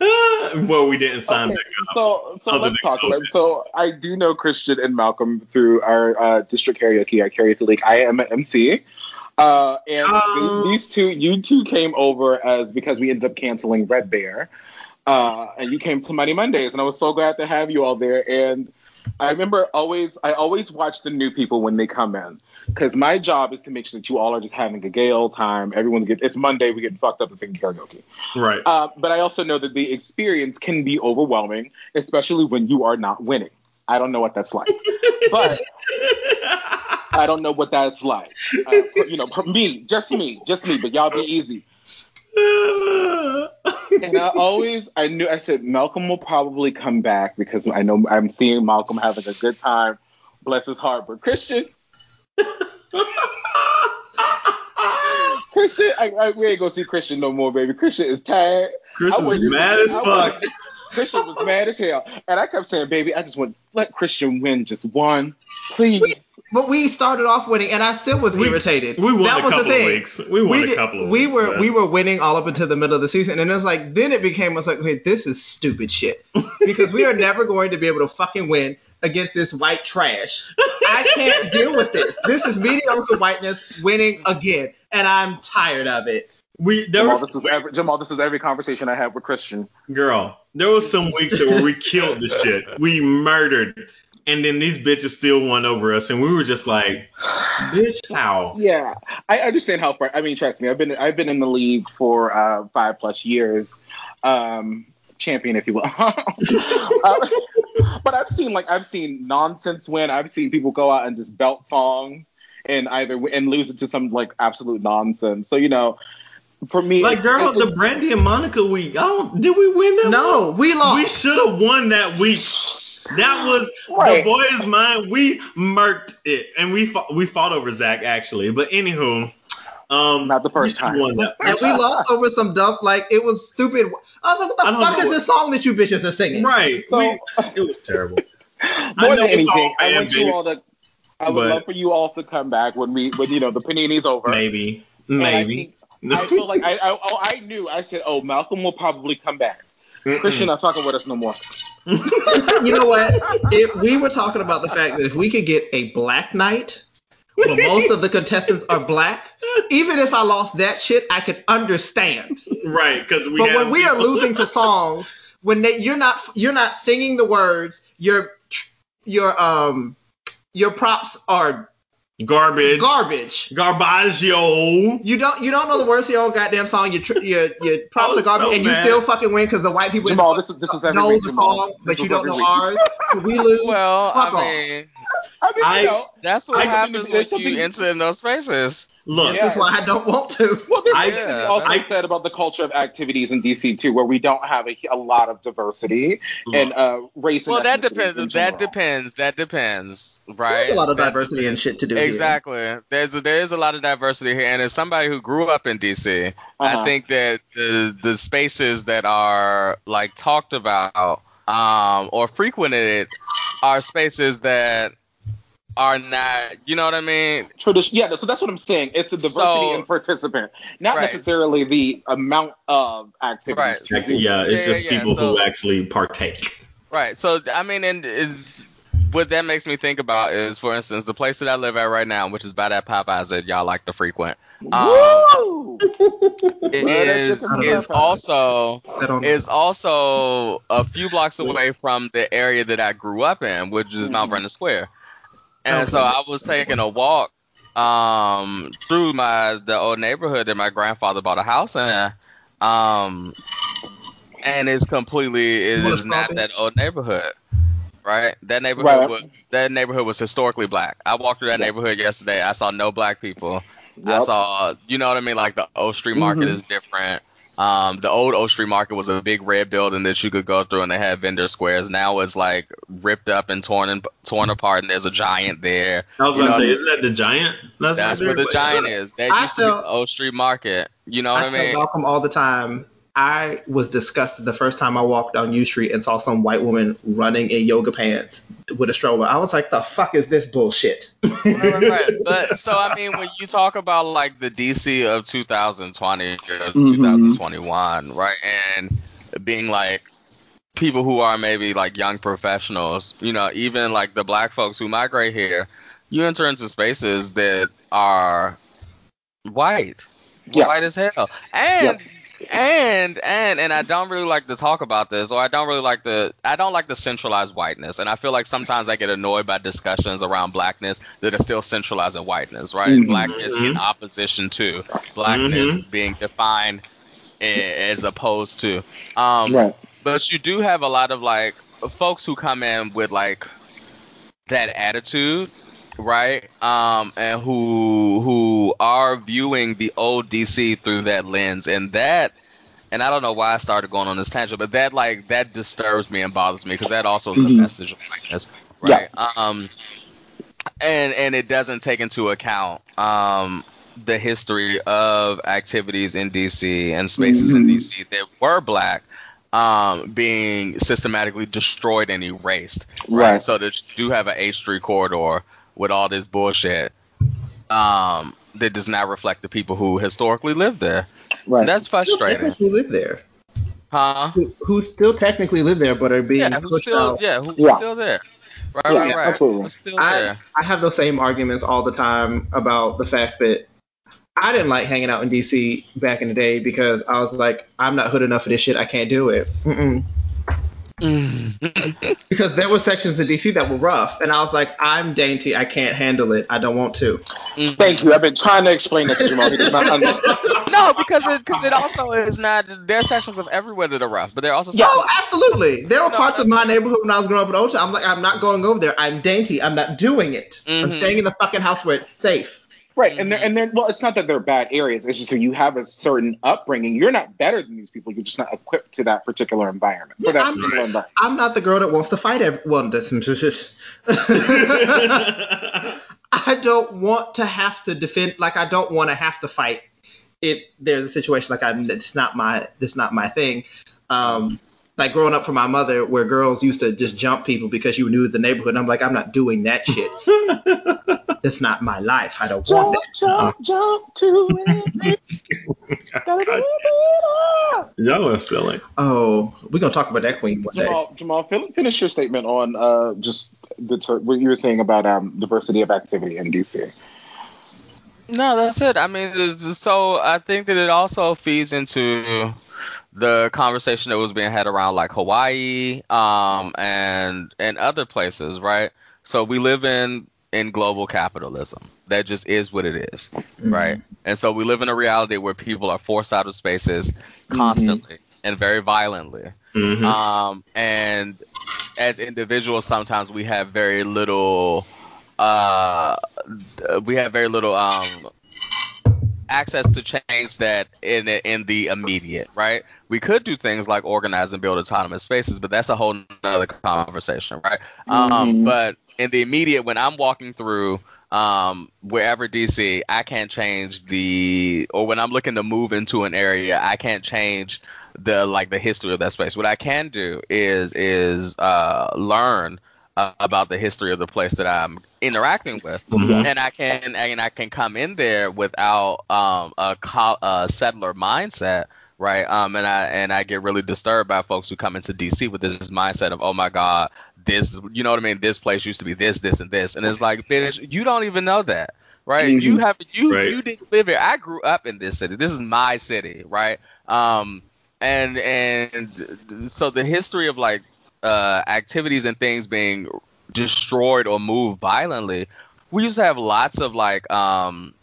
[SPEAKER 4] Well, we didn't sign
[SPEAKER 5] Okay,
[SPEAKER 4] back up.
[SPEAKER 5] so so let's talk
[SPEAKER 4] COVID.
[SPEAKER 5] about. So I do know Christian and Malcolm through our uh, district karaoke, our karaoke league. I am an MC. Uh, and
[SPEAKER 4] Oh.
[SPEAKER 5] the- these two, you two came over as because we ended up canceling Red Bear, uh, and you came to Money Mondays, and I was so glad to have you all there. And I remember always, I always watch the new people when they come in, because my job is to make sure that you all are just having a gay old time. Everyone's get, it's Monday, we get fucked up and singing karaoke.
[SPEAKER 4] Right.
[SPEAKER 5] Uh, but I also know that the experience can be overwhelming, especially when you are not winning. I don't know what that's like, but I don't know what that's like. Uh, you know, me, just me, just me. But y'all be easy. And I always, I knew, I said Malcolm will probably come back because I know I'm seeing Malcolm having a good time. Bless his heart. But Christian, Christian, I, I, we ain't gonna see Christian no more, baby. Christian is tired.
[SPEAKER 4] Chris
[SPEAKER 5] I
[SPEAKER 4] mad as fuck.
[SPEAKER 5] Christian was mad as hell, and I kept saying, "Baby, I just want let Christian win just one, please."
[SPEAKER 1] But we started off winning, and I still was
[SPEAKER 4] We-
[SPEAKER 1] irritated.
[SPEAKER 4] we won
[SPEAKER 1] that
[SPEAKER 4] a
[SPEAKER 1] was
[SPEAKER 4] couple
[SPEAKER 1] the
[SPEAKER 4] of
[SPEAKER 1] thing.
[SPEAKER 4] weeks. We won a
[SPEAKER 1] did-
[SPEAKER 4] couple of
[SPEAKER 1] we
[SPEAKER 4] weeks,
[SPEAKER 1] were
[SPEAKER 4] yeah.
[SPEAKER 1] we were winning all up until the middle of the season, and it was like then it became us like, okay, this is stupid shit because we are never going to be able to fucking win against this white trash. I can't deal with this. This is mediocre whiteness winning again, and I'm tired of it.
[SPEAKER 4] We there
[SPEAKER 5] Jamal,
[SPEAKER 4] was
[SPEAKER 5] this was every, Jamal, this is every conversation I had with Christian.
[SPEAKER 4] girl. There was some weeks that where we killed the shit. We murdered, and then these bitches still won over us, and we were just like, bitch, how?
[SPEAKER 5] Yeah, I understand how far. I mean, trust me, I've been I've been in the league for uh, five plus years, um, champion if you will. Uh, but I've seen like I've seen nonsense win. I've seen people go out and just belt songs and either and lose it to some like absolute nonsense. So you know, for me,
[SPEAKER 4] Like,
[SPEAKER 5] it-
[SPEAKER 4] girl,
[SPEAKER 5] it-
[SPEAKER 4] the Brandy and Monica week. I don't. Did we win that?
[SPEAKER 1] No, we lost.
[SPEAKER 4] we should have won that week. That was
[SPEAKER 5] Right.
[SPEAKER 4] the boys' mind. We murked it, and we fought, we fought over Zach actually. But anywho, um,
[SPEAKER 5] Not the first
[SPEAKER 4] we
[SPEAKER 5] time.
[SPEAKER 4] Won that.
[SPEAKER 1] and we lost over some dump. Like it was stupid. I was like, what the fuck is
[SPEAKER 4] what-
[SPEAKER 1] this song that you bitches are singing?
[SPEAKER 4] Right.
[SPEAKER 5] So-
[SPEAKER 4] we, it was terrible.
[SPEAKER 5] more
[SPEAKER 4] know
[SPEAKER 5] than anything, I want you all to. I would
[SPEAKER 4] but-
[SPEAKER 5] love for you all to come back when we when you know the panini's over.
[SPEAKER 4] Maybe.
[SPEAKER 5] And I
[SPEAKER 4] Maybe.
[SPEAKER 5] think- I feel like I, I oh I knew I said oh Malcolm will probably come back.
[SPEAKER 4] Mm-mm.
[SPEAKER 5] Christian not fucking with us no more.
[SPEAKER 1] you know what? If we were talking about the fact that if we could get a black knight, where most of the contestants are black, even if I lost that shit, I could understand.
[SPEAKER 4] Right, because we.
[SPEAKER 1] but
[SPEAKER 4] have
[SPEAKER 1] when we are losing to songs, when they, you're not you're not singing the words, your your um your props are
[SPEAKER 4] garbage,
[SPEAKER 1] garbage.
[SPEAKER 4] garbaggio.
[SPEAKER 1] You don't you don't know the words to your own goddamn song. Your tr- your your props
[SPEAKER 4] was
[SPEAKER 1] are garbage,
[SPEAKER 4] so
[SPEAKER 1] and you
[SPEAKER 4] mad.
[SPEAKER 1] still fucking win because the white people
[SPEAKER 5] Jamal, this this is every
[SPEAKER 1] know
[SPEAKER 5] week.
[SPEAKER 1] the
[SPEAKER 5] Jamal.
[SPEAKER 1] song, but
[SPEAKER 5] This
[SPEAKER 1] you
[SPEAKER 5] is
[SPEAKER 1] don't
[SPEAKER 5] every
[SPEAKER 1] know
[SPEAKER 5] week.
[SPEAKER 1] ours. So we lose.
[SPEAKER 3] Well,
[SPEAKER 1] Fuck
[SPEAKER 3] I
[SPEAKER 1] off.
[SPEAKER 3] Mean,
[SPEAKER 5] I mean,
[SPEAKER 4] I-
[SPEAKER 5] you know,
[SPEAKER 3] that's what
[SPEAKER 4] I-
[SPEAKER 3] happens
[SPEAKER 5] there's
[SPEAKER 3] when you
[SPEAKER 5] something-
[SPEAKER 3] enter in those spaces.
[SPEAKER 4] Look,
[SPEAKER 5] Yeah.
[SPEAKER 1] This is why I don't want to.
[SPEAKER 5] well, there's
[SPEAKER 4] I-
[SPEAKER 5] something
[SPEAKER 3] yeah,
[SPEAKER 5] also
[SPEAKER 4] I-
[SPEAKER 5] said about the culture of activities in DC too, where we don't have a, a lot of diversity and uh, race. and
[SPEAKER 3] Well, that depends. That depends. That depends, right?
[SPEAKER 1] There's a lot of
[SPEAKER 3] That-
[SPEAKER 1] diversity and shit to do. here.
[SPEAKER 3] Exactly. There's a, there is a lot of diversity here, and as somebody who grew up in DC,
[SPEAKER 5] Uh-huh.
[SPEAKER 3] I think that the the spaces that are like talked about um, or frequented are spaces that are not. You know what I mean?
[SPEAKER 5] Tradition, yeah. So that's what I'm saying. It's a diversity
[SPEAKER 3] So-
[SPEAKER 5] in participant, not
[SPEAKER 3] Right.
[SPEAKER 5] necessarily the amount of activities.
[SPEAKER 3] Right.
[SPEAKER 5] to
[SPEAKER 4] yeah, it's
[SPEAKER 3] Yeah,
[SPEAKER 4] just
[SPEAKER 3] yeah, yeah.
[SPEAKER 4] people who actually partake.
[SPEAKER 3] Right. So I mean, and is what that makes me think about is, for instance, the place that I live at right now, which is by that Popeyes that y'all like to frequent. Um,
[SPEAKER 5] Woo!
[SPEAKER 3] it
[SPEAKER 5] Love that
[SPEAKER 3] is
[SPEAKER 5] chicken
[SPEAKER 3] is also
[SPEAKER 1] I don't know.
[SPEAKER 3] is also a few blocks away from the area that I grew up in, which is Mount
[SPEAKER 5] Mhm.
[SPEAKER 3] Vernon Square. And
[SPEAKER 1] Okay.
[SPEAKER 3] so I was taking a walk um through my the old neighborhood that my grandfather bought a house in. Um and it's completely it
[SPEAKER 1] What a
[SPEAKER 3] is not that old neighborhood. Right? That neighborhood
[SPEAKER 5] Right.
[SPEAKER 3] was that neighborhood was historically black. I walked through that
[SPEAKER 5] Yeah.
[SPEAKER 3] neighborhood yesterday. I saw no black people. I saw, you know what I mean? Like the O Street Market
[SPEAKER 1] Mhm.
[SPEAKER 3] is different. Um, the old O Street Market was a big red building that you could go through, and they had vendor squares. Now it's like ripped up and torn and torn apart, and there's a giant there.
[SPEAKER 4] I was
[SPEAKER 3] You
[SPEAKER 4] about to
[SPEAKER 3] know,
[SPEAKER 4] say, isn't that the giant?
[SPEAKER 3] That's
[SPEAKER 4] right
[SPEAKER 3] where the giant is. That
[SPEAKER 1] I
[SPEAKER 3] used to be the O Street Market. You know what
[SPEAKER 1] I
[SPEAKER 3] I
[SPEAKER 1] tell
[SPEAKER 3] mean?
[SPEAKER 1] Malcolm all the time. I was disgusted the first time I walked down U Street and saw some white woman running in yoga pants with a stroller. I was like, the fuck is this bullshit?
[SPEAKER 3] right, right, right. But so I mean, when you talk about like the DC of 2020 or
[SPEAKER 5] Mhm.
[SPEAKER 3] 2021, right, and being like people who are maybe like young professionals, you know, even like the black folks who migrate here, you enter into spaces that are white,
[SPEAKER 5] Yeah.
[SPEAKER 3] white as hell, and. And and and I don't really like to talk about this, or I don't really like to. I don't like the centralized whiteness, and I feel like sometimes I get annoyed by discussions around blackness that are still centralized in whiteness, right?
[SPEAKER 5] Mhm.
[SPEAKER 3] Blackness in
[SPEAKER 4] Mhm.
[SPEAKER 3] opposition to blackness being defined as opposed to. Um,
[SPEAKER 5] right.
[SPEAKER 3] but you do have a lot of like folks who come in with like that attitude right um and who who are viewing the old dc through that lens and that and i don't know why i started going on this tangent but that like that disturbs me and bothers me because that also is a
[SPEAKER 5] Mhm.
[SPEAKER 3] message right um and and it doesn't take into account um the history of activities in dc and spaces in
[SPEAKER 5] Mhm.
[SPEAKER 3] dc that were black um, being systematically destroyed and erased.
[SPEAKER 5] Right.
[SPEAKER 3] So that you do have an H Street corridor with all this bullshit um, that does not reflect the people who historically lived there.
[SPEAKER 5] Right.
[SPEAKER 3] That's
[SPEAKER 1] Still
[SPEAKER 3] frustrating,
[SPEAKER 1] technically live there.
[SPEAKER 3] huh?
[SPEAKER 1] Who, who still technically live there, but are being
[SPEAKER 3] Yeah, who's still
[SPEAKER 1] out.
[SPEAKER 3] yeah, who's
[SPEAKER 5] Yeah.
[SPEAKER 3] still there? Right,
[SPEAKER 5] Yeah,
[SPEAKER 3] right, right.
[SPEAKER 5] absolutely.
[SPEAKER 3] Still
[SPEAKER 1] I,
[SPEAKER 3] there?
[SPEAKER 1] I have those same arguments all the time about the fact that I didn't like hanging out in DC back in the day because I was like, I'm not hood enough for this shit. I can't do it. Mm-mm. Because there were sections in DC that were rough, and I was like, I'm dainty. I can't handle it. I don't want to.
[SPEAKER 5] Thank you. I've been trying to explain that to Jamal. He does not understand.
[SPEAKER 3] No, because it because it also is not. There are sections of everywhere that are rough, but there are also
[SPEAKER 1] No,
[SPEAKER 3] sections.
[SPEAKER 1] absolutely. There were
[SPEAKER 3] No,
[SPEAKER 1] parts of my neighborhood when I was growing up in Ocean. I'm like, I'm not going over there. I'm dainty. I'm not doing it. I'm
[SPEAKER 3] Mhm.
[SPEAKER 1] staying in the fucking house where it's safe.
[SPEAKER 5] Right, and they're and they're well, it's not that they're bad areas. It's just that you have a certain upbringing. You're not better than these people. You're just not equipped to that particular environment.
[SPEAKER 1] Yeah,
[SPEAKER 5] that
[SPEAKER 1] I'm-
[SPEAKER 5] particular environment.
[SPEAKER 1] I'm not the girl that wants to fight everyone. That's I don't want to have to defend. Like I don't want to have to fight. It there's a situation like I'm. It's not my. It's not my thing. Um, like growing up from my mother, where girls used to just jump people because you knew the neighborhood. And I'm like, I'm not doing that shit. That's not my life. I don't want that.
[SPEAKER 5] jump, jump to it. Gotta do it.
[SPEAKER 4] Y'all are silly.
[SPEAKER 1] Oh, we're gonna talk about that queen one day.
[SPEAKER 5] Jamal, Jamal, finish your statement on uh, just the ter- what you were saying about um, diversity of activity in DC.
[SPEAKER 3] No, that's it. I mean, it's just- so I think that it also feeds into the conversation that was being had around like Hawaii, um, and and other places, right? So we live in in global capitalism. That just is what it is, right? And so we live in a reality where people are forced out of spaces constantly and very violently.
[SPEAKER 4] Mhm.
[SPEAKER 3] Um, and as individuals, sometimes we have very little, uh, we have very little um, access to change that in the, in the immediate, right? We could do things like organize and build autonomous spaces, but that's a whole nother conversation, right? Um,
[SPEAKER 5] Mhm.
[SPEAKER 3] but in the immediate, when I'm walking through um, wherever DC, I can't change the, or when I'm looking to move into an area, I can't change the like the history of that space. What I can do is is uh, learn uh, about the history of the place that I'm interacting with,
[SPEAKER 4] Mhm.
[SPEAKER 3] and I can and I can come in there without um, a, co- a settler mindset, right? Um, and I and I get really disturbed by folks who come into DC with this mindset of, oh my God, this, you know what I mean? This place used to be this, this, and this, and it's like, bitch, you don't even know that. Right,
[SPEAKER 5] Mhm.
[SPEAKER 3] you have you
[SPEAKER 4] Right.
[SPEAKER 3] you didn't live here. I grew up in this city. This is my city, right? Um, and and so the history of like uh, activities and things being destroyed or moved violently, we used to have lots of like um,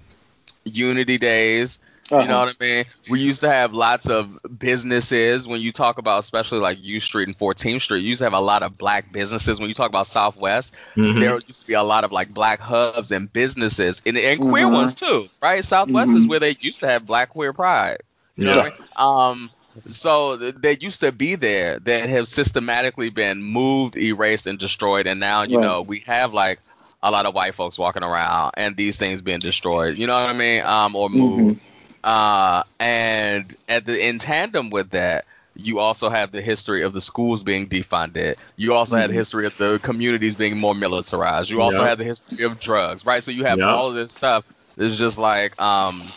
[SPEAKER 3] unity days. You know
[SPEAKER 5] Uh-huh.
[SPEAKER 3] what I mean? We used to have lots of businesses. When you talk about, especially like U Street and 14th Street, you used to have a lot of black businesses. When you talk about Southwest,
[SPEAKER 4] Mhm.
[SPEAKER 3] there used to be a lot of like black hubs and businesses, and, and queer
[SPEAKER 5] Mhm.
[SPEAKER 3] ones too, right? Southwest is
[SPEAKER 5] Mhm.
[SPEAKER 3] where they used to have black queer pride. You know what I mean? Um, so they used to be there that have systematically been moved, erased, and destroyed, and now you
[SPEAKER 5] Right.
[SPEAKER 3] know we have like a lot of white folks walking around and these things being destroyed. You know what I mean? Um, or moved. Uh, and at the in tandem with that, you also have the history of the schools being defunded. You also have the history of the communities being more militarized. You also
[SPEAKER 4] Yeah.
[SPEAKER 3] have the history of drugs, right? So you have
[SPEAKER 4] Yeah.
[SPEAKER 3] all of this stuff. It's just like um,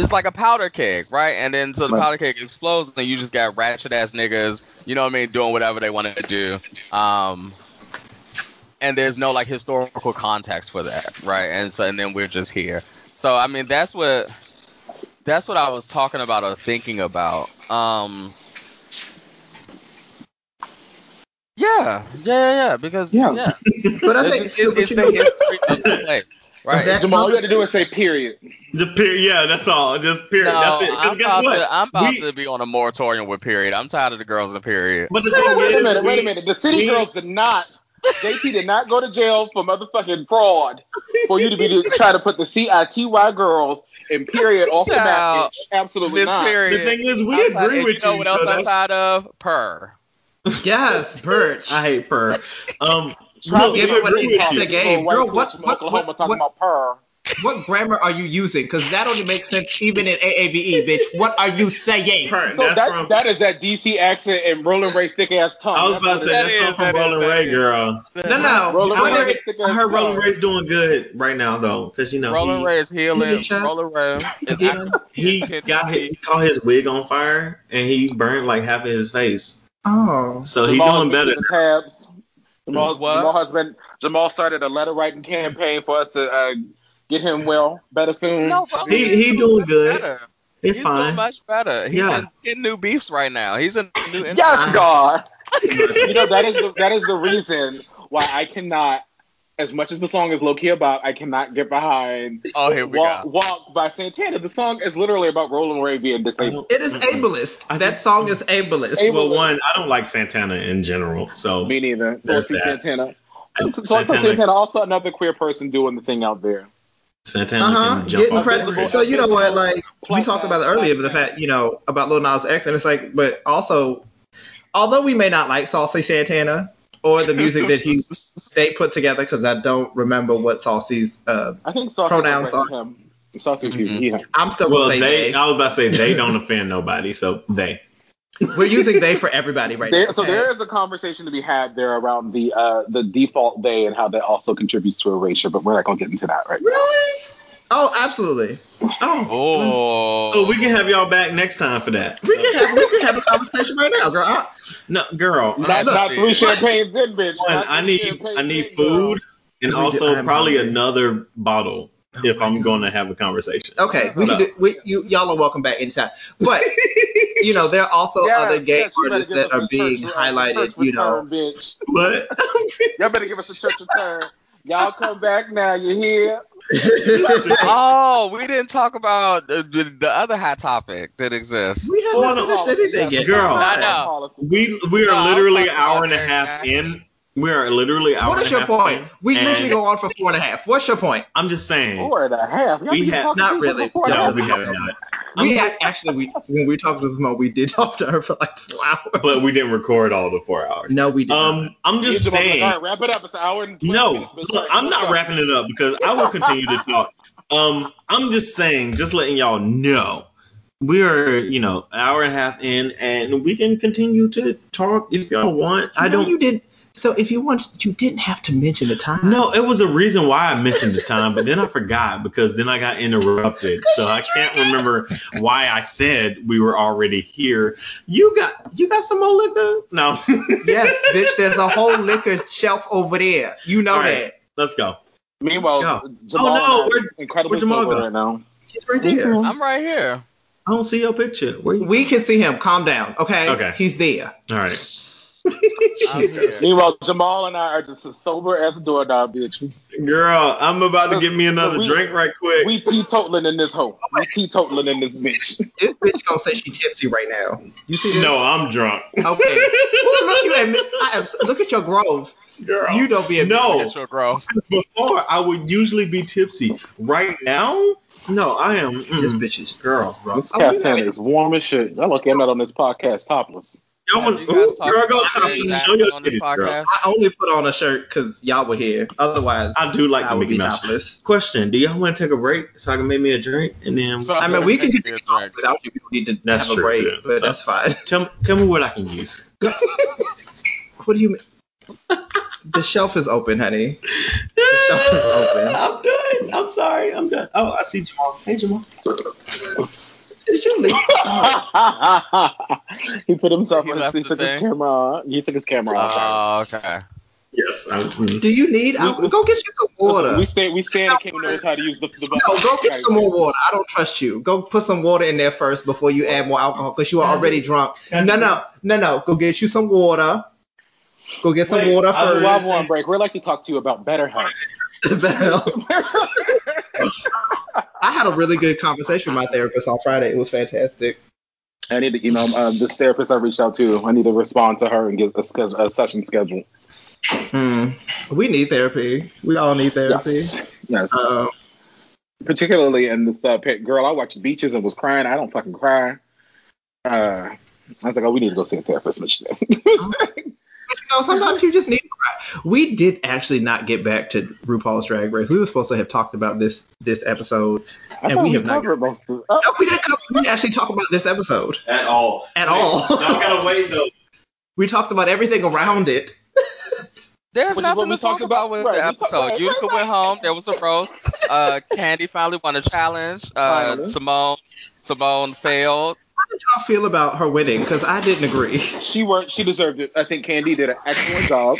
[SPEAKER 3] it's like a powder keg, right? And then so the powder keg explodes, and you just got ratchet ass niggas, you know what I mean, doing whatever they want to do. Um, and there's no like historical context for that, right? And so and then we're just here. So I mean that's what that's what I was talking about or thinking about. Um, yeah, yeah, yeah, because
[SPEAKER 5] Yeah.
[SPEAKER 3] yeah,
[SPEAKER 1] But I think
[SPEAKER 3] it's, it's the history of the place, right?
[SPEAKER 1] That-
[SPEAKER 5] Jamal, all you had to do is say period.
[SPEAKER 4] The period. Yeah, that's all. Just period.
[SPEAKER 3] No,
[SPEAKER 4] that's it. 'Cause
[SPEAKER 3] I'm
[SPEAKER 4] guess
[SPEAKER 3] about,
[SPEAKER 4] what?
[SPEAKER 3] to, I'm about
[SPEAKER 4] We-
[SPEAKER 3] to be on a moratorium with period. I'm tired of the girls in period.
[SPEAKER 4] But the
[SPEAKER 5] Wait,
[SPEAKER 4] thing
[SPEAKER 5] wait
[SPEAKER 4] is,
[SPEAKER 5] a minute, wait a minute. The city
[SPEAKER 4] we-
[SPEAKER 5] girls did not. JT did not go to jail for motherfucking fraud for you to be to try to put the CITY girls in period off the map. Absolutely
[SPEAKER 3] Miss
[SPEAKER 5] not.
[SPEAKER 3] period.
[SPEAKER 4] The thing is, we
[SPEAKER 3] I'm
[SPEAKER 4] agree
[SPEAKER 3] and
[SPEAKER 4] with
[SPEAKER 3] you. know
[SPEAKER 4] you,
[SPEAKER 3] what
[SPEAKER 4] so
[SPEAKER 3] else I'm tired of? Purr.
[SPEAKER 1] yes, Birch.
[SPEAKER 4] I hate pur. Um,
[SPEAKER 5] Try
[SPEAKER 4] look,
[SPEAKER 5] to
[SPEAKER 1] give it what
[SPEAKER 4] agree
[SPEAKER 1] they
[SPEAKER 4] with
[SPEAKER 1] have
[SPEAKER 4] you.
[SPEAKER 1] to give.
[SPEAKER 5] White
[SPEAKER 1] Girl,
[SPEAKER 5] folks
[SPEAKER 1] what- what-
[SPEAKER 5] Oklahoma
[SPEAKER 1] what-
[SPEAKER 5] talking
[SPEAKER 1] what-
[SPEAKER 5] about purr.
[SPEAKER 1] what grammar are you using? Because that only makes sense even in AAVE, bitch. What are you saying?
[SPEAKER 4] Pern,
[SPEAKER 5] So
[SPEAKER 4] that's
[SPEAKER 5] that's,
[SPEAKER 4] from.
[SPEAKER 5] that is that DC accent and Rolling Ray thick ass tongue.
[SPEAKER 4] I was about to say
[SPEAKER 5] That's
[SPEAKER 4] that's
[SPEAKER 3] That
[SPEAKER 4] song from
[SPEAKER 3] that is,
[SPEAKER 4] Rolling
[SPEAKER 3] that
[SPEAKER 4] Ray, girl.
[SPEAKER 1] No, no.
[SPEAKER 5] Rolling
[SPEAKER 1] I
[SPEAKER 5] Ray
[SPEAKER 1] wonder-
[SPEAKER 5] is thick
[SPEAKER 4] I heard Rolling. Ray's doing good right now though, because you know
[SPEAKER 3] Roller
[SPEAKER 4] he,
[SPEAKER 3] Ray is healing.
[SPEAKER 1] He shot-
[SPEAKER 3] Rolling Ray is
[SPEAKER 1] he-
[SPEAKER 4] he got his, he caught his wig on fire and he burned like half of his face.
[SPEAKER 1] Oh.
[SPEAKER 4] So he
[SPEAKER 5] Jamal
[SPEAKER 4] doing
[SPEAKER 5] has been
[SPEAKER 4] better.
[SPEAKER 5] Keeping Tabs. Jamal,
[SPEAKER 3] What?
[SPEAKER 5] Jamal has been Jamal started a letter writing campaign for us to uh, get him well, better soon.
[SPEAKER 3] No, bro,
[SPEAKER 4] He-
[SPEAKER 3] he's
[SPEAKER 4] he doing
[SPEAKER 3] much
[SPEAKER 4] good.
[SPEAKER 3] better.
[SPEAKER 4] He's,
[SPEAKER 3] He's
[SPEAKER 4] fine.
[SPEAKER 3] doing much better. He's
[SPEAKER 4] Yeah.
[SPEAKER 3] in ten new beefs right now. He's in new.
[SPEAKER 5] yes, God. you know that is the, that is the reason why I cannot, as much as the song is low key about, I cannot get behind
[SPEAKER 3] Oh, here we
[SPEAKER 5] Walk,
[SPEAKER 3] go.
[SPEAKER 5] Walk by Santana. The song is literally about Rolling Ray being disabled.
[SPEAKER 1] It is ableist. That song is ableist.
[SPEAKER 5] Able-
[SPEAKER 4] Well, one, I don't like Santana in general, so
[SPEAKER 5] Me neither. So I
[SPEAKER 4] There's
[SPEAKER 5] see
[SPEAKER 4] that.
[SPEAKER 5] Santana. So I see
[SPEAKER 4] Santana-
[SPEAKER 5] Santana, also another queer person doing the thing out there.
[SPEAKER 4] Santana
[SPEAKER 1] Uh-huh.
[SPEAKER 4] can jump
[SPEAKER 1] Getting
[SPEAKER 4] off
[SPEAKER 1] credit. So you know what? Like we talked about it earlier, but the fact you know about Lil Nas X, and it's like, but also, although we may not like Saucy Santana or the music that he they put together, because I don't remember what Saucy's. Uh,
[SPEAKER 5] I think Saucy
[SPEAKER 1] Pronouns
[SPEAKER 5] was right him. Saucy was
[SPEAKER 3] Mhm.
[SPEAKER 5] yeah.
[SPEAKER 1] I'm still
[SPEAKER 4] Well,
[SPEAKER 1] gonna say
[SPEAKER 4] they,
[SPEAKER 1] they.
[SPEAKER 4] I was about to say they don't offend nobody, so they.
[SPEAKER 1] We're using they for everybody right
[SPEAKER 5] There,
[SPEAKER 1] now.
[SPEAKER 5] so there is a conversation to be had there around the uh, the default day and how that also contributes to erasure, but we're not gonna get into that right now.
[SPEAKER 1] Really? Oh, absolutely.
[SPEAKER 4] Oh,
[SPEAKER 3] Oh.
[SPEAKER 4] oh, we can have y'all back next time for that.
[SPEAKER 1] We can have we can have a conversation right now, girl. I-
[SPEAKER 4] No, girl,
[SPEAKER 5] Not,
[SPEAKER 1] look,
[SPEAKER 5] not three champagnes in, bitch.
[SPEAKER 4] one, I need I need
[SPEAKER 5] in, girl.
[SPEAKER 4] food and
[SPEAKER 1] We do-
[SPEAKER 4] also probably
[SPEAKER 1] hungry.
[SPEAKER 4] another bottle oh if I'm going to have a conversation.
[SPEAKER 1] Okay, we
[SPEAKER 4] No.
[SPEAKER 1] can do, we, you, y'all are welcome back anytime. But you know, there are also
[SPEAKER 5] Yes,
[SPEAKER 1] other gay
[SPEAKER 5] yes,
[SPEAKER 1] artists that are being
[SPEAKER 5] church,
[SPEAKER 1] highlighted.
[SPEAKER 5] church
[SPEAKER 1] You know,
[SPEAKER 5] return, bitch.
[SPEAKER 4] What?
[SPEAKER 5] Y'all better give us a church return. Y'all come back now. You hear?
[SPEAKER 3] Oh, we didn't talk about the, the, the other hot topic that exists.
[SPEAKER 1] we haven't
[SPEAKER 4] Hold
[SPEAKER 1] finished anything yet.
[SPEAKER 4] Girl.
[SPEAKER 3] I know.
[SPEAKER 4] we we are
[SPEAKER 3] No,
[SPEAKER 4] literally an hour and a half
[SPEAKER 3] Jackson.
[SPEAKER 4] in. We are literally an hour
[SPEAKER 1] What
[SPEAKER 4] and
[SPEAKER 1] your
[SPEAKER 4] half
[SPEAKER 1] point?
[SPEAKER 4] in,
[SPEAKER 1] We
[SPEAKER 4] and
[SPEAKER 1] usually go on for four and a half. What's your point?
[SPEAKER 4] I'm just saying.
[SPEAKER 5] Four and a half. Y'all
[SPEAKER 4] We have-
[SPEAKER 1] not
[SPEAKER 5] to each other
[SPEAKER 1] really.
[SPEAKER 5] for four and a
[SPEAKER 4] No, we haven't not.
[SPEAKER 1] We
[SPEAKER 4] I'm-
[SPEAKER 1] actually we when we talked to Smo, we did talk to her for like four hours.
[SPEAKER 4] but we didn't record all the four hours.
[SPEAKER 1] no, we did. not.
[SPEAKER 4] Um, I'm just
[SPEAKER 5] Jamal was like,
[SPEAKER 4] saying.
[SPEAKER 5] All right, wrap it up. It's an hour and 12
[SPEAKER 4] No,
[SPEAKER 5] minutes.
[SPEAKER 4] look,
[SPEAKER 5] All right,
[SPEAKER 4] I'm not
[SPEAKER 5] go.
[SPEAKER 4] wrapping it up because I will continue to talk. Um, I'm just saying, just letting y'all know, we are, you know, an hour and a half in, and we can continue to talk if y'all want. I
[SPEAKER 1] No,
[SPEAKER 4] don't.
[SPEAKER 1] You did. So if you want, you didn't have to mention the time.
[SPEAKER 4] No, it was a reason why I mentioned the time, but then I forgot because then I got interrupted. So I can't remember why I said we were already here. You got you got some more liquor? No.
[SPEAKER 1] Yes, bitch. There's a whole liquor shelf over there. You know
[SPEAKER 4] All right.
[SPEAKER 1] that.
[SPEAKER 4] Let's go.
[SPEAKER 5] Meanwhile,
[SPEAKER 4] Let's
[SPEAKER 5] Jamal
[SPEAKER 4] Oh, no,
[SPEAKER 5] and I
[SPEAKER 4] where-
[SPEAKER 5] is incredibly
[SPEAKER 4] where'd Jamal
[SPEAKER 5] sober
[SPEAKER 4] go?
[SPEAKER 5] right now.
[SPEAKER 1] It's right there.
[SPEAKER 3] I'm right here.
[SPEAKER 4] I don't see your picture. Where you?
[SPEAKER 1] We can see him. Calm down. Okay.
[SPEAKER 4] Okay.
[SPEAKER 1] He's there.
[SPEAKER 4] All right.
[SPEAKER 3] I'm here.
[SPEAKER 5] Meanwhile, Jamal and I are just as sober as a doorknob, bitch.
[SPEAKER 4] Girl, I'm about to get me another
[SPEAKER 5] We-
[SPEAKER 4] drink right quick.
[SPEAKER 5] We teetotaling in this hoe. We teetotaling in this bitch.
[SPEAKER 1] This bitch gonna say she tipsy right now. You see this?
[SPEAKER 4] no, I'm drunk.
[SPEAKER 1] Okay. well, look you admit. I am, look at your growth.
[SPEAKER 4] Girl.
[SPEAKER 1] You don't be a
[SPEAKER 4] No.
[SPEAKER 3] It's your growth.
[SPEAKER 4] Before I would usually be tipsy. Right now, no, I am.
[SPEAKER 1] This
[SPEAKER 4] Mm,
[SPEAKER 1] bitch is
[SPEAKER 4] girl.
[SPEAKER 5] This
[SPEAKER 1] Oh, you
[SPEAKER 5] caffeine
[SPEAKER 1] have
[SPEAKER 5] warm as shit. Y'all lucky I'm not on this podcast topless.
[SPEAKER 4] Y'all want,
[SPEAKER 3] you
[SPEAKER 4] ooh, girl, go
[SPEAKER 3] about
[SPEAKER 4] top Derrick show your
[SPEAKER 3] on this
[SPEAKER 4] titties, girl.
[SPEAKER 1] I only put on a shirt because y'all were here. Otherwise,
[SPEAKER 4] I do like
[SPEAKER 1] I
[SPEAKER 4] the
[SPEAKER 1] would
[SPEAKER 4] Mickey
[SPEAKER 1] be
[SPEAKER 4] Mouse.
[SPEAKER 1] topless.
[SPEAKER 4] Question: Do y'all want to take a break so I can make me a drink and then
[SPEAKER 5] So-
[SPEAKER 1] I mean, we can get
[SPEAKER 3] a drink.
[SPEAKER 1] without you. We need to
[SPEAKER 4] That's
[SPEAKER 1] have a break,
[SPEAKER 4] too.
[SPEAKER 1] but
[SPEAKER 4] So-
[SPEAKER 1] that's fine.
[SPEAKER 4] tell tell me what I can use?
[SPEAKER 1] What do you mean? The shelf is open, honey. The shelf is open.
[SPEAKER 4] I'm done. I'm sorry. I'm done. Oh, I see Jamal. Hey, Jamal.
[SPEAKER 1] Did you leave?
[SPEAKER 5] he put himself
[SPEAKER 3] He
[SPEAKER 5] on. He
[SPEAKER 3] the
[SPEAKER 5] took his camera. He took his camera off.
[SPEAKER 3] Oh, okay.
[SPEAKER 4] Yes. I'm.
[SPEAKER 1] Do you need? I'll,
[SPEAKER 5] We-
[SPEAKER 1] go get you some water.
[SPEAKER 5] We stay. We stay in a king who knows how to use the. the
[SPEAKER 1] No, go get some more water. I don't trust you. Go put some water in there first before you add more alcohol because you are already drunk. No, no, no, no. Go get you some water. Go get some
[SPEAKER 4] Wait,
[SPEAKER 1] water
[SPEAKER 5] I
[SPEAKER 1] first.
[SPEAKER 5] love one break. We'd like to talk to you about better health.
[SPEAKER 1] I had a really good conversation with my therapist on Friday. It was fantastic.
[SPEAKER 5] I need to email um, this therapist I reached out to. I need to respond to her and get a, a session scheduled.
[SPEAKER 1] Hmm. We need therapy. We all need therapy.
[SPEAKER 5] Yes. Yes.
[SPEAKER 1] Um,
[SPEAKER 5] Particularly in this uh. Girl, I watched Beaches and was crying. I don't fucking cry. Uh, I was like, oh, we need to go see a therapist. Mitch.
[SPEAKER 1] you know, sometimes you just need to cry. We did actually not get back to RuPaul's Drag Race. We were supposed to have talked about this this episode.
[SPEAKER 5] I
[SPEAKER 1] And
[SPEAKER 5] thought
[SPEAKER 1] we
[SPEAKER 5] we
[SPEAKER 1] have not-
[SPEAKER 5] covered most of. Oh,
[SPEAKER 1] No, we didn't, come, we didn't actually talk about this episode
[SPEAKER 4] At all.
[SPEAKER 1] at all.
[SPEAKER 4] Y'all gotta wait though.
[SPEAKER 1] we talked about everything around it.
[SPEAKER 3] There's
[SPEAKER 5] Which is
[SPEAKER 3] nothing
[SPEAKER 5] what we
[SPEAKER 3] to talk
[SPEAKER 5] talked
[SPEAKER 3] about
[SPEAKER 5] about,
[SPEAKER 3] with
[SPEAKER 5] right,
[SPEAKER 3] the episode.
[SPEAKER 5] right,
[SPEAKER 3] Utica
[SPEAKER 5] right,
[SPEAKER 3] went home. There was a roast. Uh, Kandy finally won a challenge. Uh,
[SPEAKER 5] Finally.
[SPEAKER 3] Symone Symone failed.
[SPEAKER 1] How did y'all feel about her winning? Because I didn't agree.
[SPEAKER 5] she worked. She deserved it. I think Kandy did an excellent job.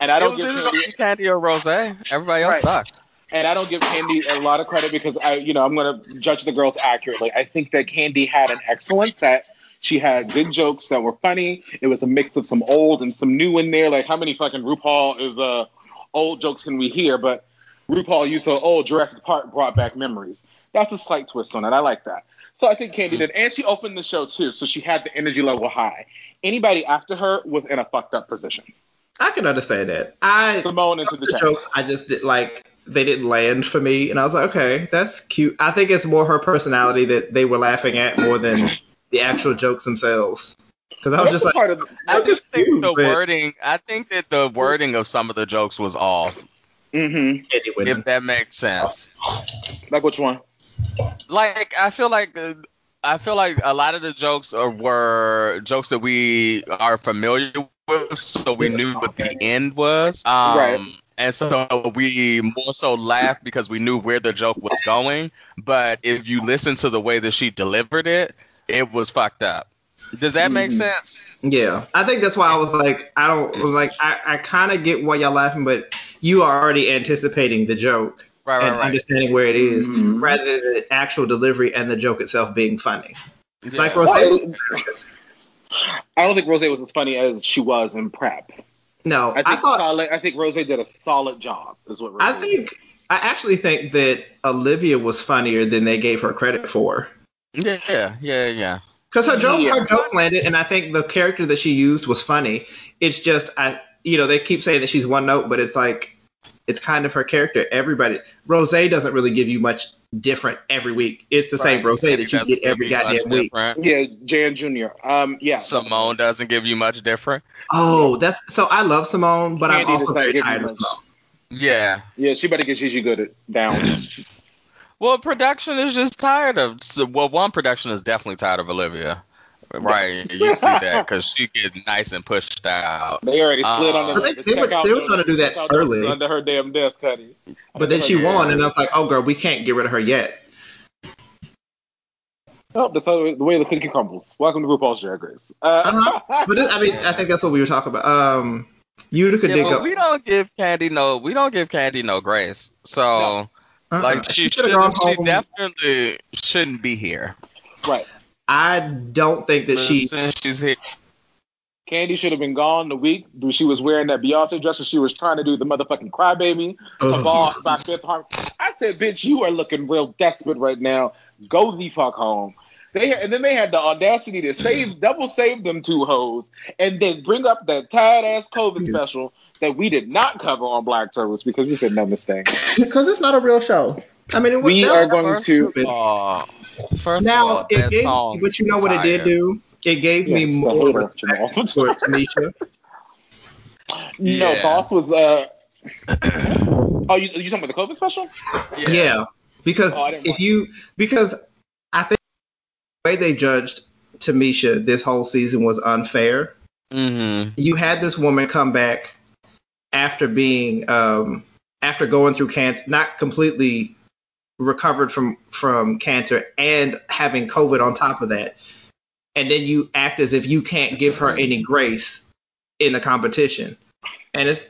[SPEAKER 5] And I don't give
[SPEAKER 3] Kandy, Kandy or Rose. Everybody else
[SPEAKER 5] Right.
[SPEAKER 3] sucked.
[SPEAKER 5] and I don't give Kandy a lot of credit because I, you know, I'm gonna judge the girls accurately. I think that Kandy had an excellent set. She had good jokes that were funny. It was a mix of some old and some new in there. Like how many fucking RuPaul is uh old jokes can we hear? But RuPaul, used so old, Jurassic Park brought back memories. That's a slight twist on it. I like that. So I think Kandy did, and she opened the show too, so she had the energy level high. Anybody after her was in a fucked up position.
[SPEAKER 1] I can understand that. I
[SPEAKER 5] Symone into the
[SPEAKER 1] the jokes I just did like they didn't land for me, and I was like, okay, that's cute. I think it's more her personality that they were laughing at more than the actual jokes themselves. Because I was
[SPEAKER 5] That's
[SPEAKER 1] just like,
[SPEAKER 5] part of the,
[SPEAKER 3] I just think
[SPEAKER 1] you,
[SPEAKER 3] the
[SPEAKER 1] but-
[SPEAKER 3] wording. I think that the wording of some of the jokes was off.
[SPEAKER 5] mm-hmm.
[SPEAKER 3] If that makes sense.
[SPEAKER 5] Like which one?
[SPEAKER 3] Like I feel like I feel like a lot of the jokes are, were jokes that we are familiar with, so we knew what the end was. Um,
[SPEAKER 5] Right.
[SPEAKER 3] And so we more so laughed because we knew where the joke was going. But if you listen to the way that she delivered it, it was fucked up. Does that make
[SPEAKER 5] Mhm.
[SPEAKER 3] sense?
[SPEAKER 1] Yeah, I think that's why I was like, I don't was like, I, I kind of get why y'all laughing, but you are already anticipating the joke
[SPEAKER 3] Right, right,
[SPEAKER 1] and
[SPEAKER 3] right.
[SPEAKER 1] understanding where it is,
[SPEAKER 5] Mhm.
[SPEAKER 1] rather than the actual delivery and the joke itself being funny.
[SPEAKER 3] Yeah.
[SPEAKER 1] Like Rose
[SPEAKER 5] Well. I don't think Rose was as funny as she was in prep.
[SPEAKER 1] No,
[SPEAKER 5] I
[SPEAKER 1] I,
[SPEAKER 5] think
[SPEAKER 1] thought.
[SPEAKER 5] solid, I think Rose did a solid job. Is what Rose
[SPEAKER 1] I
[SPEAKER 5] did.
[SPEAKER 1] think. I actually think that Olivia was funnier than they gave her credit for.
[SPEAKER 3] yeah, yeah, yeah, yeah.
[SPEAKER 1] Because her joke,
[SPEAKER 5] Yeah.
[SPEAKER 1] her jokes landed, and I think the character that she used was funny. It's just, I, you know, they keep saying that she's one note, but it's like, it's kind of her character. Everybody, Rose doesn't really give you much different every week. It's the same
[SPEAKER 3] Right.
[SPEAKER 1] Rose that you get every
[SPEAKER 3] give you much
[SPEAKER 1] goddamn week.
[SPEAKER 3] different.
[SPEAKER 5] Yeah, Jan Jr. Um, yeah.
[SPEAKER 3] Symone doesn't give you much different.
[SPEAKER 1] Oh, that's so. I love Symone, but I'm
[SPEAKER 5] Kandy does
[SPEAKER 1] also very tired of
[SPEAKER 5] much.
[SPEAKER 1] Symone.
[SPEAKER 3] Yeah.
[SPEAKER 5] Yeah, she better get Gigi good at down.
[SPEAKER 3] Well, production is just tired of. Well, one production is definitely tired of Olivia. Right, you see that because she get nice and pushed out.
[SPEAKER 5] they already slid
[SPEAKER 3] Uh,
[SPEAKER 5] under
[SPEAKER 1] But they-
[SPEAKER 5] the
[SPEAKER 1] they were-
[SPEAKER 5] checkout
[SPEAKER 1] they were
[SPEAKER 5] door-
[SPEAKER 1] trying to do that early.
[SPEAKER 5] under her damn desk, honey.
[SPEAKER 1] But then she won, and I was like, oh girl, we can't get rid of her yet.
[SPEAKER 5] Oh, that's how the way the cookie crumbles. Welcome to RuPaul's Drag Race. Uh,
[SPEAKER 1] Uh-huh. But this, I mean, I think that's what we were talking about. Um, Utica
[SPEAKER 3] Yeah,
[SPEAKER 1] did go.
[SPEAKER 3] we don't give Kandy no. We don't give Kandy no grace. So,
[SPEAKER 5] No.
[SPEAKER 1] uh-uh.
[SPEAKER 3] like, she
[SPEAKER 1] should've
[SPEAKER 3] should. She definitely shouldn't be here.
[SPEAKER 5] right.
[SPEAKER 1] I don't think that she.
[SPEAKER 3] Since she's here.
[SPEAKER 5] Kandy should have been gone the week she was wearing that Beyonce dress and she was trying to do the motherfucking crybaby to
[SPEAKER 1] Ugh.
[SPEAKER 5] boss by Fifth Harmony. I said, bitch, you are looking real desperate right now. Go the fuck home. They and then they had the audacity to save double save them two hoes and then bring up that tired ass COVID special that we did not cover on Black Turtles because we said no mistake.
[SPEAKER 1] Because it's not a real show. I mean, it was,
[SPEAKER 5] We
[SPEAKER 1] that
[SPEAKER 5] are going
[SPEAKER 3] First
[SPEAKER 5] to-
[SPEAKER 3] of all, first
[SPEAKER 1] Now,
[SPEAKER 3] of all,
[SPEAKER 1] it gave,
[SPEAKER 3] song.
[SPEAKER 1] but you know what it did do? It gave me more respect
[SPEAKER 5] Jamal.
[SPEAKER 1] for Tamisha.
[SPEAKER 5] No,
[SPEAKER 3] Yeah.
[SPEAKER 5] boss was uh Oh, you you talking about the COVID special?
[SPEAKER 1] Yeah. because
[SPEAKER 5] Oh, I
[SPEAKER 1] if
[SPEAKER 5] watch
[SPEAKER 1] you because I think the way they judged Tamisha this whole season was unfair.
[SPEAKER 3] Mm-hmm.
[SPEAKER 1] You had this woman come back after being um after going through cancer, not completely recovered from from cancer and having COVID on top of that. And then you act as if you can't give her any grace in the competition. And it's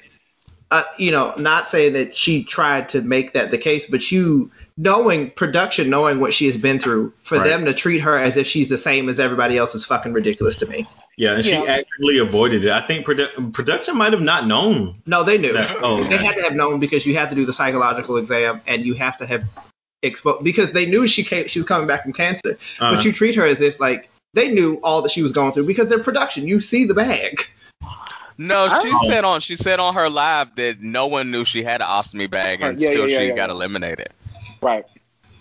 [SPEAKER 1] uh, you know, not saying that she tried to make that the case, but you knowing production, knowing what she has been through, for
[SPEAKER 4] Right.
[SPEAKER 1] them to treat her as if she's the same as everybody else is fucking ridiculous to me.
[SPEAKER 4] Yeah, and she
[SPEAKER 5] Yeah.
[SPEAKER 4] actively avoided it. I think produ- production might have not known.
[SPEAKER 1] No, they knew.
[SPEAKER 4] That- oh,
[SPEAKER 1] They
[SPEAKER 4] okay.
[SPEAKER 1] had to have known because you have to do the psychological exam and you have to have exposed because they knew she came, she was coming back from cancer.
[SPEAKER 4] Uh,
[SPEAKER 1] But you treat her as if like they knew all that she was going through because they're production. You see the bag.
[SPEAKER 3] No, she
[SPEAKER 4] Oh.
[SPEAKER 3] said on she said on her live that no one knew she had an ostomy bag
[SPEAKER 5] Yeah,
[SPEAKER 3] until
[SPEAKER 5] yeah, yeah,
[SPEAKER 3] she
[SPEAKER 5] yeah,
[SPEAKER 3] got
[SPEAKER 5] yeah.
[SPEAKER 3] eliminated.
[SPEAKER 5] Right.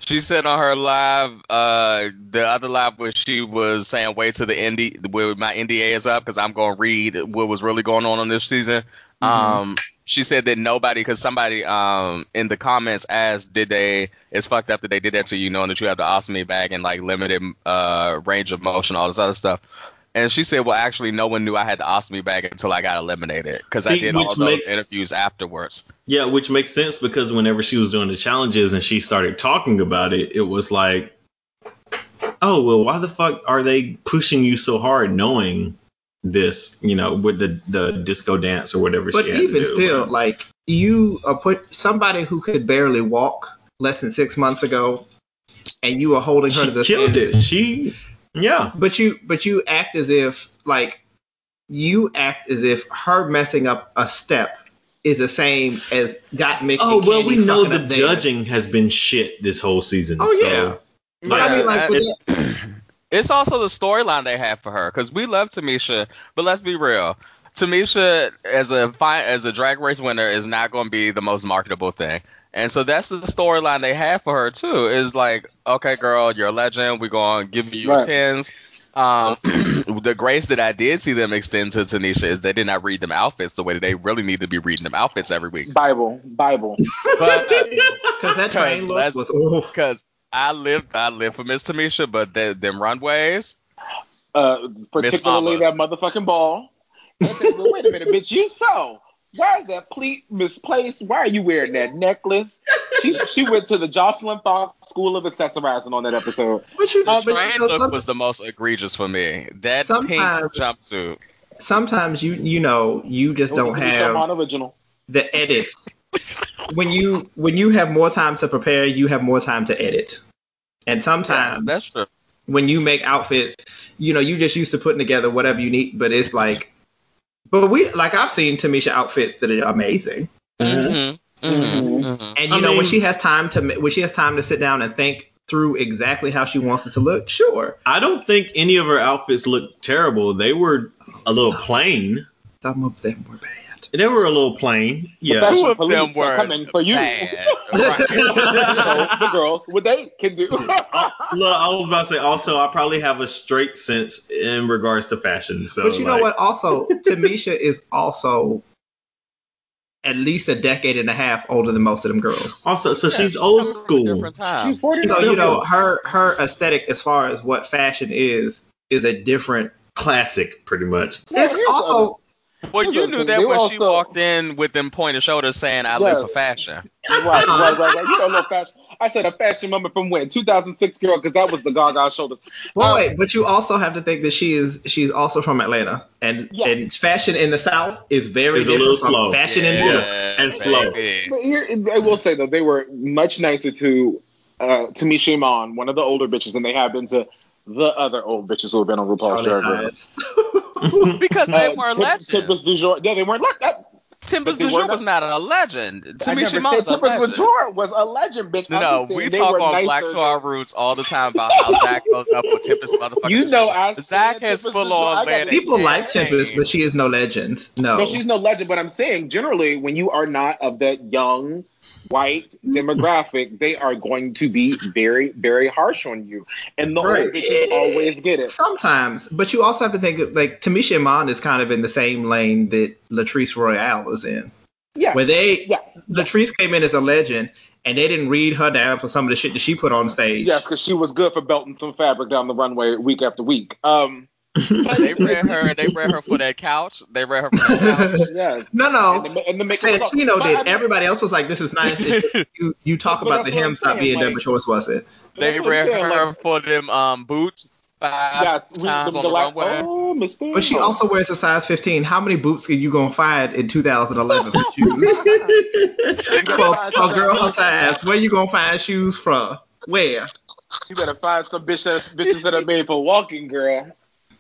[SPEAKER 3] She said on her live, uh, the other live where she was saying, "Wait till the ND where my NDA is up because I'm gonna read what was really going on on this season."
[SPEAKER 5] Mm-hmm.
[SPEAKER 3] Um, she said that nobody, because somebody um in the comments asked, did they? It's fucked up that they did that to you, knowing that you have the ostomy bag and like limited uh range of motion, all this other stuff. And she said, well, actually, no one knew I had the ostomy bag until I got eliminated because I did all those
[SPEAKER 4] makes-
[SPEAKER 3] interviews afterwards.
[SPEAKER 4] Yeah, which makes sense because whenever she was doing the challenges and she started talking about it, it was like, oh well, why the fuck are they pushing you so hard, knowing this, you know, with the the disco dance or whatever.
[SPEAKER 1] But
[SPEAKER 4] she had to
[SPEAKER 1] even
[SPEAKER 4] do.
[SPEAKER 1] still, like you are put somebody who could barely walk less than six months ago, and you are holding her
[SPEAKER 4] she
[SPEAKER 1] to the
[SPEAKER 4] killed
[SPEAKER 1] standard.
[SPEAKER 4] it. She, yeah,
[SPEAKER 1] But you but you act as if like you act as if her messing up a step is the same as got Mickey.
[SPEAKER 4] Oh well, we know the judging has been shit this whole season.
[SPEAKER 1] Oh,
[SPEAKER 4] so-
[SPEAKER 1] yeah. But I mean, like,
[SPEAKER 3] Yeah,
[SPEAKER 1] with uh,
[SPEAKER 3] it's, it's also the storyline they have for her because we love Tamisha, but let's be real. Tamisha as a fi- as a drag race winner is not going to be the most marketable thing. And so that's the storyline they have for her too. Is like, okay, girl, you're a legend. We're going to give you your
[SPEAKER 5] Right.
[SPEAKER 3] tens. Um, the grace that I did see them extend to Tamisha is they did not read them outfits the way that they really need to be reading them outfits every week.
[SPEAKER 5] Bible, Bible.
[SPEAKER 3] But
[SPEAKER 1] because that train
[SPEAKER 3] Because
[SPEAKER 1] look was
[SPEAKER 3] because I live, I live for Miss Tamisha, but the, them runways,
[SPEAKER 5] Uh, particularly that motherfucking ball. And well, wait a minute, bitch. You so. Why is that pleat misplaced? Why are you wearing that necklace? She she went to the Joslyn Fox School of Accessorizing on that episode.
[SPEAKER 1] but you,
[SPEAKER 3] the
[SPEAKER 1] but you
[SPEAKER 3] train
[SPEAKER 1] know,
[SPEAKER 3] look was the most egregious for me. That
[SPEAKER 1] Sometimes-
[SPEAKER 3] pink jumpsuit.
[SPEAKER 1] sometimes you you know you just don't
[SPEAKER 5] It was a Sherman
[SPEAKER 1] have
[SPEAKER 5] original.
[SPEAKER 1] the edits. When you when you have more time to prepare, you have more time to edit. And
[SPEAKER 3] Yes,
[SPEAKER 1] sometimes
[SPEAKER 3] that's true.
[SPEAKER 1] when you make outfits, you know, you just used to putting together whatever you need, but it's like but we like I've seen Tamisha outfits that are amazing.
[SPEAKER 3] Mm-hmm. Mm-hmm. Mm-hmm.
[SPEAKER 1] And you
[SPEAKER 4] I
[SPEAKER 1] know, when she has time to when she has time to sit down and think through exactly how she wants it to look, sure.
[SPEAKER 4] I don't think any of her outfits looked terrible. They were a little plain.
[SPEAKER 1] Some of them were bad.
[SPEAKER 4] They were a little plain. Yeah.
[SPEAKER 5] Professional
[SPEAKER 3] Two of them were
[SPEAKER 5] coming for you.
[SPEAKER 3] bad.
[SPEAKER 5] so the girls, what they can do.
[SPEAKER 4] Look, I was about to say also I probably have a straight sense in regards to fashion. So
[SPEAKER 1] but you know what? Also, Tamisha is also at least a decade and a half older than most of them girls.
[SPEAKER 4] Also, so
[SPEAKER 3] Yeah,
[SPEAKER 4] she's
[SPEAKER 3] she's
[SPEAKER 4] old
[SPEAKER 3] coming from a
[SPEAKER 4] school.
[SPEAKER 5] She's 40
[SPEAKER 1] So you know, her her aesthetic as far as what fashion is is a different.
[SPEAKER 4] Classic, pretty much.
[SPEAKER 5] Yeah,
[SPEAKER 1] It's
[SPEAKER 5] here's
[SPEAKER 1] also
[SPEAKER 3] Well, you knew that when
[SPEAKER 5] they
[SPEAKER 3] she walked in with them pointed shoulders saying, "I live for fashion."
[SPEAKER 5] Right, right, right, right. You don't know fashion. I said a fashion moment from when? 2006, girl, because that was the Gaga shoulders.
[SPEAKER 1] well,
[SPEAKER 5] Um,
[SPEAKER 1] wait, but you also have to think that she is she's also from Atlanta, and
[SPEAKER 5] Yes.
[SPEAKER 1] and fashion in the South is very
[SPEAKER 4] It's a little
[SPEAKER 1] from
[SPEAKER 4] slow.
[SPEAKER 1] fashion in the
[SPEAKER 4] Yeah.
[SPEAKER 1] North.
[SPEAKER 4] and slow.
[SPEAKER 5] But here, I will say though, they were much nicer to uh, Tamisha Iman, one of the older bitches, than they have been to the other old bitches who have been on RuPaul's
[SPEAKER 1] Charlie
[SPEAKER 5] Drag Race.
[SPEAKER 3] Because they
[SPEAKER 5] Uh,
[SPEAKER 3] weren't
[SPEAKER 5] Tim-
[SPEAKER 3] legends.
[SPEAKER 5] Tempest DuJour. Yeah, they weren't like that.
[SPEAKER 3] Tempest
[SPEAKER 5] but they DuJour
[SPEAKER 3] was not a legend. Tamisha
[SPEAKER 5] never
[SPEAKER 3] was a
[SPEAKER 5] Tempest du
[SPEAKER 3] legend.
[SPEAKER 5] jour was a legend, bitch.
[SPEAKER 3] No, we talk on
[SPEAKER 5] nicer
[SPEAKER 3] Black to Our Roots all the time about how Zach goes up with Tempest motherfucking.
[SPEAKER 5] You know, I
[SPEAKER 3] Zach
[SPEAKER 5] said
[SPEAKER 3] has
[SPEAKER 5] Tempest
[SPEAKER 3] full
[SPEAKER 5] DuJour.
[SPEAKER 3] On
[SPEAKER 5] got
[SPEAKER 3] land.
[SPEAKER 5] it.
[SPEAKER 1] People like
[SPEAKER 3] Hey.
[SPEAKER 1] Tempest, but she is no legend. No.
[SPEAKER 5] No, she's no legend, but I'm saying generally when you are not of that young white demographic, they are going to be very, very harsh on you. And the
[SPEAKER 1] Right.
[SPEAKER 5] old bitches always get it.
[SPEAKER 1] Sometimes, but you also have to think like Tamisha Iman is kind of in the same lane that Latrice Royale was in,
[SPEAKER 5] Yeah.
[SPEAKER 1] where they
[SPEAKER 5] Yeah.
[SPEAKER 1] Latrice came in as a legend and they didn't read her down for some of the shit that she put on stage.
[SPEAKER 5] Yes, because she was good for belting some fabric down the runway week after week. Um,
[SPEAKER 3] They read her. They read her for that couch. They read her for that couch.
[SPEAKER 5] yeah.
[SPEAKER 1] no,
[SPEAKER 5] And
[SPEAKER 1] no.
[SPEAKER 5] the, and the makeup was-
[SPEAKER 1] Santino
[SPEAKER 5] but I
[SPEAKER 1] did.
[SPEAKER 5] mean,
[SPEAKER 1] Everybody else was like, "This is nice." It's you, you talk
[SPEAKER 5] But
[SPEAKER 1] about the
[SPEAKER 5] that's what
[SPEAKER 1] hymns not being
[SPEAKER 5] like-
[SPEAKER 1] done, but yours wasn't.
[SPEAKER 3] They
[SPEAKER 5] That's
[SPEAKER 3] read
[SPEAKER 5] saying,
[SPEAKER 3] her
[SPEAKER 5] like-
[SPEAKER 3] for them um boots five
[SPEAKER 5] Yes,
[SPEAKER 3] times
[SPEAKER 5] the,
[SPEAKER 3] on
[SPEAKER 5] the
[SPEAKER 3] the
[SPEAKER 5] like,
[SPEAKER 3] runway.
[SPEAKER 5] oh, Mr.
[SPEAKER 1] But she also wears a size 15. How many boots are you gonna find in 2011 for shoes? for a girl her size, where you gonna find shoes from? Where?
[SPEAKER 5] You better find some bitch that, bitches that are made for walking, girl.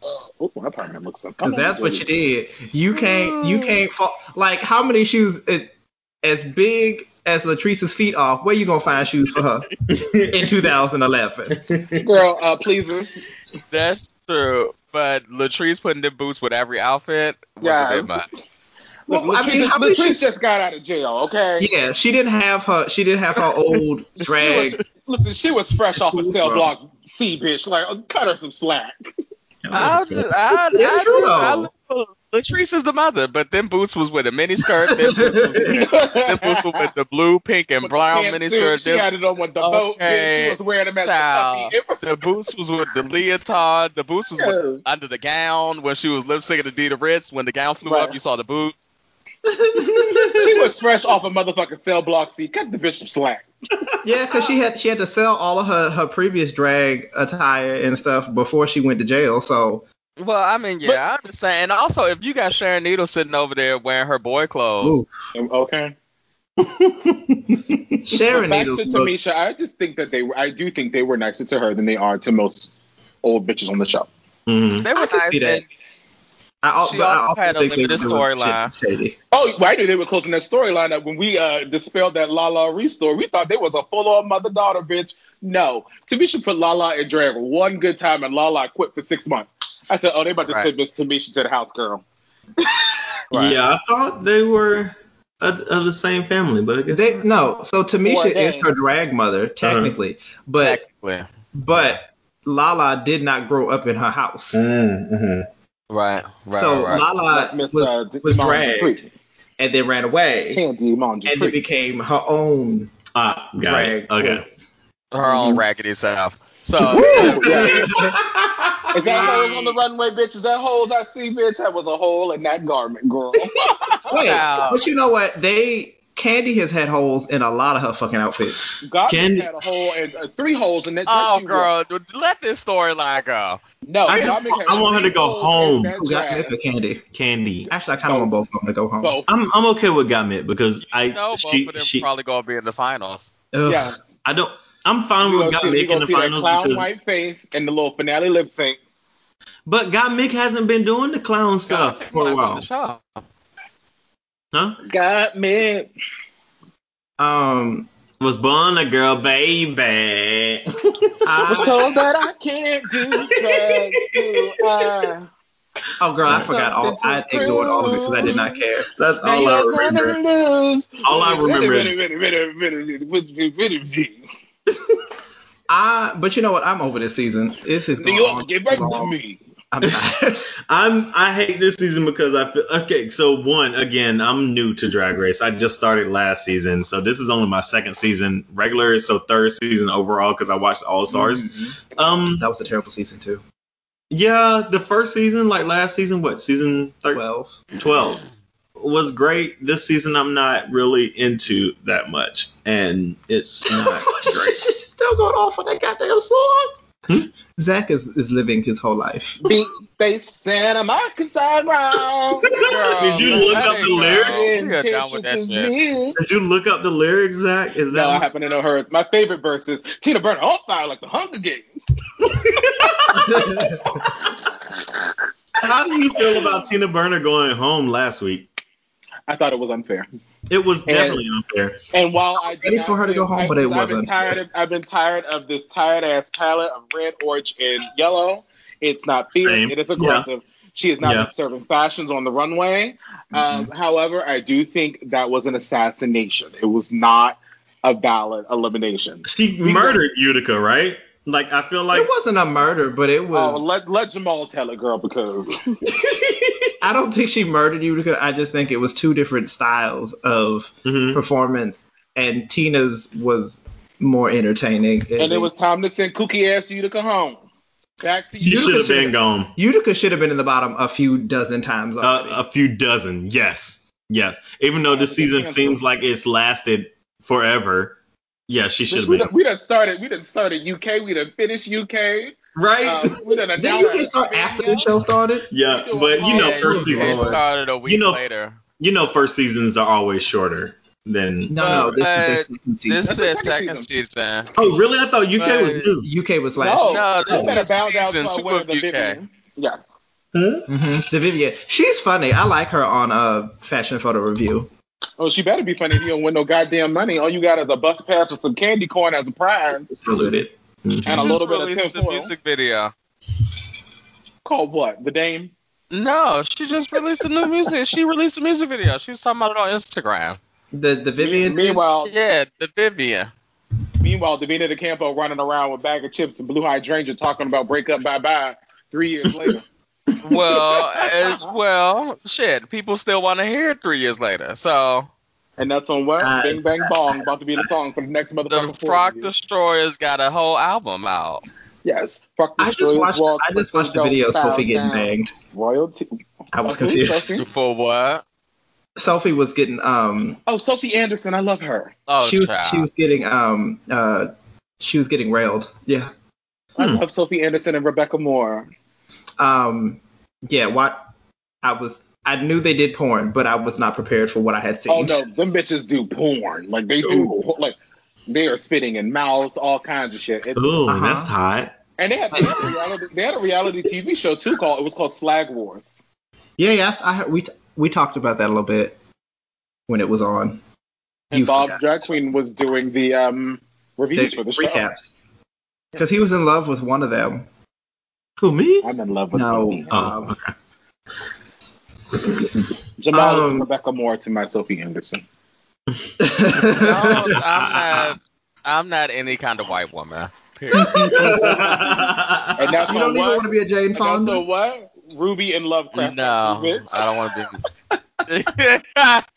[SPEAKER 5] Oh, my partner looks up.
[SPEAKER 1] Because that's what you did. You can't. You can't. Fall, like how many shoes? It, as big as Latrice's feet are, where you gonna find shoes for her in 2011?
[SPEAKER 5] Girl, uh, pleasers.
[SPEAKER 3] That's true. But Latrice putting the boots with every outfit was
[SPEAKER 5] Yeah.
[SPEAKER 3] a bit much.
[SPEAKER 1] Well,
[SPEAKER 5] Look,
[SPEAKER 1] I mean,
[SPEAKER 5] Latrice,
[SPEAKER 1] how
[SPEAKER 5] Latrice
[SPEAKER 1] shoes?
[SPEAKER 5] just got out of jail, okay?
[SPEAKER 1] Yeah, she didn't have her. She didn't have her old
[SPEAKER 5] She
[SPEAKER 1] drag.
[SPEAKER 5] was, listen, she was fresh off a cell block C, bitch. Like, cut her some slack.
[SPEAKER 3] I just, I,
[SPEAKER 1] It's
[SPEAKER 3] I,
[SPEAKER 1] true,
[SPEAKER 3] I,
[SPEAKER 1] though.
[SPEAKER 3] I, Latrice is the mother, but then Boots was with a mini skirt. Then Boots was with, then Boots was with the blue, pink, and
[SPEAKER 5] With
[SPEAKER 3] brown
[SPEAKER 5] pantsuit,
[SPEAKER 3] mini skirt.
[SPEAKER 5] She
[SPEAKER 3] Then
[SPEAKER 5] had it on with the boat.
[SPEAKER 3] Okay,
[SPEAKER 5] She was wearing them as
[SPEAKER 3] child.
[SPEAKER 5] the puppy. Was
[SPEAKER 3] the Boots was with the leotard. The Boots was with, under the gown when she was lip syncing to Dida Ritz. When the gown flew
[SPEAKER 5] Right.
[SPEAKER 3] up, you saw the boots.
[SPEAKER 5] She was fresh off a motherfucking cell block seat. Cut the bitch some slack.
[SPEAKER 1] Yeah, because she had she had to sell all of her her previous drag attire and stuff before she went to jail. So
[SPEAKER 3] Well, I mean, yeah, I understand. And also, if you got Sharon Needle sitting over there wearing her boy clothes,
[SPEAKER 1] ooh,
[SPEAKER 5] Okay.
[SPEAKER 1] Sharon
[SPEAKER 5] back
[SPEAKER 1] Needles.
[SPEAKER 5] to
[SPEAKER 1] look-
[SPEAKER 5] Tamisha, I just think that they were. I do think they were nicer to her than they are to most old bitches on the show.
[SPEAKER 4] Mhm.
[SPEAKER 3] they were
[SPEAKER 1] I
[SPEAKER 3] nice. and-
[SPEAKER 1] I,
[SPEAKER 3] She
[SPEAKER 1] but I
[SPEAKER 3] also
[SPEAKER 1] also
[SPEAKER 3] had a
[SPEAKER 1] think they
[SPEAKER 3] limited
[SPEAKER 1] were doing
[SPEAKER 3] storyline.
[SPEAKER 5] Oh, well, I knew they were closing that storyline up when we uh, dispelled that Lala restore. We thought they was a full-on mother-daughter bitch. No, Tamisha put Lala in drag one good time, and Lala quit for six months. I said, oh, they about to
[SPEAKER 3] Right.
[SPEAKER 5] send Miss Tamisha to the house, girl.
[SPEAKER 3] Right.
[SPEAKER 4] Yeah, I thought they were of, of the same family, but I guess
[SPEAKER 1] They no. So Tamisha
[SPEAKER 5] Or
[SPEAKER 1] is her drag mother technically, but
[SPEAKER 3] Technically.
[SPEAKER 1] but Lala did not grow up in her house.
[SPEAKER 4] Mm-hmm.
[SPEAKER 3] Right, right,
[SPEAKER 1] so
[SPEAKER 3] right.
[SPEAKER 1] Lala
[SPEAKER 5] Like Miss
[SPEAKER 1] was,
[SPEAKER 5] uh,
[SPEAKER 1] was dragged
[SPEAKER 5] Dupree.
[SPEAKER 1] and then ran away,
[SPEAKER 5] Kandy
[SPEAKER 1] and it became her own
[SPEAKER 4] got
[SPEAKER 1] drag.
[SPEAKER 4] Okay.
[SPEAKER 3] her own raggedy self. So,
[SPEAKER 5] Is that holes on the runway, bitch? Is that holes I see, bitch? That was a hole in that garment, girl.
[SPEAKER 1] Wait,
[SPEAKER 3] Wow.
[SPEAKER 1] but you know what? They Kandy has had holes in a lot of her fucking outfits.
[SPEAKER 5] God
[SPEAKER 4] Kandy-
[SPEAKER 5] had a hole and uh, three holes in that dress.
[SPEAKER 3] oh
[SPEAKER 5] she wore.
[SPEAKER 3] girl, dude, let this storyline go.
[SPEAKER 5] No,
[SPEAKER 4] I just- I want her to go home.
[SPEAKER 5] in that
[SPEAKER 1] Who got
[SPEAKER 5] dress.
[SPEAKER 1] Nick or Kandy?
[SPEAKER 4] Kandy.
[SPEAKER 1] Actually, I kind of want both of them to go home.
[SPEAKER 5] Both.
[SPEAKER 4] I'm I'm okay with Got because I
[SPEAKER 3] No, both
[SPEAKER 4] she
[SPEAKER 3] of them
[SPEAKER 4] she
[SPEAKER 3] probably gonna be in the finals.
[SPEAKER 1] Ugh.
[SPEAKER 5] Yeah.
[SPEAKER 4] I don't I'm fine
[SPEAKER 5] We
[SPEAKER 4] with
[SPEAKER 5] gonna
[SPEAKER 4] Got
[SPEAKER 5] see, we
[SPEAKER 4] Mick in
[SPEAKER 5] gonna
[SPEAKER 4] the
[SPEAKER 5] see that
[SPEAKER 4] finals
[SPEAKER 5] clown
[SPEAKER 4] because
[SPEAKER 5] white face and the little finale lip sync.
[SPEAKER 4] but Gottmik hasn't been doing the clown stuff
[SPEAKER 3] God,
[SPEAKER 4] for a
[SPEAKER 3] like
[SPEAKER 4] while.
[SPEAKER 3] The show.
[SPEAKER 4] Huh?
[SPEAKER 5] Got me.
[SPEAKER 1] Um,
[SPEAKER 4] Was born a girl, baby.
[SPEAKER 5] I was told that I can't do drugs. Do I?
[SPEAKER 1] oh girl, I forgot all. I ignored all of it because I did not care.
[SPEAKER 4] That's all I remember.
[SPEAKER 5] lose.
[SPEAKER 4] All I remember.
[SPEAKER 1] I, but you know what? I'm over this season. This is
[SPEAKER 5] New
[SPEAKER 1] going
[SPEAKER 5] York,
[SPEAKER 1] on
[SPEAKER 5] get back to me.
[SPEAKER 1] I'm.
[SPEAKER 4] I'm I hate this season because I feel okay. So one again, I'm new to Drag Race. I just started last season, so this is only my second season regular. So third season overall because I watched All Stars. Um,
[SPEAKER 1] that was a terrible season too.
[SPEAKER 4] yeah, the first season, like last season, what season thir-
[SPEAKER 1] Twelve.
[SPEAKER 4] 12 was great. This season, I'm not really into that much, and it's not great.
[SPEAKER 1] Still going off on that goddamn song.
[SPEAKER 4] Hmm?
[SPEAKER 1] Zach is, is living his whole life.
[SPEAKER 5] Beat bass Santa Marcus side round.
[SPEAKER 4] Did you look up the lyrics?
[SPEAKER 3] We are done with that shit.
[SPEAKER 4] Did you look up the lyrics, Zach? Is that
[SPEAKER 5] No, I
[SPEAKER 4] that
[SPEAKER 5] happen to know hers. My favorite verse is Tina Burner on fire like the Hunger Games.
[SPEAKER 4] how do you feel about Tina Burner going home last week?
[SPEAKER 5] I thought it was unfair.
[SPEAKER 4] It was
[SPEAKER 5] And-
[SPEAKER 4] definitely unfair.
[SPEAKER 5] And while I did
[SPEAKER 1] Ready for her to go home, but it wasn't.
[SPEAKER 5] I've been
[SPEAKER 1] wasn't.
[SPEAKER 5] tired of I've been tired of this tired ass palette of red, orange, and yellow. It's not fierce.
[SPEAKER 4] Same.
[SPEAKER 5] It is aggressive. She has not
[SPEAKER 4] Yeah.
[SPEAKER 5] been serving fashions on the runway. Um, however, I do think that was an assassination. It was not a valid elimination.
[SPEAKER 4] She murdered Utica, right? Like I feel like
[SPEAKER 1] it wasn't a murder, but it
[SPEAKER 5] Oh,
[SPEAKER 1] was.
[SPEAKER 5] let let Jamal tell it, girl, because
[SPEAKER 1] I don't think she murdered you because I just think it was two different styles of
[SPEAKER 4] Mhm.
[SPEAKER 1] performance, and Tina's was more entertaining.
[SPEAKER 5] and it was time to send kooky ass Utica home. Back to
[SPEAKER 4] she
[SPEAKER 5] you.
[SPEAKER 4] should have been gone.
[SPEAKER 1] Utica should have been in the bottom a few dozen times
[SPEAKER 4] Uh, a few dozen, yes, yes. Even though this season seems like it's lasted forever, yeah, she should
[SPEAKER 5] Bitch,
[SPEAKER 4] have
[SPEAKER 5] we,
[SPEAKER 4] been.
[SPEAKER 5] done, we done started. We done started UK. We done finished UK.
[SPEAKER 4] Right?
[SPEAKER 5] Um, we done
[SPEAKER 1] Didn't
[SPEAKER 5] announced
[SPEAKER 1] you start after the show started?
[SPEAKER 4] yeah, but you know, first
[SPEAKER 5] Yeah,
[SPEAKER 4] season,
[SPEAKER 3] started a week
[SPEAKER 4] You know-
[SPEAKER 3] later.
[SPEAKER 4] you know, first seasons are always shorter than.
[SPEAKER 1] No, no, this
[SPEAKER 3] But
[SPEAKER 1] is their second season.
[SPEAKER 3] This is their second
[SPEAKER 5] second
[SPEAKER 3] season.
[SPEAKER 4] Oh, really? I thought UK was new.
[SPEAKER 1] UK was last
[SPEAKER 5] No,
[SPEAKER 1] year.
[SPEAKER 3] No,
[SPEAKER 5] this
[SPEAKER 3] this
[SPEAKER 5] better
[SPEAKER 3] is
[SPEAKER 5] bow down
[SPEAKER 3] season
[SPEAKER 5] to
[SPEAKER 3] two of
[SPEAKER 5] the
[SPEAKER 3] UK.
[SPEAKER 5] Vivienne. Yes.
[SPEAKER 1] hmm The Vivienne, she's funny. I like her on uh Fashion Photo RuView.
[SPEAKER 5] Oh, she better be funny if you don't win no goddamn money. All you got is a bus pass with some candy corn as a prize
[SPEAKER 1] Saluted.
[SPEAKER 5] and a
[SPEAKER 3] She
[SPEAKER 5] little
[SPEAKER 3] just
[SPEAKER 5] bit of
[SPEAKER 3] released a music video.
[SPEAKER 5] Called what? The Dame?
[SPEAKER 3] No, she just released a new music. She released a music video. She was talking about it on Instagram.
[SPEAKER 1] The the Vivienne.
[SPEAKER 5] Meanwhile,
[SPEAKER 3] Yeah, the Vivienne.
[SPEAKER 5] meanwhile, Divina De Campo running around with bag of chips and blue hydrangea talking about break up, bye bye. Three years later.
[SPEAKER 3] well, as well, shit. People still want to hear it three years later. So
[SPEAKER 5] And that's on what?
[SPEAKER 1] Uh,
[SPEAKER 5] Bing Bang Bong, about to be the song for the next motherfucker.
[SPEAKER 3] the
[SPEAKER 5] motherfucking four
[SPEAKER 3] Frock. Destroyers got a whole album out.
[SPEAKER 5] Yes. Fuck
[SPEAKER 1] I just watched.
[SPEAKER 5] Walk,
[SPEAKER 1] I just watched the
[SPEAKER 5] Don't
[SPEAKER 1] video of
[SPEAKER 5] Bow
[SPEAKER 1] Sophie getting
[SPEAKER 5] Down.
[SPEAKER 1] banged.
[SPEAKER 5] Royalty.
[SPEAKER 1] I was
[SPEAKER 5] Oh, who,
[SPEAKER 1] confused.
[SPEAKER 5] Sophie?
[SPEAKER 3] For what?
[SPEAKER 1] Sophie was getting um.
[SPEAKER 5] Oh, Sophie Anderson. I love her.
[SPEAKER 3] Oh,
[SPEAKER 1] she was
[SPEAKER 3] child.
[SPEAKER 1] she was getting um uh she was getting railed. Yeah.
[SPEAKER 5] I
[SPEAKER 4] Hmm.
[SPEAKER 5] love Sophie Anderson and Rebecca Moore.
[SPEAKER 1] Um. Yeah. What I was. I knew they did porn, but I was not prepared for what I had seen.
[SPEAKER 5] Oh no, them bitches do porn. Like they do,
[SPEAKER 1] Ooh.
[SPEAKER 5] like they are spitting in mouths, all kinds of shit. It-
[SPEAKER 4] Ooh,
[SPEAKER 1] Uh-huh.
[SPEAKER 4] that's hot.
[SPEAKER 5] and they had, they had, a reality, they had a reality TV show too called it was called Slag Wars.
[SPEAKER 1] Yeah. Yes. I we we talked about that a little bit when it was on.
[SPEAKER 5] And
[SPEAKER 1] You
[SPEAKER 5] Bob
[SPEAKER 1] forgot.
[SPEAKER 5] Drag Queen was doing the um
[SPEAKER 1] The
[SPEAKER 5] reviews for the show.
[SPEAKER 1] recaps. Because he was in love with one of them.
[SPEAKER 4] Who me?
[SPEAKER 5] I'm in love with
[SPEAKER 1] No.
[SPEAKER 5] Sophie.
[SPEAKER 4] Oh,
[SPEAKER 1] Um,
[SPEAKER 4] okay.
[SPEAKER 5] Jamal
[SPEAKER 1] um,
[SPEAKER 5] and Rebecca Moore to my Sophie Anderson.
[SPEAKER 3] No, I'm not. I'm not any kind of white woman. Period.
[SPEAKER 5] And that's
[SPEAKER 1] you don't even
[SPEAKER 5] what?
[SPEAKER 1] want to be a Jane Fonda.
[SPEAKER 5] on what? Ruby and Lovecraft.
[SPEAKER 3] no, I don't want to be.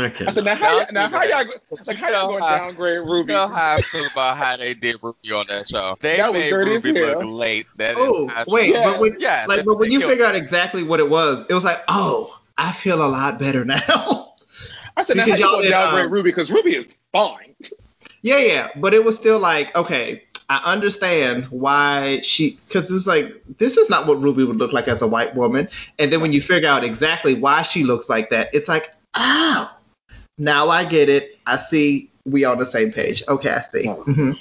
[SPEAKER 4] okay.
[SPEAKER 5] I said, now how, y'all- now how y'all, like how y'all gonna
[SPEAKER 3] how-
[SPEAKER 5] downgrade
[SPEAKER 3] You
[SPEAKER 5] Ruby?
[SPEAKER 3] know how I feel about how they did Ruby on that show. They
[SPEAKER 5] That
[SPEAKER 3] made
[SPEAKER 5] dirty as
[SPEAKER 3] Ruby
[SPEAKER 5] hell.
[SPEAKER 3] look late. That is
[SPEAKER 1] Oh,
[SPEAKER 3] not
[SPEAKER 1] wait.
[SPEAKER 5] Yeah.
[SPEAKER 1] but when,
[SPEAKER 3] Yes,
[SPEAKER 1] like, but when you figure out exactly what it was, it was like, oh, I feel a lot better now.
[SPEAKER 5] I said, now how
[SPEAKER 1] Because
[SPEAKER 5] you
[SPEAKER 1] y'all
[SPEAKER 5] gonna downgrade
[SPEAKER 1] um,
[SPEAKER 5] Ruby? Because Ruby is fine.
[SPEAKER 1] yeah, yeah, but it was still like, okay, I understand why she, because it was like, this is not what Ruby would look like as a white woman. And then when you figure out exactly why she looks like that, it's like, oh, now I get it. I see we on the same page. Okay, I see.
[SPEAKER 5] Oh.
[SPEAKER 1] hmm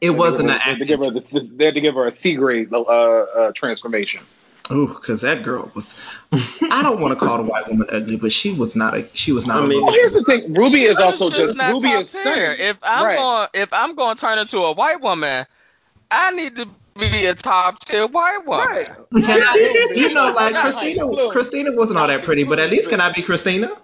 [SPEAKER 1] It wasn't an
[SPEAKER 5] They had to give her they had to give her a C grade uh, uh, transformation.
[SPEAKER 1] Ooh, because that girl was. I don't want to call the white woman ugly, but she was not a. She was not.
[SPEAKER 4] I
[SPEAKER 1] a
[SPEAKER 4] mean-
[SPEAKER 1] little-
[SPEAKER 5] Well, here's the thing. Ruby is also just
[SPEAKER 3] not
[SPEAKER 5] Ruby
[SPEAKER 3] top
[SPEAKER 5] is
[SPEAKER 3] tier.
[SPEAKER 5] stunning.
[SPEAKER 3] If I'm
[SPEAKER 5] Right.
[SPEAKER 3] going, if I'm going to turn into a white woman, I need to be a top tier white woman.
[SPEAKER 5] Right.
[SPEAKER 1] Can I, you know, like Christina. Christina wasn't all that pretty, but at least can I be Christina?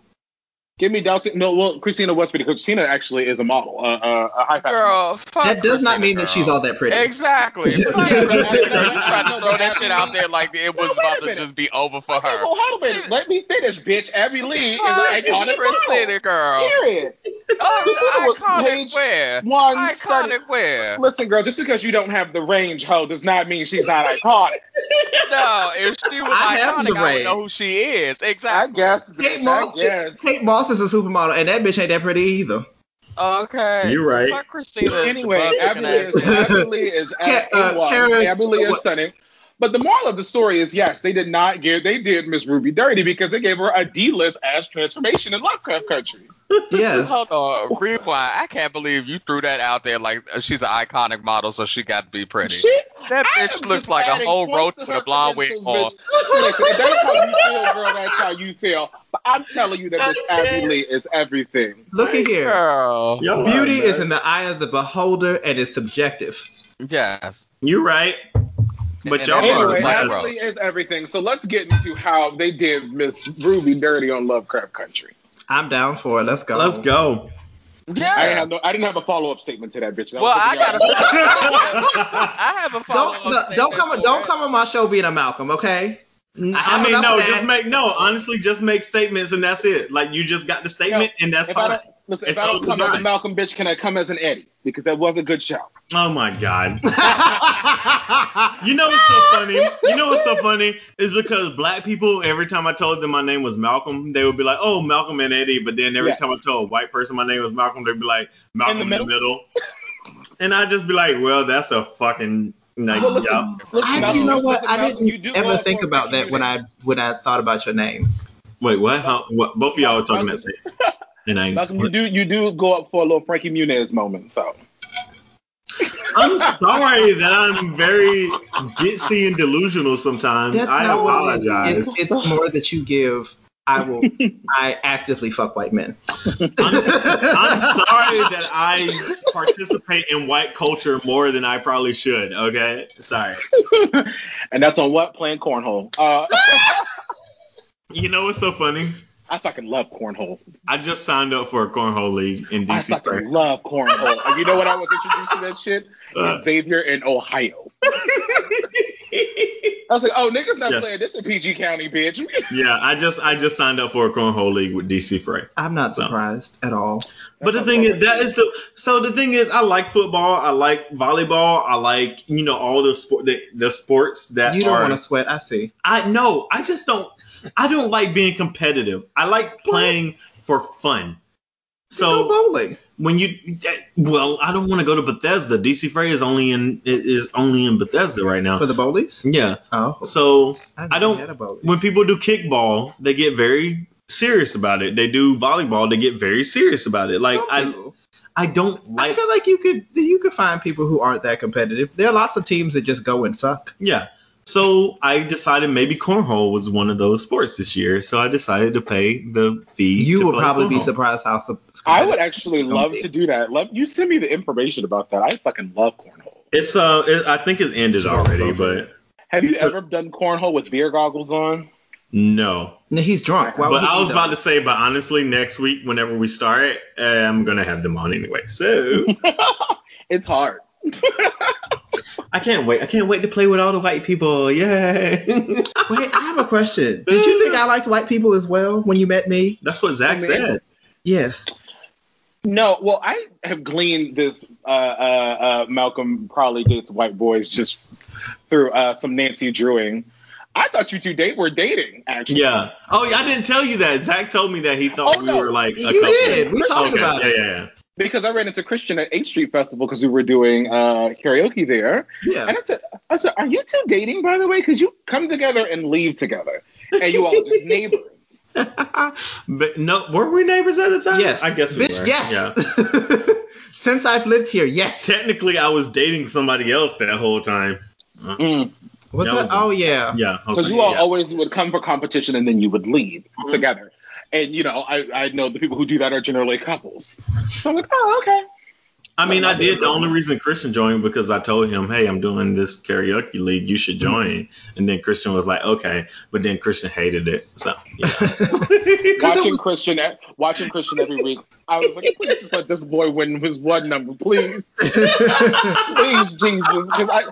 [SPEAKER 5] Give me Dalton. No, well, Christina Westby because Christina actually is a model, uh, uh, a high fashion.
[SPEAKER 3] Girl, fuck
[SPEAKER 1] That does not
[SPEAKER 3] Christina,
[SPEAKER 1] mean that she's all that pretty.
[SPEAKER 3] Exactly.
[SPEAKER 1] Yeah,
[SPEAKER 3] Fuck
[SPEAKER 5] but-
[SPEAKER 3] Christina.
[SPEAKER 5] no,
[SPEAKER 3] you tried
[SPEAKER 5] no,
[SPEAKER 3] to throw that shit out there like it was
[SPEAKER 5] No,
[SPEAKER 3] about to just be over for her.
[SPEAKER 5] well, hold on a minute.
[SPEAKER 3] She-
[SPEAKER 5] Let me finish, bitch. Abbey Lee is an
[SPEAKER 3] Fuck
[SPEAKER 5] iconic
[SPEAKER 3] Christina,
[SPEAKER 5] model.
[SPEAKER 3] girl.
[SPEAKER 5] Period. Christina
[SPEAKER 3] Oh,
[SPEAKER 5] was
[SPEAKER 3] iconic
[SPEAKER 5] page
[SPEAKER 3] where?
[SPEAKER 5] One study.
[SPEAKER 3] Iconic where?
[SPEAKER 5] Listen, girl, just because you don't have the range, hoe, does not mean she's not iconic.
[SPEAKER 3] No, if she was
[SPEAKER 1] I have
[SPEAKER 3] iconic,
[SPEAKER 1] the
[SPEAKER 3] I would know who she is.
[SPEAKER 5] I
[SPEAKER 3] Exactly.
[SPEAKER 5] guess,
[SPEAKER 1] Kate. Moss, Kate Moss is a supermodel, and that bitch ain't that pretty either.
[SPEAKER 3] Okay.
[SPEAKER 4] You're right.
[SPEAKER 3] Fuck Christina.
[SPEAKER 5] Anyway,
[SPEAKER 3] the
[SPEAKER 5] Abbey
[SPEAKER 3] butt-looking
[SPEAKER 5] is. Abbey is
[SPEAKER 1] uh, Karen-
[SPEAKER 5] Abbey is stunning. But the moral of the story is yes, they did not give they did Miss Ruby dirty because they gave her a D-list ass transformation in Lovecraft Country.
[SPEAKER 1] Yes.
[SPEAKER 3] Hold on, rewind. I can't believe you threw that out there like uh, she's an iconic model, so she got to be pretty.
[SPEAKER 5] Shit,
[SPEAKER 3] that
[SPEAKER 5] I
[SPEAKER 3] bitch looks like a whole
[SPEAKER 5] points
[SPEAKER 3] roach with a blonde wig on.
[SPEAKER 5] Listen, if that's how you feel, girl, that's how you feel. But I'm telling you that Miss Abbey Lee is everything.
[SPEAKER 1] Look at here.
[SPEAKER 3] Girl.
[SPEAKER 4] Y'all
[SPEAKER 1] Beauty is in the eye of the beholder and is subjective.
[SPEAKER 3] Yes.
[SPEAKER 4] You're right. But
[SPEAKER 3] And
[SPEAKER 4] y'all are
[SPEAKER 5] Anyway,
[SPEAKER 3] like
[SPEAKER 5] Abbey
[SPEAKER 3] roach.
[SPEAKER 5] Lee is everything. So let's get into how they did Miss Ruby dirty on Lovecraft Country.
[SPEAKER 1] I'm down for it. Let's go.
[SPEAKER 4] Let's go.
[SPEAKER 3] Yeah.
[SPEAKER 5] I didn't have no, I didn't have a follow up statement to that bitch. That
[SPEAKER 3] well,
[SPEAKER 5] was
[SPEAKER 3] I
[SPEAKER 5] the
[SPEAKER 3] got
[SPEAKER 5] honest-
[SPEAKER 3] I have a follow
[SPEAKER 1] Don't no, don't come don't come on my show being a Malcolm, okay?
[SPEAKER 4] I,
[SPEAKER 1] have
[SPEAKER 4] mean, no, just
[SPEAKER 1] that.
[SPEAKER 4] make no. Honestly, just make statements and that's it. Like you just got the statement and that's
[SPEAKER 5] If I
[SPEAKER 4] fine.
[SPEAKER 5] Don't listen, if
[SPEAKER 4] It's
[SPEAKER 5] I don't come as a. Malcolm bitch, can I come as an Eddie? Because that was a good show.
[SPEAKER 4] Oh my god. You know what's so funny? You know what's so funny is because black people, every time I told them my name was Malcolm, they would be like, "Oh, Malcolm and Eddie." But then every
[SPEAKER 5] Yes.
[SPEAKER 4] time I told a white person my name was Malcolm, they'd be like, "Malcolm in the
[SPEAKER 5] middle?
[SPEAKER 4] middle." and I'd just be like, "Well, that's a fucking like,
[SPEAKER 5] Well, listen,
[SPEAKER 4] yeah."
[SPEAKER 5] listen,
[SPEAKER 1] I,
[SPEAKER 5] Malcolm,
[SPEAKER 1] you know what?
[SPEAKER 5] listen,
[SPEAKER 1] I
[SPEAKER 5] Malcolm, you
[SPEAKER 1] didn't
[SPEAKER 5] do
[SPEAKER 1] ever
[SPEAKER 5] go
[SPEAKER 1] think about that when. I when I thought about your name.
[SPEAKER 4] Wait, what? How, what? Both of y'all were talking that same. And I,
[SPEAKER 5] Malcolm, you do you do go up for a little Frankie Muniz moment. So
[SPEAKER 4] I'm sorry that I'm very ditzy and delusional sometimes.
[SPEAKER 1] That's
[SPEAKER 4] I
[SPEAKER 1] not it
[SPEAKER 4] apologize.
[SPEAKER 1] It's, it's more that you give. I will. I actively fuck white men.
[SPEAKER 4] I'm, I'm sorry that I participate in white culture more than I probably should. Okay, sorry.
[SPEAKER 5] and that's on what playing cornhole. Uh,
[SPEAKER 4] You know what's so funny?
[SPEAKER 5] I fucking love cornhole.
[SPEAKER 4] I just signed up for a cornhole league in DC.
[SPEAKER 5] I fucking
[SPEAKER 4] Spring.
[SPEAKER 5] love cornhole. You know what I was introduced to that shit?
[SPEAKER 4] Uh.
[SPEAKER 5] Xavier in Ohio. I was like, oh, niggas not
[SPEAKER 4] Yeah.
[SPEAKER 5] playing this in PG County, bitch.
[SPEAKER 4] yeah, I just I just signed up for a cornhole league with DC Fray.
[SPEAKER 1] I'm not
[SPEAKER 4] So.
[SPEAKER 1] surprised at all.
[SPEAKER 4] But the thing is, that is the so the thing is, I like football, I like volleyball, I like you know all the sport the, the sports that
[SPEAKER 1] You don't want to sweat. I see.
[SPEAKER 4] I no, I just don't. I don't like being competitive. I like playing for fun.
[SPEAKER 1] So bowling.
[SPEAKER 4] when you, well, I don't want to go to Bethesda. DC Fray is only in is only in Bethesda right now.
[SPEAKER 1] For the bowlies?
[SPEAKER 4] Yeah.
[SPEAKER 1] Oh.
[SPEAKER 4] So
[SPEAKER 1] I've
[SPEAKER 4] I don't-
[SPEAKER 1] had a bowling.
[SPEAKER 4] when people do kickball, they get very serious about it. They do volleyball, they get very serious about it. Like I. I don't
[SPEAKER 1] I feel like you could you could find people who aren't that competitive. There are lots of teams that just go and suck.
[SPEAKER 4] Yeah. So I decided maybe cornhole was one of those sports this year. So I decided to pay the fee.
[SPEAKER 1] You
[SPEAKER 4] to
[SPEAKER 1] would
[SPEAKER 4] play
[SPEAKER 1] probably be surprised how sup-
[SPEAKER 5] I would actually love to do that. Love you send me the information about that. I fucking love cornhole.
[SPEAKER 4] It's uh, it, I think it's ended already, but
[SPEAKER 5] Have you ever done cornhole with beer goggles on?
[SPEAKER 4] no.
[SPEAKER 1] No, He's drunk. Why
[SPEAKER 4] But
[SPEAKER 1] he
[SPEAKER 4] I
[SPEAKER 1] do
[SPEAKER 4] was
[SPEAKER 1] that?
[SPEAKER 4] about to say, but honestly, next week, whenever we start, uh, I'm gonna have them on anyway. So
[SPEAKER 5] It's hard.
[SPEAKER 4] I can't wait. I can't wait to play with all the white people. Yay!
[SPEAKER 1] Wait, I have a question. Did you think I liked white people as well when you met me?
[SPEAKER 4] That's what Zach
[SPEAKER 5] I mean-
[SPEAKER 4] said.
[SPEAKER 1] Yes.
[SPEAKER 5] No, well, I have gleaned this. Uh, uh, uh, Malcolm probably dates white boys just through uh, some Nancy Drewing. I thought you two date were dating actually.
[SPEAKER 4] Yeah. Oh, yeah, I didn't tell you that. Zach told me that he thought
[SPEAKER 5] Oh,
[SPEAKER 4] we
[SPEAKER 5] no.
[SPEAKER 4] were like a
[SPEAKER 1] You
[SPEAKER 4] couple.
[SPEAKER 1] did. We talked
[SPEAKER 4] Okay,
[SPEAKER 1] about
[SPEAKER 4] yeah,
[SPEAKER 1] it.
[SPEAKER 4] Yeah, yeah.
[SPEAKER 5] Because I ran into Christian at H Street Festival because we were doing uh, karaoke there,
[SPEAKER 1] Yeah.
[SPEAKER 5] and I said, "I said, are you two dating by the way? Because you come together and leave together, and you all are just neighbors."
[SPEAKER 4] but no, were we neighbors at the time?
[SPEAKER 1] Yes.
[SPEAKER 4] I guess we
[SPEAKER 1] Bitch,
[SPEAKER 4] were.
[SPEAKER 1] yes.
[SPEAKER 4] Yeah.
[SPEAKER 1] Since I've lived here, yes.
[SPEAKER 4] Technically, I was dating somebody else that whole time.
[SPEAKER 5] Mm.
[SPEAKER 1] Was
[SPEAKER 4] That
[SPEAKER 1] that?
[SPEAKER 4] was-
[SPEAKER 1] oh yeah.
[SPEAKER 4] Yeah.
[SPEAKER 5] Because
[SPEAKER 4] like,
[SPEAKER 5] you all
[SPEAKER 4] yeah.
[SPEAKER 5] always would come for competition and then you would leave
[SPEAKER 1] Mm-hmm.
[SPEAKER 5] together. And you know, I, I know the people who do that are generally couples. So I'm like, oh, okay.
[SPEAKER 4] I mean, I did. The only reason Christian joined because I told him, "Hey, I'm doing this karaoke league. You should join." And then Christian was like, "Okay," but then Christian hated it. So yeah.
[SPEAKER 5] Watching Christian, watching Christian every week, I was like, please just let this boy win his one number, please, please, Jesus, because I,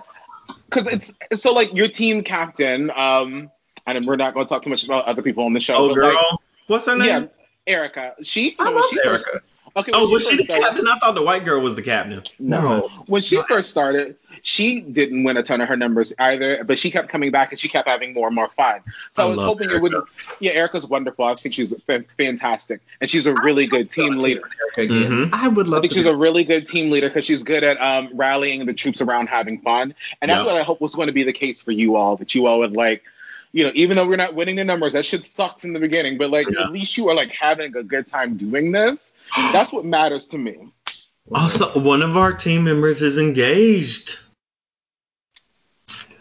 [SPEAKER 5] because it's it's so like your team captain, um, and we're not going to talk too much about other people on the show.
[SPEAKER 4] oh,
[SPEAKER 5] but,
[SPEAKER 4] girl,
[SPEAKER 5] like,
[SPEAKER 4] what's her name?
[SPEAKER 5] yeah, Erica. She,
[SPEAKER 1] I love
[SPEAKER 5] she first-
[SPEAKER 1] Erica.
[SPEAKER 5] okay,
[SPEAKER 4] Oh,
[SPEAKER 5] she
[SPEAKER 4] was she the
[SPEAKER 5] started-
[SPEAKER 4] captain? I thought the white girl was the captain.
[SPEAKER 1] No.
[SPEAKER 5] when she first started, she didn't win a ton of her numbers either, but she kept coming back and she kept having more and more fun. So I,
[SPEAKER 4] I
[SPEAKER 5] was
[SPEAKER 4] love
[SPEAKER 5] hoping it would.
[SPEAKER 4] Erica.
[SPEAKER 5] Yeah, Erica's wonderful. I think she's fantastic, and she's a really good team leader.
[SPEAKER 1] Again.
[SPEAKER 4] Mhm.
[SPEAKER 1] I would love.
[SPEAKER 5] I
[SPEAKER 1] love
[SPEAKER 5] think
[SPEAKER 1] to.
[SPEAKER 5] she's a really good team leader because she's good at um, rallying the troops around having fun, and that's
[SPEAKER 4] Yeah.
[SPEAKER 5] what I hope was going to be the case for you all. That you all would like. You know, even though we're not winning the numbers, that shit sucks in the beginning. But like,
[SPEAKER 4] Yeah.
[SPEAKER 5] at least you are like having a good time doing this. That's what matters to me.
[SPEAKER 4] Also, one of our team members is engaged.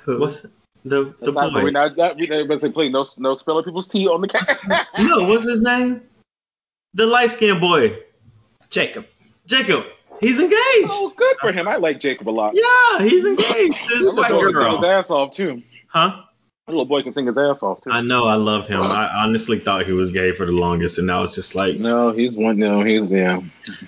[SPEAKER 1] Who?
[SPEAKER 4] What's the the
[SPEAKER 5] That's not,
[SPEAKER 4] boy?
[SPEAKER 5] we're not. That, we, basically, please, no, no spilling people's tea on the cat.
[SPEAKER 4] No, what's his name? The light skinned boy,
[SPEAKER 1] Jacob.
[SPEAKER 4] Jacob. He's engaged.
[SPEAKER 5] Oh, good for him. I like Jacob a lot.
[SPEAKER 4] Yeah, he's engaged. This
[SPEAKER 5] That
[SPEAKER 4] white
[SPEAKER 5] little boy can his ass off too.
[SPEAKER 4] Huh?
[SPEAKER 5] That little boy can sing his ass off too.
[SPEAKER 4] I know. I love him. I honestly thought he was gay for the longest, and now it's just like.
[SPEAKER 5] no, he's one. No, he's yeah.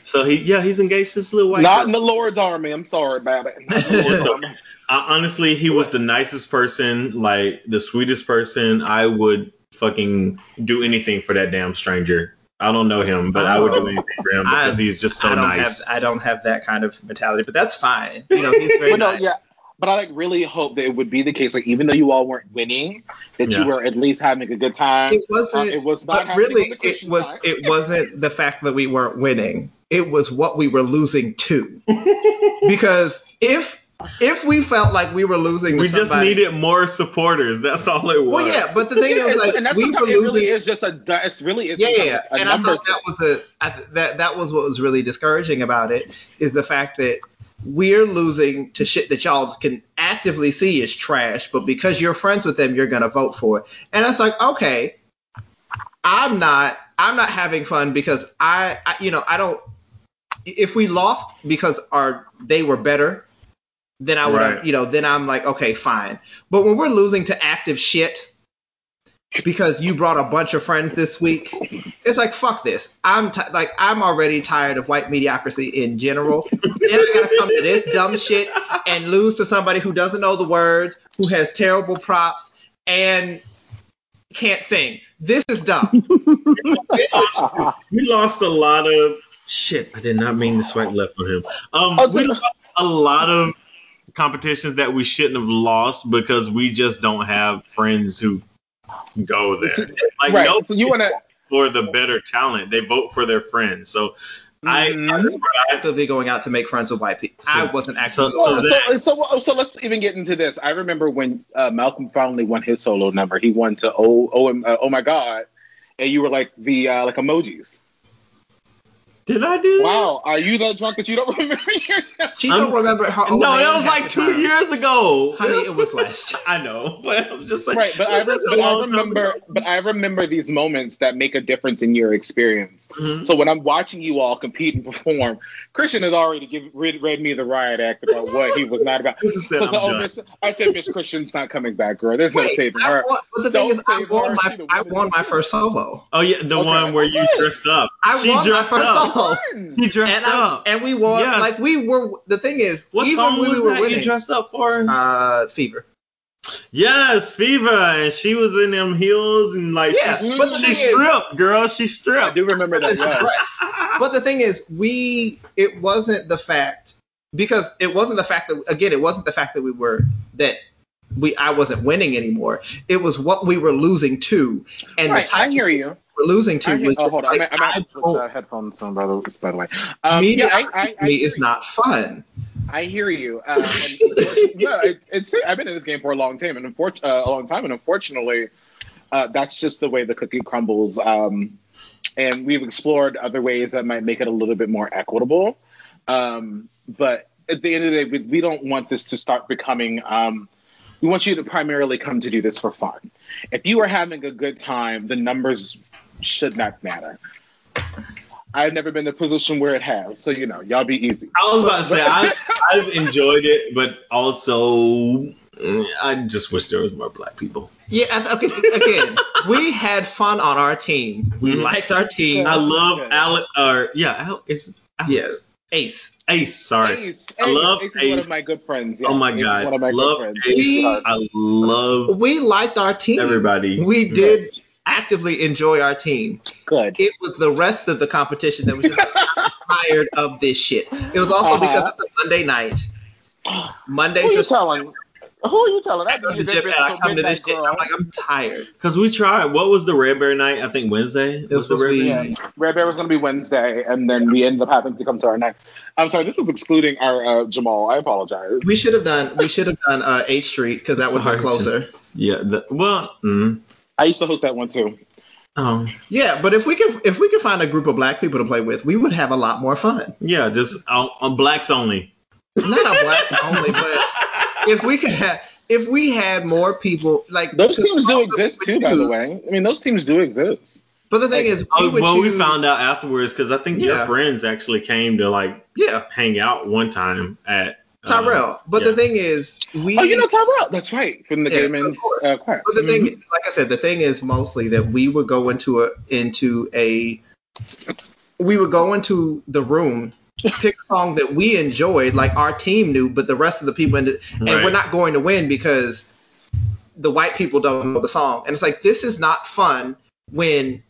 [SPEAKER 4] So he, yeah, he's engaged to this little white.
[SPEAKER 5] Not
[SPEAKER 4] girl.
[SPEAKER 5] in the Lord's army. I'm sorry about it. Not in the Lord's
[SPEAKER 4] It's
[SPEAKER 5] army.
[SPEAKER 4] I, honestly, he was the nicest person, like the sweetest person. I would fucking do anything for that damn stranger. I don't know him, but I would do anything for him because
[SPEAKER 1] I-
[SPEAKER 4] he's just so
[SPEAKER 1] I don't
[SPEAKER 4] nice.
[SPEAKER 1] have I don't have that kind of mentality, but that's fine. You know, he's very
[SPEAKER 5] But no,
[SPEAKER 1] nice.
[SPEAKER 5] yeah. But I like really hope that it would be the case. Like even though you all weren't winning, that
[SPEAKER 4] Yeah.
[SPEAKER 5] you were at least having a good time.
[SPEAKER 1] It wasn't.
[SPEAKER 5] Uh, it was not
[SPEAKER 1] but
[SPEAKER 5] happening
[SPEAKER 1] really,
[SPEAKER 5] on the
[SPEAKER 1] it was.
[SPEAKER 5] side.
[SPEAKER 1] It wasn't the fact that we weren't winning. It was what we were losing to. because if if we felt like we were losing, to
[SPEAKER 4] we just
[SPEAKER 1] somebody-
[SPEAKER 4] needed more supporters. That's all it was.
[SPEAKER 1] Well, yeah, but the thing is, like,
[SPEAKER 5] and that's
[SPEAKER 1] we were
[SPEAKER 5] it really
[SPEAKER 1] losing.
[SPEAKER 5] is just a. It's really is
[SPEAKER 1] yeah, yeah, yeah.
[SPEAKER 5] a
[SPEAKER 1] And I
[SPEAKER 5] number
[SPEAKER 1] thought that was a I that that was what was really discouraging about it is the fact that we're losing to shit that y'all can actively see is trash, but because you're friends with them, you're gonna vote for it. And it's like, okay, I'm not I'm not having fun because I, I you know I don't. If we lost because our they were better, then I would
[SPEAKER 4] Right.
[SPEAKER 1] you know then I'm like okay fine. But when we're losing to active shit, because you brought a bunch of friends this week. It's like fuck this. I'm ti like I'm already tired of white mediocrity in general. then I gotta come to this dumb shit and lose to somebody who doesn't know the words, who has terrible props, and can't sing. This is dumb. this is
[SPEAKER 4] we lost a lot of shit. I did not mean to swipe left on him. Um,
[SPEAKER 5] Oh,
[SPEAKER 4] we lost a lot of competitions that we shouldn't have lost because we just don't have friends who go there. Like
[SPEAKER 5] right.
[SPEAKER 4] no
[SPEAKER 5] So you want to?
[SPEAKER 4] for the better talent. They vote for their friends. So I,
[SPEAKER 5] Mhm.
[SPEAKER 4] I,
[SPEAKER 1] actively going out to make friends with white people. I wasn't actively.
[SPEAKER 4] so-
[SPEAKER 5] Well,
[SPEAKER 4] Zach-
[SPEAKER 5] so, so, so let's even get into this. I remember when uh, Malcolm finally won his solo number. He won to oh oh uh, oh my god, and you were like the uh, like emojis.
[SPEAKER 4] Did I do that?
[SPEAKER 5] Wow, are you that drunk that you don't remember your
[SPEAKER 1] she don't remember her
[SPEAKER 4] No,
[SPEAKER 1] own
[SPEAKER 4] that was like two
[SPEAKER 1] time.
[SPEAKER 4] years ago.
[SPEAKER 1] Honey, it was less.
[SPEAKER 4] I know, but I'm just like
[SPEAKER 5] right? But I, re- but I remember, but I remember these moments that make a difference in your experience.
[SPEAKER 4] Mhm.
[SPEAKER 5] So when I'm watching you all compete and perform, Christian has already give, read, read me the riot act about what he was not about.
[SPEAKER 4] This is
[SPEAKER 5] So, so,
[SPEAKER 4] I'm
[SPEAKER 5] oh. Miss, I said Miss Christian's not coming back, girl. There's no saving her.
[SPEAKER 1] won, but the thing
[SPEAKER 5] Don't
[SPEAKER 1] is, I won
[SPEAKER 5] her.
[SPEAKER 1] my I won my first solo.
[SPEAKER 4] Oh yeah, the
[SPEAKER 5] Okay.
[SPEAKER 4] one where you dressed up.
[SPEAKER 1] I
[SPEAKER 4] she
[SPEAKER 1] won my
[SPEAKER 4] dressed
[SPEAKER 1] first
[SPEAKER 4] up.
[SPEAKER 1] solo.
[SPEAKER 4] She dressed
[SPEAKER 1] And, I,
[SPEAKER 4] up.
[SPEAKER 1] and we won.
[SPEAKER 4] Yes.
[SPEAKER 1] Like we were. The thing is,
[SPEAKER 4] what
[SPEAKER 1] even
[SPEAKER 4] song
[SPEAKER 1] when
[SPEAKER 4] was
[SPEAKER 1] we were
[SPEAKER 4] that
[SPEAKER 1] winning,
[SPEAKER 4] you dressed up for?
[SPEAKER 1] uh, fever.
[SPEAKER 4] yes, Fever, and she was in them heels and like
[SPEAKER 1] Yeah,
[SPEAKER 4] she,
[SPEAKER 1] but
[SPEAKER 4] she
[SPEAKER 1] thing is-
[SPEAKER 4] stripped, girl. She stripped.
[SPEAKER 5] I do remember that. Yes.
[SPEAKER 1] But the thing is, we. It wasn't the fact because it wasn't the fact that again, it wasn't the fact that we were that we I wasn't winning anymore. It was what we were losing to, and
[SPEAKER 5] Right,
[SPEAKER 1] the type
[SPEAKER 5] I hear you.
[SPEAKER 1] Were losing to
[SPEAKER 5] hear,
[SPEAKER 1] was
[SPEAKER 5] oh, hold on.
[SPEAKER 1] like,
[SPEAKER 5] I'm, I'm
[SPEAKER 1] I
[SPEAKER 5] at switch uh, headphones on, by the, by the way. Um,
[SPEAKER 1] media
[SPEAKER 5] yeah, I, I, I
[SPEAKER 1] me is
[SPEAKER 5] you.
[SPEAKER 1] not fun.
[SPEAKER 5] I hear you. Uh, no, it, it's I've been in this game for a long time, and unfor- uh, a long time, and unfortunately, uh, that's just the way the cookie crumbles. Um, and we've explored other ways that might make it a little bit more equitable. Um, but at the end of the day, we, we don't want this to start becoming. Um, we want you to primarily come to do this for fun. If you are having a good time, the numbers should not matter. I've never been in a position where it has, so you know, y'all be easy.
[SPEAKER 4] I was about to say I, I've enjoyed it, but also mm, I just wish there was more black people.
[SPEAKER 1] Yeah, okay. Again, we had fun on our team. We
[SPEAKER 4] Mhm.
[SPEAKER 1] liked our team.
[SPEAKER 4] I love
[SPEAKER 5] Okay.
[SPEAKER 4] Alex. Or yeah, Al, it's Alex.
[SPEAKER 1] Yes, Ace.
[SPEAKER 4] Ace. Sorry.
[SPEAKER 5] Ace,
[SPEAKER 4] I
[SPEAKER 5] Ace,
[SPEAKER 4] love
[SPEAKER 5] Ace is one of my good friends. Yeah,
[SPEAKER 4] oh my
[SPEAKER 5] Ace is
[SPEAKER 4] god,
[SPEAKER 5] one of my
[SPEAKER 4] love
[SPEAKER 5] good friends.
[SPEAKER 4] Ace.
[SPEAKER 1] We-
[SPEAKER 4] I love
[SPEAKER 1] We liked our team.
[SPEAKER 4] everybody.
[SPEAKER 1] We did actively enjoy our team.
[SPEAKER 5] Good.
[SPEAKER 1] It was the rest of the competition that was just tired of this shit. It was also
[SPEAKER 5] Uh-huh.
[SPEAKER 1] because it's a Monday night. Mondays
[SPEAKER 5] Who are you
[SPEAKER 1] are
[SPEAKER 5] telling? Who are you telling? I,
[SPEAKER 1] I go to the gym and I come to this
[SPEAKER 5] girl.
[SPEAKER 1] shit. I'm like, I'm tired.
[SPEAKER 4] Because we tried. What was the Red Bear night? I think Wednesday.
[SPEAKER 1] It was
[SPEAKER 4] the Red Bear?
[SPEAKER 5] Yeah, Red Bear was going to be Wednesday, and then we ended up having to come to our next. I'm sorry, this is excluding our uh, Jamal. I apologize.
[SPEAKER 1] We should have done. We should have done uh, H Street because that would
[SPEAKER 4] Sorry,
[SPEAKER 1] be closer.
[SPEAKER 4] Yeah. The, well. Mm,
[SPEAKER 5] I used to host that one too.
[SPEAKER 4] oh.
[SPEAKER 1] Yeah, but if we could, if we could find a group of black people to play with, we would have a lot more fun.
[SPEAKER 4] Yeah. Just on, on blacks only.
[SPEAKER 1] Not a black only, but if we could have, if we had more people like
[SPEAKER 5] Those teams do exist too,
[SPEAKER 1] would
[SPEAKER 5] by the way. I mean, those teams do exist.
[SPEAKER 1] But the thing is, we
[SPEAKER 4] Oh,
[SPEAKER 1] would
[SPEAKER 4] well, we found out afterwards because I think
[SPEAKER 1] Yeah.
[SPEAKER 4] your friends actually came to like
[SPEAKER 1] Yeah,
[SPEAKER 4] hang out one time at
[SPEAKER 1] Tyrell. But
[SPEAKER 4] yeah.
[SPEAKER 1] the thing is, we.
[SPEAKER 5] Oh, you know Tyrell? That's right, from the
[SPEAKER 1] Yeah,
[SPEAKER 5] Gay Men's uh, choir.
[SPEAKER 1] But the thing,
[SPEAKER 5] Mhm.
[SPEAKER 1] like I said, the thing is mostly that we would go into a into a we would go into the room, pick a song that we enjoyed, like our team knew, but the rest of the people, ended, and
[SPEAKER 4] Right.
[SPEAKER 1] we're not going to win because the white people don't know the song. And it's like this is not fun when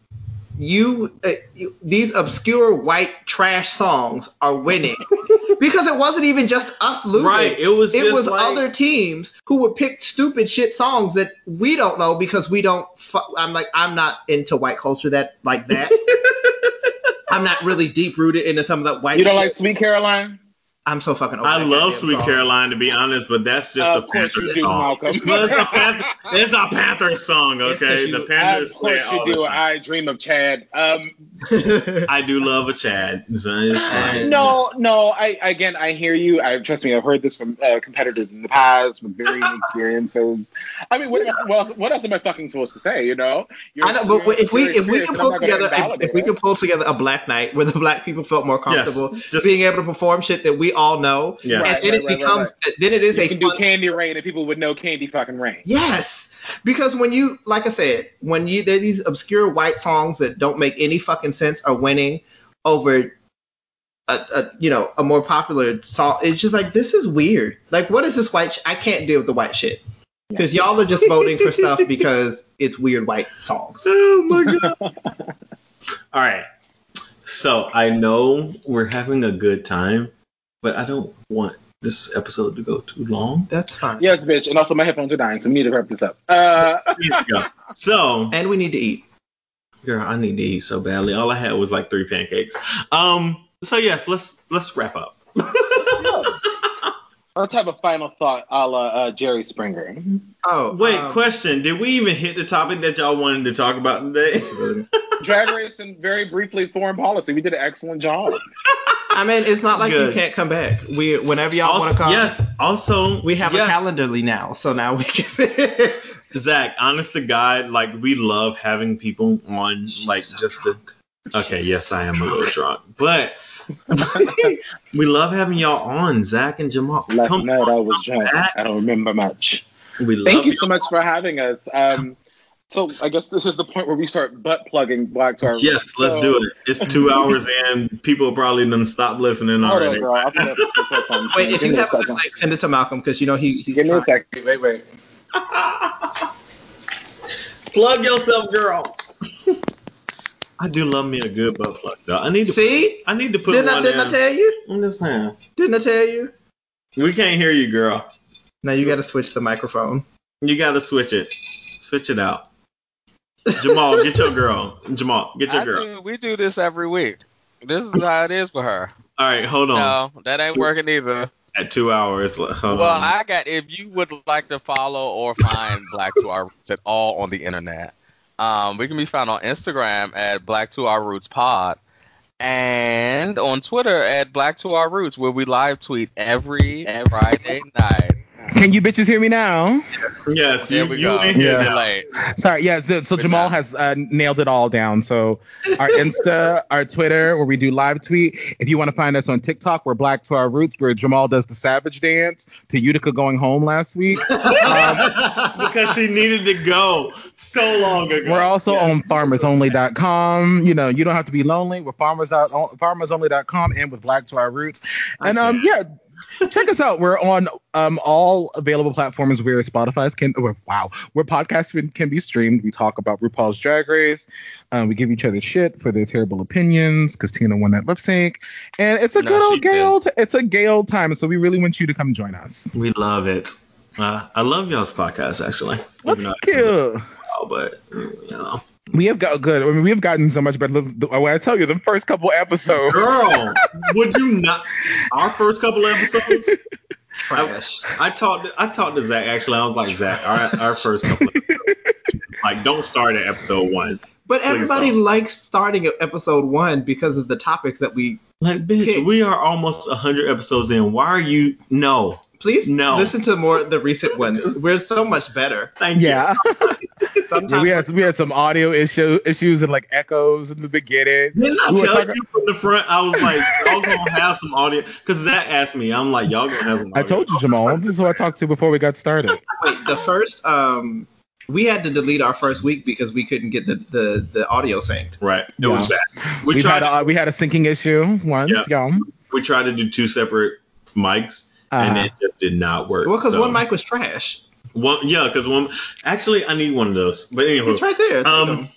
[SPEAKER 1] you, uh, you these obscure white trash songs are winning because it wasn't even just us losing.
[SPEAKER 4] Right. It was.
[SPEAKER 1] It
[SPEAKER 4] just
[SPEAKER 1] was
[SPEAKER 4] like,
[SPEAKER 1] other teams who would pick stupid shit songs that we don't know because we don't. Fu- I'm like, I'm not into white culture that like that. I'm not really deep rooted into some of that white.
[SPEAKER 5] You don't
[SPEAKER 1] shit.
[SPEAKER 5] like Sweet Caroline?
[SPEAKER 1] I'm so fucking. Over
[SPEAKER 4] I
[SPEAKER 1] that
[SPEAKER 4] love Sweet
[SPEAKER 1] song.
[SPEAKER 4] Caroline to be honest, but that's just
[SPEAKER 5] Of
[SPEAKER 4] a
[SPEAKER 5] course you
[SPEAKER 4] Panthers
[SPEAKER 5] do,
[SPEAKER 4] song. It's a Panther, it's a Panthers song, okay?
[SPEAKER 1] you-
[SPEAKER 4] the Panthers
[SPEAKER 5] of course
[SPEAKER 4] play all
[SPEAKER 5] you
[SPEAKER 4] the
[SPEAKER 5] do.
[SPEAKER 4] time.
[SPEAKER 5] I dream of Chad. Um,
[SPEAKER 4] I do love a Chad. So it's fine.
[SPEAKER 5] no, no. I again, I hear you. I trust me. I've heard this from uh, competitors in the past with varying experiences. I mean, what, else, what, else, what else am I fucking supposed to say? You know? Your
[SPEAKER 1] I know, but if we if we can pull
[SPEAKER 5] and I'm not gonna
[SPEAKER 1] together if, if we can pull together a black night where the black people felt more comfortable
[SPEAKER 4] just-
[SPEAKER 1] being able to perform shit that we all know,
[SPEAKER 4] Yeah.
[SPEAKER 1] and
[SPEAKER 5] Right,
[SPEAKER 1] then
[SPEAKER 5] right,
[SPEAKER 1] it
[SPEAKER 5] right,
[SPEAKER 1] becomes then it is
[SPEAKER 5] you
[SPEAKER 1] a
[SPEAKER 5] can do Candy Rain and people would know Candy fucking Rain.
[SPEAKER 1] yes. Because when you, like I said, when you there are these obscure white songs that don't make any fucking sense are winning over a, a you know a more popular song, it's just like this is weird. Like what is this white? Sh- I can't deal with the white shit because y'all are just voting for stuff because it's weird white songs.
[SPEAKER 4] Oh my god. All right. So I know we're having a good time, but I don't want this episode to go too long.
[SPEAKER 1] That's fine.
[SPEAKER 6] Yes, bitch. And also my headphones are dying, so we need to wrap this up. Uh,
[SPEAKER 4] Please go. So,
[SPEAKER 1] And we need to eat.
[SPEAKER 4] girl, I need to eat so badly. All I had was like three pancakes. Um. So yes, let's let's wrap up.
[SPEAKER 6] let's have a final thought, a la uh, Jerry Springer.
[SPEAKER 1] Oh
[SPEAKER 4] Wait,
[SPEAKER 1] um,
[SPEAKER 4] question. Did we even hit the topic that y'all wanted to talk about today?
[SPEAKER 6] Drag race and very briefly foreign policy. We did an excellent job.
[SPEAKER 1] I mean, it's not like
[SPEAKER 4] Good.
[SPEAKER 1] you can't come back. We whenever y'all want to come.
[SPEAKER 4] Yes. Also,
[SPEAKER 1] We have
[SPEAKER 4] yes.
[SPEAKER 1] a Calendly now, so now we can.
[SPEAKER 4] Zach, honest to God, like we love having people on, like just to. Okay, yes, I am a little drunk, but we love having y'all on, Zach and Jamal.
[SPEAKER 6] Last
[SPEAKER 4] Come
[SPEAKER 6] night I was drunk.
[SPEAKER 4] back.
[SPEAKER 6] I don't remember much.
[SPEAKER 4] We love
[SPEAKER 6] Thank you
[SPEAKER 4] y'all.
[SPEAKER 6] so much for having us. Um, so I guess this is the point where we start butt plugging Black to our
[SPEAKER 4] Yes, let's
[SPEAKER 6] so,
[SPEAKER 4] do it. It's two hours in. People probably done stop listening
[SPEAKER 6] Hold on,
[SPEAKER 4] already.
[SPEAKER 6] girl. I forgot to.
[SPEAKER 1] Wait, if
[SPEAKER 6] Give
[SPEAKER 1] you have a
[SPEAKER 6] second.
[SPEAKER 1] like, send it to Malcolm because you know he, he's
[SPEAKER 6] Give me a
[SPEAKER 1] trying.
[SPEAKER 6] second. Wait, wait.
[SPEAKER 4] Plug yourself, girl. I do love me a good butt plug, though. I need to.
[SPEAKER 1] See?
[SPEAKER 4] I need to put
[SPEAKER 1] Didn't I, didn't I tell you?
[SPEAKER 4] I'm just saying.
[SPEAKER 1] Didn't I tell you?
[SPEAKER 4] We can't hear you, girl.
[SPEAKER 1] Now you got to switch the microphone.
[SPEAKER 4] You gotta switch it. Switch it out. Jamal, get your girl. Jamal, get your
[SPEAKER 3] I
[SPEAKER 4] girl.
[SPEAKER 3] do, we do this every week. This is how it is for her.
[SPEAKER 4] All right, hold on.
[SPEAKER 3] No, that ain't working either.
[SPEAKER 4] At two hours. Hold
[SPEAKER 3] Well,
[SPEAKER 4] on.
[SPEAKER 3] I got. If you would like to follow or find Black to Our Roots at all on the internet, um, we can be found on Instagram at Black to Our Roots Pod, and on Twitter at Black to Our Roots, where we live tweet every Friday night.
[SPEAKER 5] Can you bitches hear me now?
[SPEAKER 4] yes,
[SPEAKER 3] There
[SPEAKER 4] you,
[SPEAKER 3] we
[SPEAKER 4] you
[SPEAKER 3] go.
[SPEAKER 4] in
[SPEAKER 5] Yeah.
[SPEAKER 4] now.
[SPEAKER 3] Delay.
[SPEAKER 5] Sorry, yeah. So, so Jamal has uh, nailed it all down. So our Insta, our Twitter, where we do live tweet. If you want to find us on TikTok, we're Black to Our Roots, where Jamal does the savage dance to Utica going home last week. Um,
[SPEAKER 4] because she needed to go so long ago.
[SPEAKER 5] We're also
[SPEAKER 4] Yes.
[SPEAKER 5] on farmersonly.com. You know, you don't have to be lonely. We're farmers out farmersonly.com and with Black to Our Roots. And um, yeah, check us out. We're on um all available platforms where Spotify's can. Where, wow, where podcasts can, can be streamed. We talk about RuPaul's Drag Race. Um, we give each other shit for their terrible opinions because Tina won that lip sync, and it's a
[SPEAKER 3] No,
[SPEAKER 5] good old gay old. It's a gay old time. So we really want you to come join us.
[SPEAKER 4] We love it. Uh, I love y'all's podcast actually.
[SPEAKER 5] Well, thank you.
[SPEAKER 4] But you know,
[SPEAKER 5] We have got good. I mean, we have gotten so much better. When I tell you, the first couple episodes.
[SPEAKER 4] girl, would you not? Our first couple episodes.
[SPEAKER 1] Trash.
[SPEAKER 4] I talked. I talked to Zach. Actually, I was like, Zach, our, our first couple. Of like, don't start at episode one.
[SPEAKER 1] But everybody
[SPEAKER 4] don't.
[SPEAKER 1] likes starting at episode one because of the topics that we.
[SPEAKER 4] Like, bitch,
[SPEAKER 1] Okay.
[SPEAKER 4] we are almost hundred episodes in. Why are you? No,
[SPEAKER 1] Please
[SPEAKER 4] No.
[SPEAKER 1] listen to more the recent ones. We're so much better.
[SPEAKER 4] thank
[SPEAKER 5] Yeah.
[SPEAKER 4] you.
[SPEAKER 1] Sometimes
[SPEAKER 5] we had we had some audio issue issues and like echoes in the beginning.
[SPEAKER 4] Didn't I
[SPEAKER 5] We
[SPEAKER 4] tell
[SPEAKER 5] talking-
[SPEAKER 4] you from the front? I was like, y'all gonna have some audio. Because Zach asked me. I'm like, y'all gonna have some.
[SPEAKER 5] I told you, Jamal. This is who I talked to before we got started.
[SPEAKER 1] wait, the first um we had to delete our first week because we couldn't get the the, the audio synced.
[SPEAKER 4] Right. It was
[SPEAKER 5] Yeah.
[SPEAKER 4] that. We
[SPEAKER 5] We
[SPEAKER 4] tried.
[SPEAKER 5] had a, we had a syncing issue once.
[SPEAKER 4] Yeah.
[SPEAKER 5] Yeah.
[SPEAKER 4] we tried to do two separate mics, and
[SPEAKER 5] Uh-huh.
[SPEAKER 4] it just did not work.
[SPEAKER 1] Well, because
[SPEAKER 4] so-
[SPEAKER 1] one mic was trash.
[SPEAKER 4] One, yeah, because one. Actually, I need one of those. But anyway,
[SPEAKER 1] It's right there.
[SPEAKER 4] Um,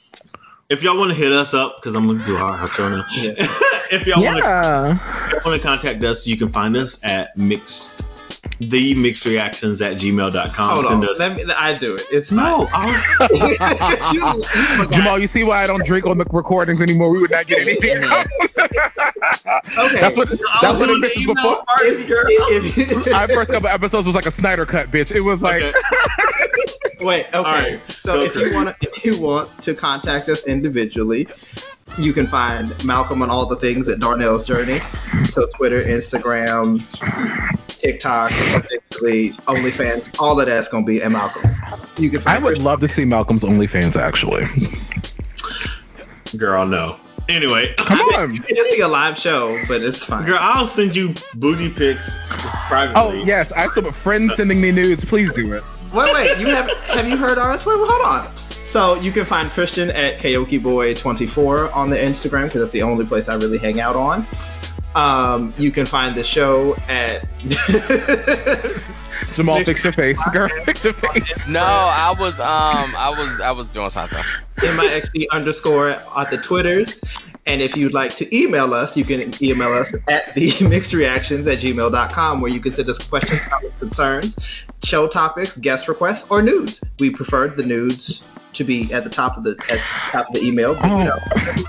[SPEAKER 4] if y'all want to hit us up, because I'm gonna do our outro now.
[SPEAKER 1] Yeah.
[SPEAKER 4] if y'all want to
[SPEAKER 5] Yeah.
[SPEAKER 4] want to contact us, you can find us at mixed the mixed reactions at gmail.com.
[SPEAKER 1] Hold
[SPEAKER 4] Send
[SPEAKER 1] on.
[SPEAKER 4] us.
[SPEAKER 1] Let me, I do it. It's
[SPEAKER 4] no,
[SPEAKER 1] you, you.
[SPEAKER 5] Jamal, you see why I don't drink on the recordings anymore? We would not get anything.
[SPEAKER 1] Okay.
[SPEAKER 5] That's what that's
[SPEAKER 4] I'll
[SPEAKER 5] what
[SPEAKER 4] do
[SPEAKER 5] it
[SPEAKER 4] the
[SPEAKER 5] before.
[SPEAKER 4] first, girl.
[SPEAKER 1] If- if-
[SPEAKER 5] Our first couple episodes was like a Snyder cut, bitch. It was like
[SPEAKER 4] Okay.
[SPEAKER 1] Wait, okay.
[SPEAKER 4] right,
[SPEAKER 1] so
[SPEAKER 4] go
[SPEAKER 1] if
[SPEAKER 4] for
[SPEAKER 1] you want to, if you want to contact us individually, you can find Malcolm on all the things at Darnell's Journey. So Twitter, Instagram, TikTok, eventually OnlyFans, all of that's gonna be at Malcolm. You can find.
[SPEAKER 5] I
[SPEAKER 1] find
[SPEAKER 5] would love to see Malcolm's OnlyFans actually.
[SPEAKER 4] girl, no. Anyway,
[SPEAKER 5] Come on.
[SPEAKER 1] you can just see a live show, but it's fine.
[SPEAKER 4] girl, I'll send you booty pics privately.
[SPEAKER 5] Oh yes, I saw friends sending me nudes. Please do it.
[SPEAKER 1] wait, wait. You have have you heard ours? Wait, well, hold on. So you can find Christian at Karaoke Boy 24 on the Instagram because that's the only place I really hang out on. Um, you can find the show at
[SPEAKER 5] Jamal, fix your face, girl. Fix your face.
[SPEAKER 3] No, I was um I was I was doing something.
[SPEAKER 1] MIXD underscore at the Twitters. And if you'd like to email us, you can email us at the mixed reactions at gmail.com where you can send us questions, comments, concerns, show topics, guest requests, or nudes. We prefer the nudes to be at the top of the at the top of the email. But, you
[SPEAKER 5] Oh,
[SPEAKER 1] know,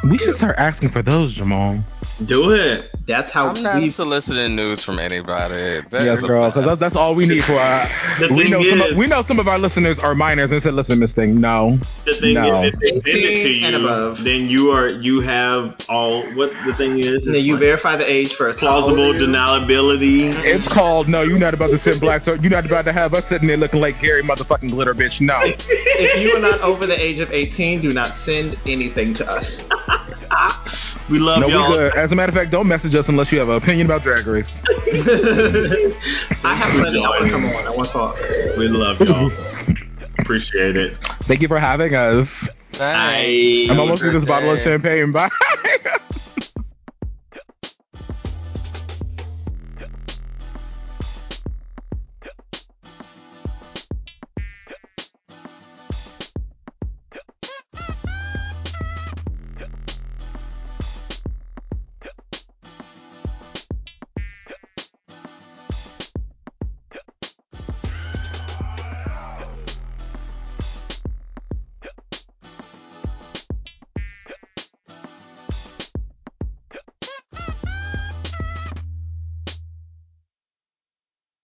[SPEAKER 5] we should start asking for those, Jamal.
[SPEAKER 4] Do it.
[SPEAKER 1] That's how
[SPEAKER 3] I'm not
[SPEAKER 1] we
[SPEAKER 3] soliciting news from anybody. That
[SPEAKER 5] yes,
[SPEAKER 3] is
[SPEAKER 5] girl, because that's, that's all we need for our.
[SPEAKER 4] The
[SPEAKER 5] we
[SPEAKER 4] thing
[SPEAKER 5] know some. Of,
[SPEAKER 4] is-
[SPEAKER 5] we know some of our listeners are minors and said, "Listen, Miss Thing, no."
[SPEAKER 4] The thing
[SPEAKER 5] No.
[SPEAKER 4] is, if they send it to
[SPEAKER 1] 18 and
[SPEAKER 4] you,
[SPEAKER 1] above.
[SPEAKER 4] then you are you have all. What the thing is?
[SPEAKER 1] then you
[SPEAKER 4] like
[SPEAKER 1] verify the age first. How
[SPEAKER 4] plausible
[SPEAKER 1] are
[SPEAKER 4] deniability.
[SPEAKER 5] It's called no. You're not about to sit black. Talk. You're not about to have us sitting there looking like Gary motherfucking glitter, bitch. No.
[SPEAKER 1] If you are not over the age of 18, do not send anything to us.
[SPEAKER 4] We love
[SPEAKER 5] No,
[SPEAKER 4] y'all.
[SPEAKER 5] good. As a matter of fact, don't message us unless you have an opinion about Drag Race.
[SPEAKER 1] I have plenty. I want to come on. I want to talk.
[SPEAKER 4] We love y'all. Appreciate it.
[SPEAKER 5] Thank you for having us.
[SPEAKER 3] Thanks.
[SPEAKER 5] I'm almost through this bottle of champagne. Bye.